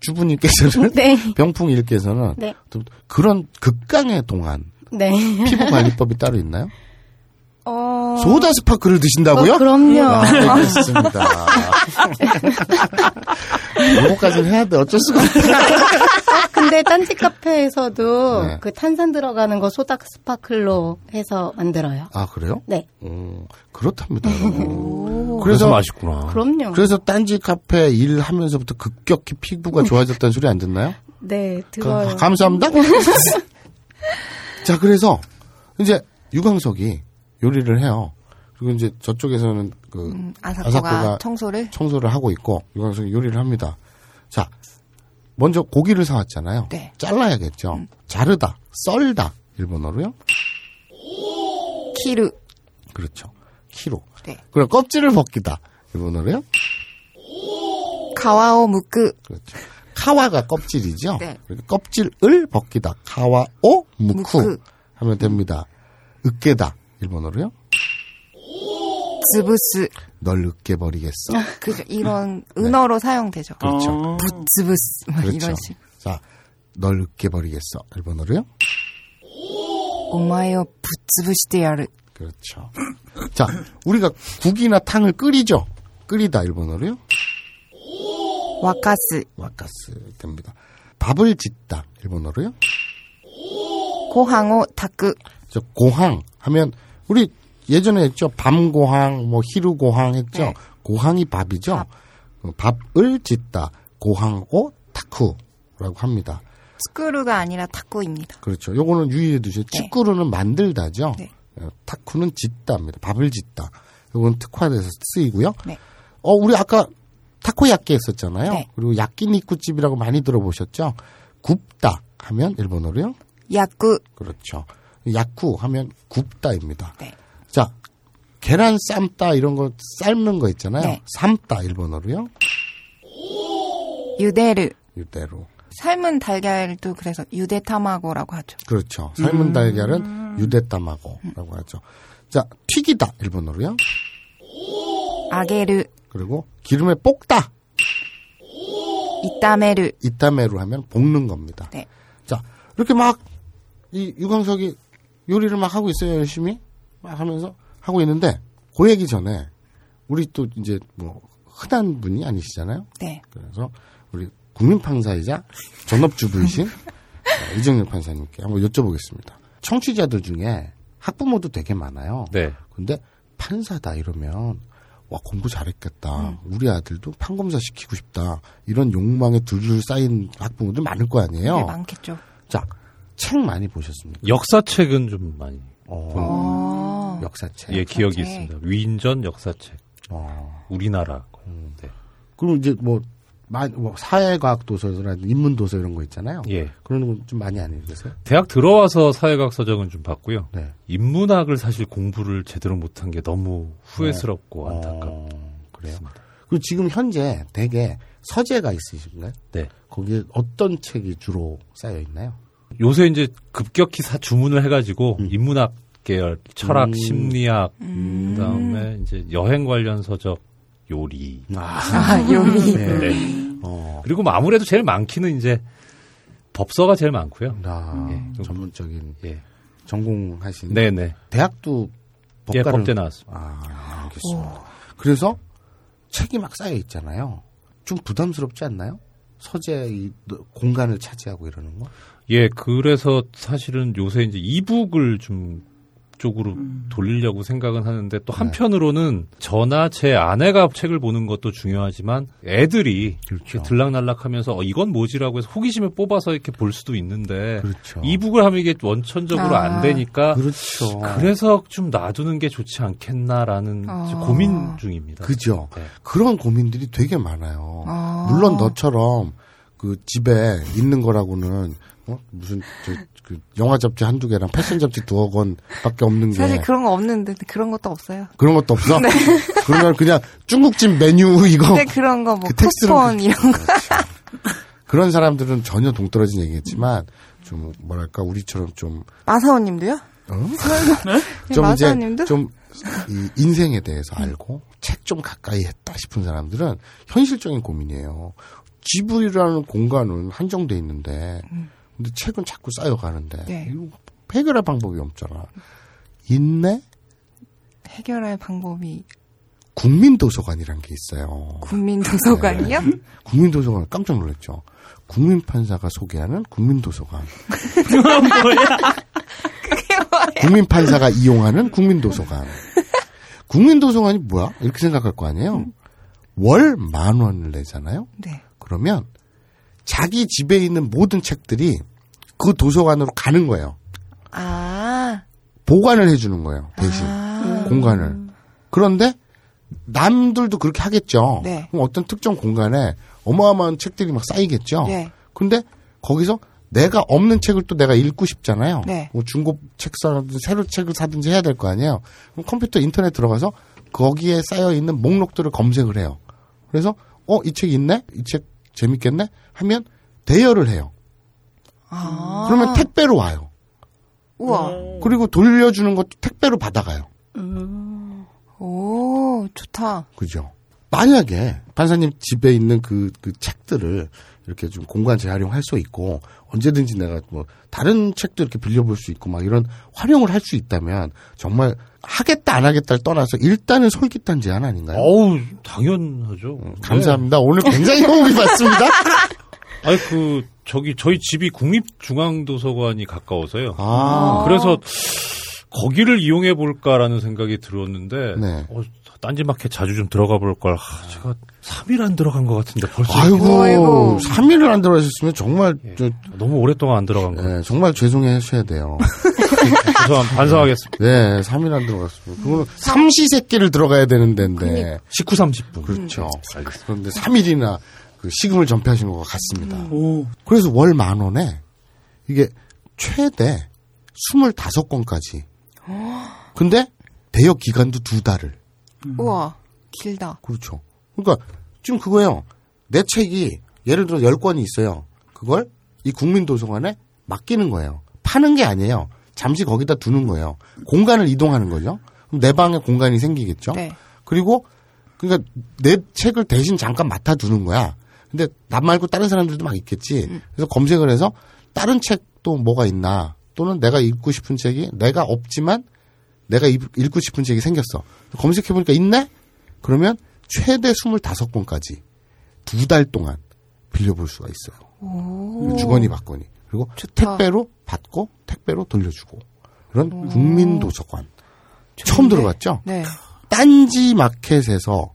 주부님께서는 네. 병풍일께서는 네. 또 그런 극강의 동안 네. 피부 관리법이 따로 있나요? 어... 소다 스파클을 드신다고요? 어, 그럼요. 아, 알겠습니다. 요거까지는 해야 돼. 어쩔 수가 없다. 근데 딴지 카페에서도 네. 그 탄산 들어가는 거 소다 스파클로 해서 만들어요. 아 그래요? 네. 음, 그렇답니다. 그래서 그래서 맛있구나. 그럼요. 그래서 딴지 카페 일하면서부터 급격히 피부가 좋아졌다는 소리 안 듣나요? 네, 들어요. 가- 감사합니다. 자, 그래서 이제 유광석이 요리를 해요. 그리고 이제 저쪽에서는 그 음, 아사코가 청소를? 청소를 하고 있고 유광석이 요리를 합니다. 자, 먼저 고기를 사왔잖아요. 네. 잘라야겠죠. 자르다, 썰다 일본어로요. 키르. 그렇죠. 키로. 네. 그럼 껍질을 벗기다 일본어로요. 가와오 무크. 그렇죠. 카와가 껍질이죠. 네. 그러니까 껍질을 벗기다. 카와오 무쿠 무쿠. 하면 됩니다. 으깨다 일본어로요. 즈부스. 널 으깨 버리겠어. 그죠. 이런 은어로 사용되죠. 그렇죠. 부츠부스. 막 그렇죠. 이런 식. 자, 널 으깨 버리겠어 일본어로요. お前をぶっ潰してやる. 그렇죠. 자, 우리가 국이나 탕을 끓이죠. 끓이다 일본어로요. 沸かす. 沸かす 됩니다. 밥을 짓다 일본어로요. ご飯を炊く. 저 고항 하면 우리 예전에 했죠. 밤고항, 뭐 히루고항 했죠. 네. 고항이 밥이죠. 어, 밥을 짓다. 고항고 타쿠라고 합니다. 스크루가 아니라 타쿠입니다. 그렇죠. 요거는 유의해 두세요. 네. 찌꾸루는 만들다죠. 네. 어, 타쿠는 짓다입니다. 밥을 짓다. 요건 특화돼서 쓰이고요. 네. 어, 우리 아까 타코야끼 했었잖아요. 네. 그리고 야끼니쿠집이라고 많이 들어보셨죠. 굽다 하면 일본어로요. 야쿠. 그렇죠. 약후 하면 굽다입니다. 네. 자, 계란 삶다 이런 거 삶는 거 있잖아요. 네. 삶다 일본어로요. 유데르. 이대로. 삶은 달걀도 그래서 유데타마고라고 하죠. 그렇죠. 삶은 음. 달걀은 유데타마고라고 하죠. 자, 튀기다 일본어로요. 아게르. 그리고 기름에 볶다 이따메르. 이따메로 하면 볶는 겁니다. 네. 자, 이렇게 막 이 유광석이 요리를 막 하고 있어요, 열심히. 막 하면서 하고 있는데 그 얘기 전에 우리 또 이제 뭐 흔한 분이 아니시잖아요. 네. 그래서 우리 국민 판사이자 전업주부이신 어, 이정렬 판사님께 한번 여쭤보겠습니다. 청취자들 중에 학부모도 되게 많아요. 네. 근데 판사다 이러면 와 공부 잘했겠다. 음. 우리 아들도 판검사 시키고 싶다. 이런 욕망에 둘둘 쌓인 학부모들 많을 거 아니에요. 네, 많겠죠. 자, 책 많이 보셨습니까? 역사책은 좀 많이 어, 어. 역사책. 예 기억이 역사책. 있습니다. 위인전 역사책. 어. 우리나라. 음. 네. 그리고 이제 뭐, 마- 뭐 사회과학 도서라든지 인문 도서 이런 거 있잖아요. 예. 그런 건 좀 많이 안 읽으세요? 대학 들어와서 사회과학 서적은 좀 봤고요. 네. 인문학을 사실 공부를 제대로 못한 게 너무 후회스럽고 어, 안타깝고. 그래요. 그리고 지금 현재 대개 서재가 있으신가요? 네. 거기에 어떤 책이 주로 쌓여 있나요? 요새 이제 급격히 사 주문을 해가지고 인문학 계열, 철학, 음. 심리학, 그다음에 이제 여행 관련 서적, 요리. 아, 요리. 네. 어. 그리고 뭐 아무래도 제일 많기는 이제 법서가 제일 많고요. 아, 예, 좀- 전문적인 예. 전공하신 네네. 대학도 예, 법과를 법대 나왔습니다. 아, 알겠습니다. 그래서 책이 막 쌓여 있잖아요. 좀 부담스럽지 않나요? 서재 이 공간을 차지하고 이러는 거? 예, 그래서 사실은 요새 이제 이북을 좀 쪽으로 돌리려고 생각은 하는데 또 한편으로는 저나 제 아내가 책을 보는 것도 중요하지만 애들이 이렇게 들락날락하면서 어, 이건 뭐지라고 해서 호기심에 뽑아서 이렇게 볼 수도 있는데 그렇죠. 이북을 하면 이게 원천적으로 아. 안 되니까 그렇죠. 그래서 좀 놔두는 게 좋지 않겠나라는 아. 고민 중입니다. 그죠. 네. 그런 고민들이 되게 많아요. 아. 물론 너처럼 그 집에 있는 거라고는 어? 무슨 저, 그 영화 잡지 한두 개랑 패션 잡지 두어 권밖에 없는 게 사실 그런 거 없는데 그런 것도 없어요. 그런 것도 없어? 네. 그러면 그냥 중국집 메뉴 이거 근데 그런 거뭐 그 쿠폰 이런 거. 그런 사람들은 전혀 동떨어진 얘기겠지만 좀 뭐랄까 우리처럼 좀 마사오님도요? 어? 네, 좀 이제 마사오님도? 좀이 인생에 대해서 알고 책 좀 가까이 했다 싶은 사람들은 현실적인 고민이에요. 집이라는 공간은 한정돼 있는데 근데 책은 자꾸 쌓여가는데 네. 이거 해결할 방법이 없잖아. 인내 해결할 방법이 국민도서관이라는 게 있어요. 국민도서관이요? 네. 국민도서관 깜짝 놀랐죠. 국민판사가 소개하는 국민도서관. 국민판사가 이용하는 국민도서관. 국민도서관이 뭐야? 이렇게 생각할 거 아니에요? 월만 원을 내잖아요? 네. 그러면 자기 집에 있는 모든 책들이 그 도서관으로 가는 거예요. 아. 보관을 해주는 거예요. 대신. 아. 공간을. 그런데 남들도 그렇게 하겠죠. 네. 그럼 어떤 특정 공간에 어마어마한 책들이 막 쌓이겠죠. 네. 근데 거기서 내가 없는 책을 또 내가 읽고 싶잖아요. 네. 뭐 중고 책 사든지 새로 책을 사든지 해야 될 거 아니에요. 그럼 컴퓨터 인터넷 들어가서 거기에 쌓여 있는 목록들을 검색을 해요. 그래서 어 이 책 있네, 이 책 재밌겠네 하면 대여를 해요. 아. 그러면 택배로 와요. 우와. 그리고 돌려주는 것도 택배로 받아가요. 오, 좋다. 그죠? 만약에 판사님 집에 있는 그, 그 책들을 이렇게 좀 공간 재활용할 수 있고 언제든지 내가 뭐 다른 책도 이렇게 빌려볼 수 있고 막 이런 활용을 할 수 있다면 정말 하겠다 안 하겠다를 떠나서 일단은 솔깃한 제안 아닌가요? 어우 당연하죠. 네. 감사합니다. 오늘 굉장히 호흡이 맞습니다. 아니 그 저기 저희 집이 국립중앙도서관이 가까워서요. 아. 그래서 거기를 이용해 볼까라는 생각이 들었는데 네. 어, 딴지마켓 자주 좀 들어가 볼 걸. 아, 제가 3일 안 들어간 것 같은데 벌써 아이고, 3일을 안 들어가셨으면 정말 저, 너무 오랫동안 안 들어간 거. 네, 정말 죄송해 하셔야 돼요. 죄송 반성하겠습니다. 네, 3일 안 들어갔습니다. 그거는 삼시세끼를 들어가야 되는 데인데. 19, 30분. 그렇죠. 그런데 3일이나 그 시금을 전폐하신 것 같습니다. 오. 그래서 월 만 원에 이게 최대 25건까지. 근데 대여 기간도 두 달을. 우와, 길다. 그렇죠. 그러니까 지금 그거예요. 내 책이 예를 들어 10권이 있어요. 그걸 이 국민도서관에 맡기는 거예요. 파는 게 아니에요. 잠시 거기다 두는 거예요. 공간을 이동하는 거죠. 그럼 내 방에 공간이 생기겠죠. 네. 그리고 그러니까 내 책을 대신 잠깐 맡아 두는 거야. 근데 나 말고 다른 사람들도 막 있겠지. 그래서 검색을 해서 다른 책도 뭐가 있나 또는 내가 읽고 싶은 책이 내가 없지만 내가 읽- 읽고 싶은 책이 생겼어. 검색해 보니까 있네. 그러면 최대 25권까지 두 달 동안 빌려볼 수가 있어요. 주거니 받거니. 그리고 택배로 받고 택배로 돌려주고. 그런 국민 도서관. 처음 들어봤죠? 네. 딴지 마켓에서만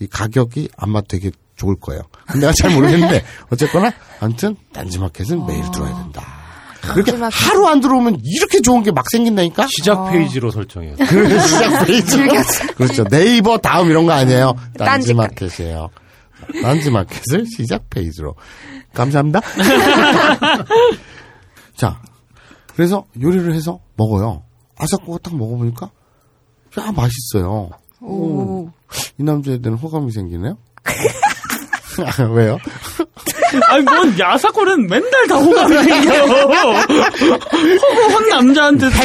이 가격이 아마 되게 좋을 거예요. 근데 내가 잘 모르겠는데 어쨌거나 아무튼 딴지 마켓은 매일 들어야 된다. 그렇게 딴지 마켓. 하루 안 들어오면 이렇게 좋은 게 막 생긴다니까? 시작 페이지로 설정해요. 그 시작 페이지로. 그렇죠. 네이버 다음 이런 거 아니에요. 딴지 딴지 마켓이에요. 딴지 마켓을 시작 페이지로. 감사합니다. 자, 그래서 요리를 해서 먹어요. 아삭고가 딱 먹어보니까 야 맛있어요. 오. 이 남자에 대한 호감이 생기네요. 아, 왜요? 아니, 뭔 야사골은 맨날 다 호감이 생겨. 허구한 남자한테 다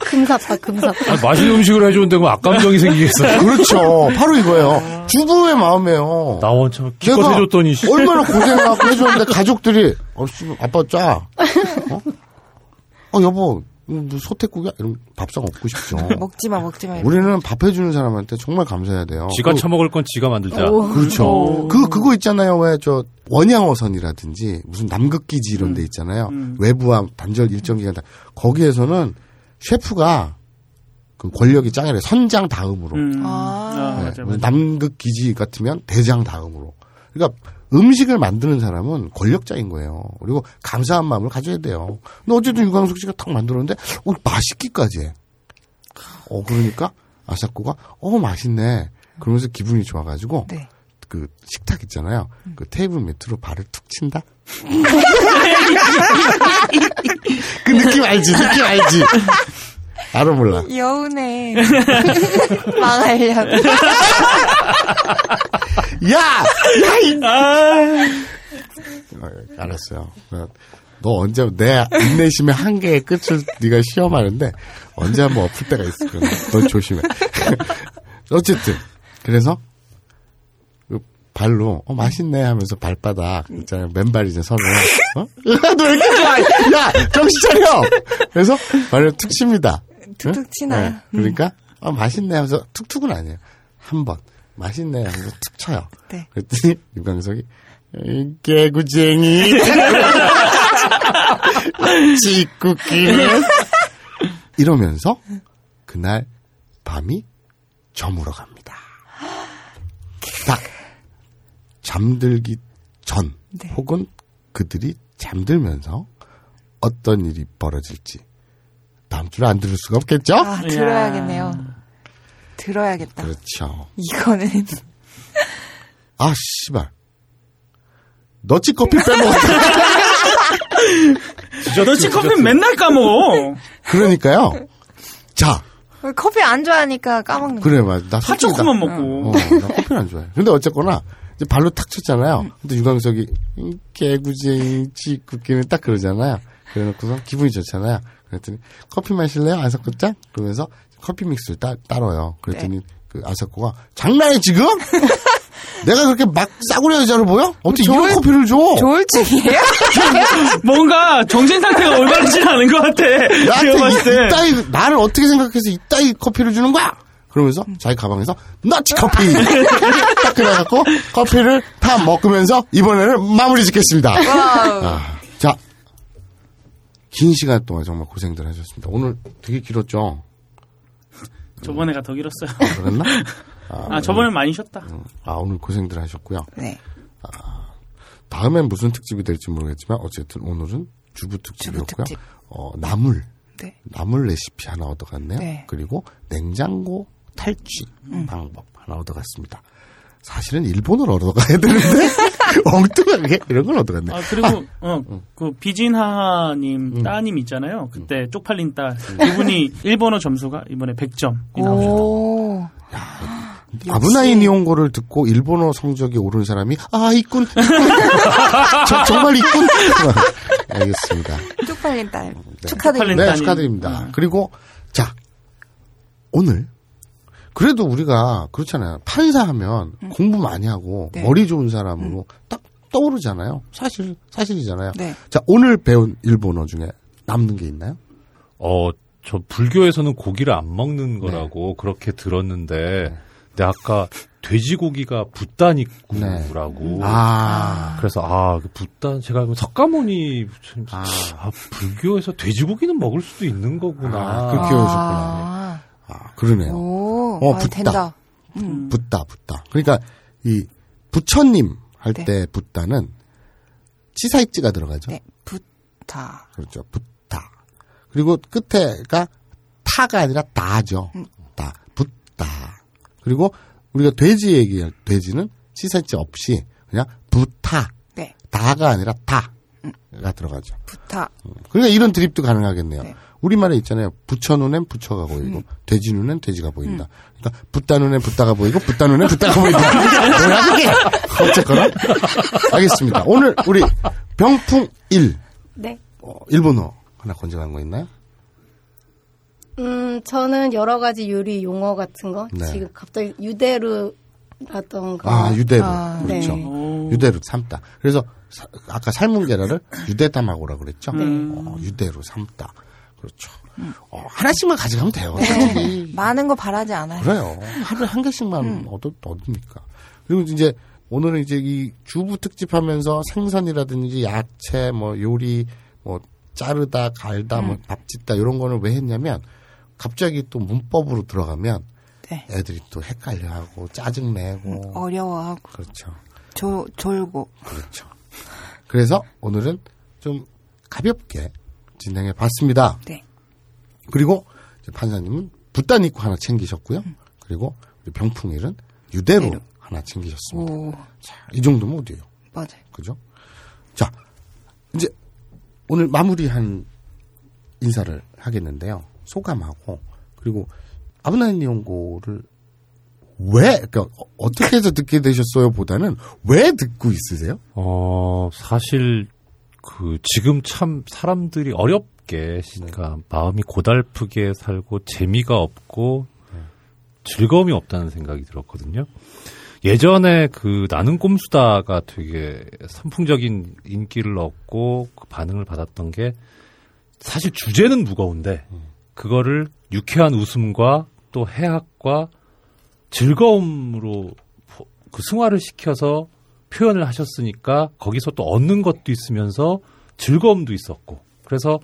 금사빠, 금사빠. 아, 맛있는 음식을 해주는데 뭐 악감정이 생기겠어요. 그렇죠. 바로 이거예요. 주부의 마음이에요. 나 원참 기껏 해줬더니 씨. 얼마나 고생하고 해줬는데 가족들이 어, 씨, 아빠 짜. 어? 어 여보, 뭐 소태국이야? 이런 밥상 없고 싶죠. 먹지 마, 먹지 마. 우리는 밥 해주는 사람한테 정말 감사해야 돼요. 지가 그- 처먹을 건 지가 만들자. 그렇죠. 그 그거 있잖아요. 왜 저 원양어선이라든지 무슨 남극기지 이런 데 있잖아요. 외부와 단절 일정 기간 다 거기에서는 셰프가 그 권력이 짱이래. 선장 다음으로. 음. 아. 아, 네, 맞아, 맞아. 남극기지 같으면 대장 다음으로. 그러니까 음식을 만드는 사람은 권력자인 거예요. 그리고 감사한 마음을 가져야 돼요. 근데 어쨌든 유광석 씨가 탁 만들었는데, 어, 맛있기까지 해. 어, 그러니까 아사코가, 어, 맛있네. 그러면서 기분이 좋아가지고, 네. 그 식탁 있잖아요. 그 테이블 밑으로 발을 툭 친다? 그 느낌 알지? 느낌 알지? 알아 몰라. 여운에 망하려고. 야! 야, 이 어, 알았어요. 어, 너 언제 내 인내심의 한계의 끝을 네가 시험하는데 언제 한번 엎을 때가 있을 거야. 너 조심해. 어쨌든 그래서 그 발로 어 맛있네 하면서 발바닥 있잖아요. 맨발 이제 서로 어? 너왜 이렇게 좋아? 야 정신 차려. 그래서 발을 툭 칩니다. 툭툭 응? 치나요? 네. 그러니까 어 맛있네 하면서 툭툭은 아니에요. 한 번 맛있네 하면서 툭 쳐요. 네. 그랬더니 유광석이 이 개구쟁이 찌꾸기는 이러면서 그날 밤이 저물어 갑니다. 딱 잠들기 전 네. 혹은 그들이 잠들면서 어떤 일이 벌어질지 다음 주를 안 들을 수가 없겠죠? 아, 들어야겠네요. 들어야겠다. 그렇죠. 이거는 아 씨발 너치 커피 빼먹었다. 너치 커피 맨날 까먹어. 그러니까요. 자 커피 안 좋아하니까 까먹는 거. 그래 맞아. 나 핫초코만 먹고. 어, 나 커피는 안 좋아해. 근데 어쨌거나 이제 발로 탁 쳤잖아요. 근데 유광석이 이 개구쟁이 찌꾸기는 딱 그러잖아요. 그래놓고서 기분이 좋잖아요. 그랬더니 커피 마실래요? 아사코짱? 그러면서 커피 믹스를 따, 따러요. 그랬더니 그 아사코가 장난해 지금? 내가 그렇게 막 싸구려 여자로 보여? 어떻게 이런 커피를 줘? 조울증이에요? 뭔가 정신 상태가 올바르지 않은 것 같아. 나한테 이. 이따위 나를 어떻게 생각해서 이따위 커피를 주는 거야? 그러면서 자기 가방에서 너치 커피 딱 그래갖고 커피를 다 먹으면서 이번에는 마무리 짓겠습니다. 아, 자, 긴 시간 동안 정말 고생들 하셨습니다. 오늘 되게 길었죠? 저번에가 더 길었어요. 아, 그랬나? 아, 저번엔 많이 쉬었다. 아, 오늘 고생들 하셨고요. 네. 다음엔 무슨 특집이 될지 모르겠지만 어쨌든 오늘은 주부 특집이었고요. 주부 특집. 어, 나물. 네. 나물 레시피 하나 얻어갔네요. 네. 그리고 냉장고 탈취 방법 하나 얻어갔습니다. 사실은 일본어를 얻어가야 되는데 엉뚱하게 이런 걸 얻어갔네. 아 그리고 어그 비진하하님 따님 있잖아요. 그때 쪽팔린 딸 그분이 일본어 점수가 이번에 100점이 나오셨다. 오. 아브나인 이용고를 듣고 일본어 성적이 오른 사람이 아 있군, 있군. 저, 정말 있군. 알겠습니다. 쪽팔린 딸. 네. 축하드립니다. 네, 축하드립니다. 그리고 자 오늘 그래도 우리가 그렇잖아요. 판사하면 공부 많이 하고 네. 머리 좋은 사람으로 딱 떠오르잖아요. 사실 사실이잖아요. 네. 자 오늘 배운 일본어 중에 남는 게 있나요? 어, 저 불교에서는 고기를 안 먹는 거라고 그렇게 들었는데, 근데 아까 돼지고기가 붓다니꾸라고. 아. 그래서 아, 그 붓단 제가 알고 석가모니 참, 아, 불교에서 돼지고기는 먹을 수도 있는 거구나. 아, 그렇게 오셨구나. 아, 그러네요. 오, 어, 아, 붓다. 된다. 음. 붓다, 붓다. 그러니까 이 부처님 할 네. 때 붓다는 치사익지가 들어가죠. 네, 붓다. 그렇죠. 붓다. 그리고 끝에가 타가 아니라 다죠. 음. 다. 붓다. 그리고 우리가 돼지 얘기할 돼지는 치사익지 없이 그냥 부타. 네. 다가 아니라 다가 들어가죠. 붓다. 그러니까 이런 드립도 가능하겠네요. 네. 우리말에 있잖아요. 부처 눈엔 부처가 보이고, 음. 돼지 눈엔 돼지가 보인다. 그러니까, 붓다 눈엔 붓다가 보이고, 붓다 눈엔 붓다가 보인다. 뭐야, 그게? 어쨌거나. 알겠습니다. 오늘 우리 병풍 1. 네. 어, 일본어 하나 건져간 거 있나요? 음, 저는 여러 가지 요리 용어 같은 거 네. 지금 갑자기 유대루 라던가 아, 유대루. 아, 그렇죠. 네. 유대루 삶다. 그래서 사- 아까 삶은 계란을 유대담하고라 그랬죠. 네. 어, 유대루 삶다. 그렇죠. 어, 하나씩만 가져가면 돼요. 네. 많은 거 바라지 않아요. 그래요. 하루에 한 개씩만 음. 얻어, 얻으니까. 그리고 이제 오늘은 이제 이 주부 특집 하면서 생선이라든지 야채, 뭐 요리, 뭐 자르다, 갈다, 음. 뭐 밥 짓다 이런 거는 왜 했냐면 갑자기 또 문법으로 들어가면 네. 애들이 또 헷갈려하고 짜증내고 어려워하고 그렇죠. 졸, 졸고. 그렇죠. 그래서 오늘은 좀 가볍게 진행해 봤습니다. 네. 그리고 이제 판사님은 붓단 입고 하나 챙기셨고요. 그리고 우리 병풍일은 유대로 유대로. 하나 챙기셨습니다. 오, 자, 이 정도면 어디예요? 맞아요. 그죠? 자, 이제 오늘 마무리한 인사를 하겠는데요. 소감하고 그리고 아브나인 연고를 왜, 그러니까 어- 어떻게 해서 듣게 되셨어요? 보다는 왜 듣고 있으세요? 어, 사실 그 지금 참 사람들이 어렵게 그러니까 마음이 고달프게 살고 재미가 없고 즐거움이 없다는 생각이 들었거든요. 예전에 그 나는 꼼수다가 되게 선풍적인 인기를 얻고 그 반응을 받았던 게 사실 주제는 무거운데 그거를 유쾌한 웃음과 또 해학과 즐거움으로 포- 그 승화를 시켜서 표현을 하셨으니까 거기서 또 얻는 것도 있으면서 즐거움도 있었고. 그래서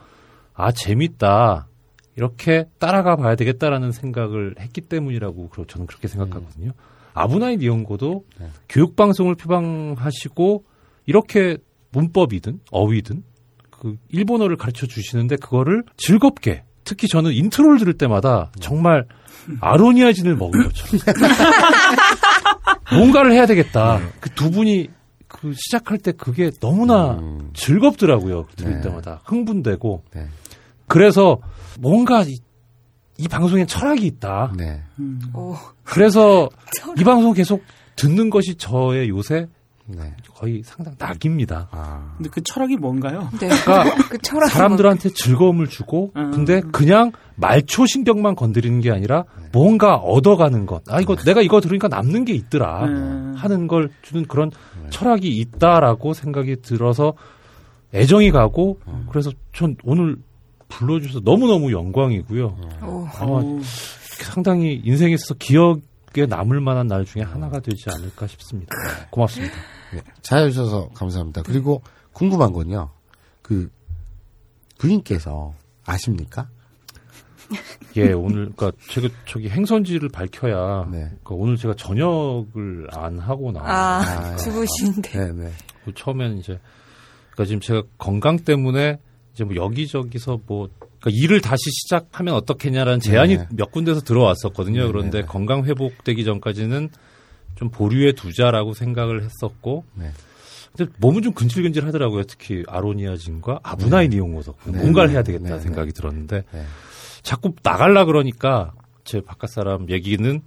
아 재밌다. 이렇게 따라가 봐야 되겠다라는 생각을 했기 때문이라고 저는 그렇게 생각하거든요. 아브나인 이용고도 교육 방송을 표방하시고 이렇게 문법이든 어휘든 그 일본어를 가르쳐 주시는데 그거를 즐겁게 특히 저는 인트로를 들을 때마다 정말 아로니아진을 먹은 것처럼 뭔가를 해야 되겠다. 그 두 분이 그 시작할 때 그게 너무나 즐겁더라고요. 들을 네. 때마다 흥분되고 네. 그래서 뭔가 이, 이 방송에 철학이 있다. 네. 오, 그래서 이 방송 계속 듣는 것이 저의 요새 네. 거의 상당 낙입니다. 아. 근데 그 철학이 뭔가요? 네. 그러니까 그 철학. 사람들한테 즐거움을 주고 음. 근데 그냥 말초 신경만 건드리는 게 아니라 네. 뭔가 얻어가는 것. 아 이거 내가 이거 들으니까 남는 게 있더라 음. 하는 걸 주는 그런 네. 철학이 있다라고 생각이 들어서 애정이 가고 음. 그래서 전 오늘 불러주셔서 너무 너무 영광이고요. 네. 오, 아마 상당히 인생에 있어서 기억 에 남을 만한 날 중에 하나가 되지 않을까 싶습니다. 고맙습니다. 네. 잘해주셔서 감사합니다. 그리고 궁금한 건요. 그 부인께서 아십니까? 예, 오늘 그러니까 제가 저기 행선지를 밝혀야 네. 그러니까 오늘 제가 저녁을 안 하고 나. 아, 아, 주부신데. 네, 네. 그 처음에는 이제 그러니까 지금 제가 건강 때문에 이제 뭐 여기저기서 뭐 그러니까 일을 다시 시작하면 어떻겠냐라는 제안이 네. 몇 군데서 들어왔었거든요. 네, 그런데 네. 건강 회복되기 전까지는 좀 보류해 두자라고 생각을 했었고 네. 근데 몸은 좀 근질근질 하더라고요. 특히 아로니아진과 아브나이 니온고석 네. 뭔가를 해야 되겠다 네, 네. 생각이 들었는데 네. 자꾸 나갈라 그러니까 제 바깥 사람 얘기는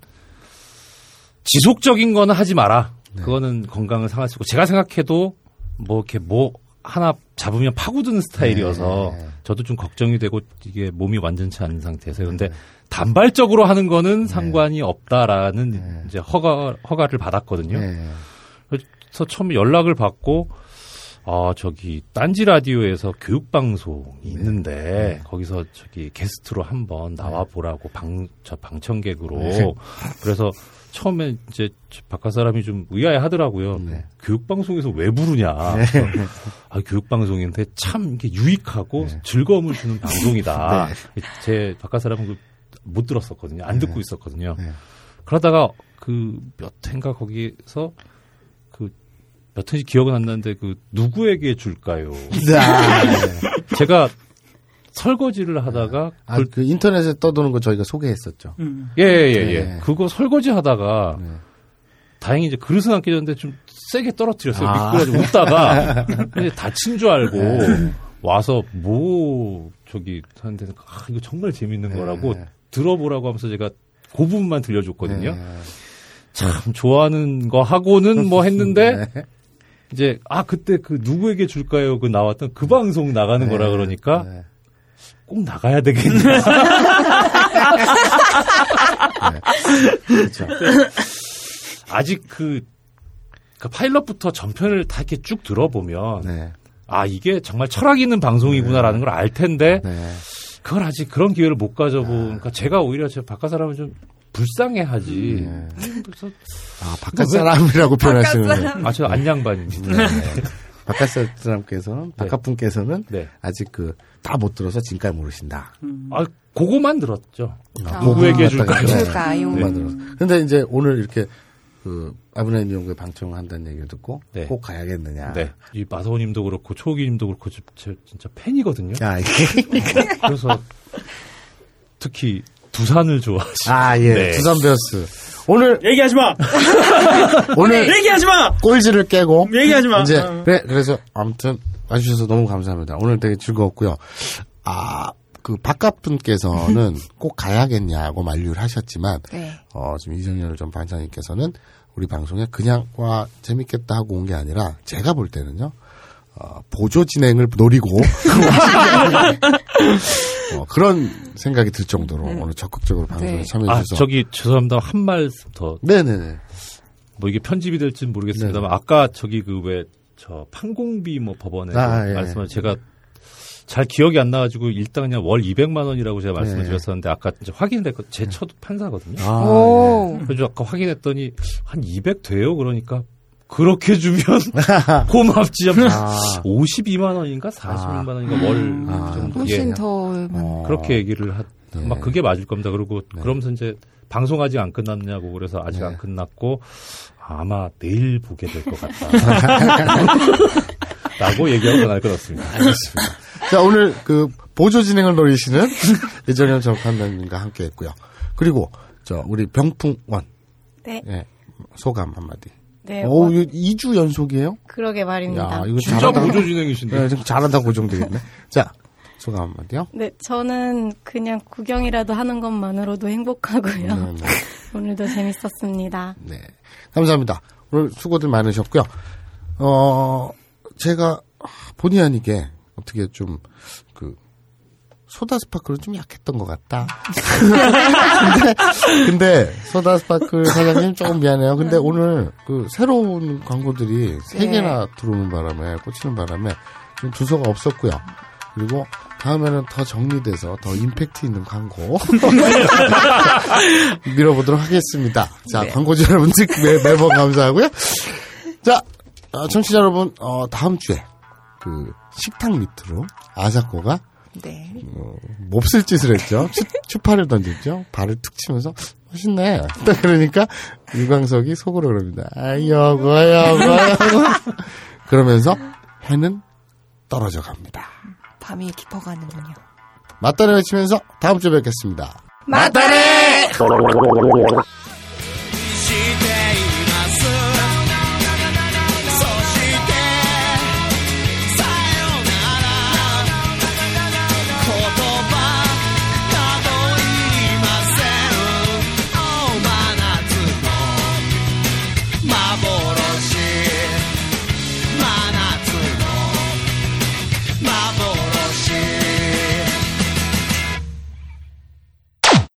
지속적인 거는 하지 마라. 네. 그거는 건강을 상할 수 있고 제가 생각해도 뭐 이렇게 뭐 하나 잡으면 파고드는 스타일이어서 네. 저도 좀 걱정이 되고 이게 몸이 완전치 않은 상태에서 근데 단발적으로 하는 거는 상관이 없다라는 이제 허가 허가를 받았거든요. 네. 그래서 처음에 연락을 받고 아 저기 딴지 라디오에서 교육 방송이 있는데 거기서 저기 게스트로 한번 나와 보라고 방 저 방청객으로 네. 그래서 처음에 이제 바깥 사람이 좀 의아해 하더라고요. 교육 방송에서 왜 부르냐. 그래서 아, 교육 방송인데 참 이게 유익하고 즐거움을 주는 방송이다. 제 바깥 사람은 그못 들었었거든요. 안 듣고 있었거든요. 그러다가 그 몇 회인가 거기서 그몇 회인지 기억은 안 나는데 그 누구에게 줄까요? 제가 설거지를 하다가 아, 그 인터넷에 떠도는 거 저희가 소개했었죠. 예, 예, 예. 네. 그거 설거지 하다가 다행히 이제 그릇은 안 깨졌는데 좀 세게 떨어뜨렸어요. 아. 미끄러지고 웃다가 근데 다친 줄 알고 네. 와서 뭐 저기 하는데 아, 이거 정말 재밌는 네. 거라고 들어보라고 하면서 제가 그 부분만 들려줬거든요. 네. 참 좋아하는 거 하고는 뭐 했는데 네. 이제 아 그때 그 누구에게 줄까요? 그 나왔던 그 방송 나가는 네. 거라 그러니까 꼭 나가야 되겠냐. 그렇죠. 아직 그, 그 파일럿부터 전편을 다 이렇게 쭉 들어보면 네. 아 이게 정말 철학 있는 방송이구나라는 걸 알 텐데 네. 그걸 아직 그런 기회를 못 가져보니까 제가 오히려 제 바깥 사람을 좀 불쌍해하지. 그래서 아, 바깥 사람이라고 표현하시는 아, 저 안양반입니다. 네. 바깥 사람께서는 바깥 분께서는 네. 아직 그 다 못 들어서 지금까지 모르신다. 아, 그거만 들었죠. 아, 누구에게 그거만 줄까요? 네. 줄까요? 그거만 들었어. 근데 이제 오늘 이렇게 그 아브라함 연구에 방청한다는 얘기를 듣고 네. 꼭 가야겠느냐. 네. 이 마사오님도 그렇고 초기님도 그렇고 진짜 팬이거든요. 아, 이게 그래서 특히 두산을 좋아하시. 아, 예. 네. 두산 베어스. 오늘 얘기하지 마. 오늘 얘기하지 마. 꼴지를 깨고 얘기하지 마. 이제 어. 그래 그래서 아무튼 와주셔서 너무 감사합니다. 오늘 되게 즐거웠고요. 아. 그 바깥 분께서는 꼭 가야겠냐고 만류를 하셨지만 네. 어 지금 이정열 전 반장님께서는 우리 방송에 그냥 와 재밌겠다 하고 온 게 아니라 제가 볼 때는요 어, 보조 진행을 노리고 어, 그런 생각이 들 정도로 오늘 적극적으로 방송에 네. 참여해 아, 주셔서 저기 죄송합니다. 한 말씀 더. 네네네 뭐 이게 편집이 될지는 모르겠습니다만 네네. 아까 저기 그 왜 저 판공비 뭐 법원에 아, 예. 말씀을 제가 잘 기억이 안 나가지고 일단 그냥 월 200만 원이라고 제가 말씀을 네. 드렸었는데 아까 이제 확인을 했거 제 처도 판사거든요. 아, 오. 그래서 아까 확인했더니 한 200 돼요. 그러니까 그렇게 주면 고맙지. 아. 52만 원인가 40만 원인가 월 아. 정도 훨씬 예. 더 어. 그렇게 얘기를 하, 네. 막 그게 맞을 겁니다. 그리고 그러면서 이제 방송 아직 안 끝났냐고 그래서 아직 네. 안 끝났고 아마 내일 보게 될 것 같다. 라고 얘기하고 전화를 끊었습니다. 알겠습니다. 자, 오늘 그 보조 진행을 노리시는 이정현 전 판단님과 함께 했고요. 그리고 저 우리 병풍원 네. 예, 소감 한마디. 네. 오, 어, 2주 연속이에요? 그러게 말입니다. 야, 이거 진짜 잘하다. 보조 진행이신데. 네, 좀 잘한다 고정되겠네. 자, 소감 한마디요. 네, 저는 그냥 구경이라도 하는 것만으로도 행복하고요. 네, 네. 오늘도 재밌었습니다. 네. 감사합니다. 오늘 수고들 많으셨고요. 어, 제가 본의 아니게 어떻게 좀, 그, 소다 스파클은 좀 약했던 것 같다. 근데, 근데, 소다 스파클 사장님 조금 미안해요. 근데 오늘 그 새로운 광고들이 세 네. 개나 들어오는 바람에, 꽂히는 바람에 좀 두서가 없었고요. 그리고 다음에는 더 정리돼서 더 임팩트 있는 광고 밀어보도록 하겠습니다. 자, 네. 광고주 여러분들 매, 매번 감사하고요. 자, 어, 청취자 여러분, 어, 다음 주에 그 식탁 밑으로 아사코가 네. 몹쓸 짓을 했죠. 추, 추파를 던졌죠. 발을 툭 치면서 멋있네. 딱 그러니까 유광석이 속으로 그럽니다. 아, 여보, 여보, 여보. 그러면서 해는 떨어져 갑니다. 밤이 깊어가는군요. 맞다를 외치면서 다음 주에 뵙겠습니다. 맞다네!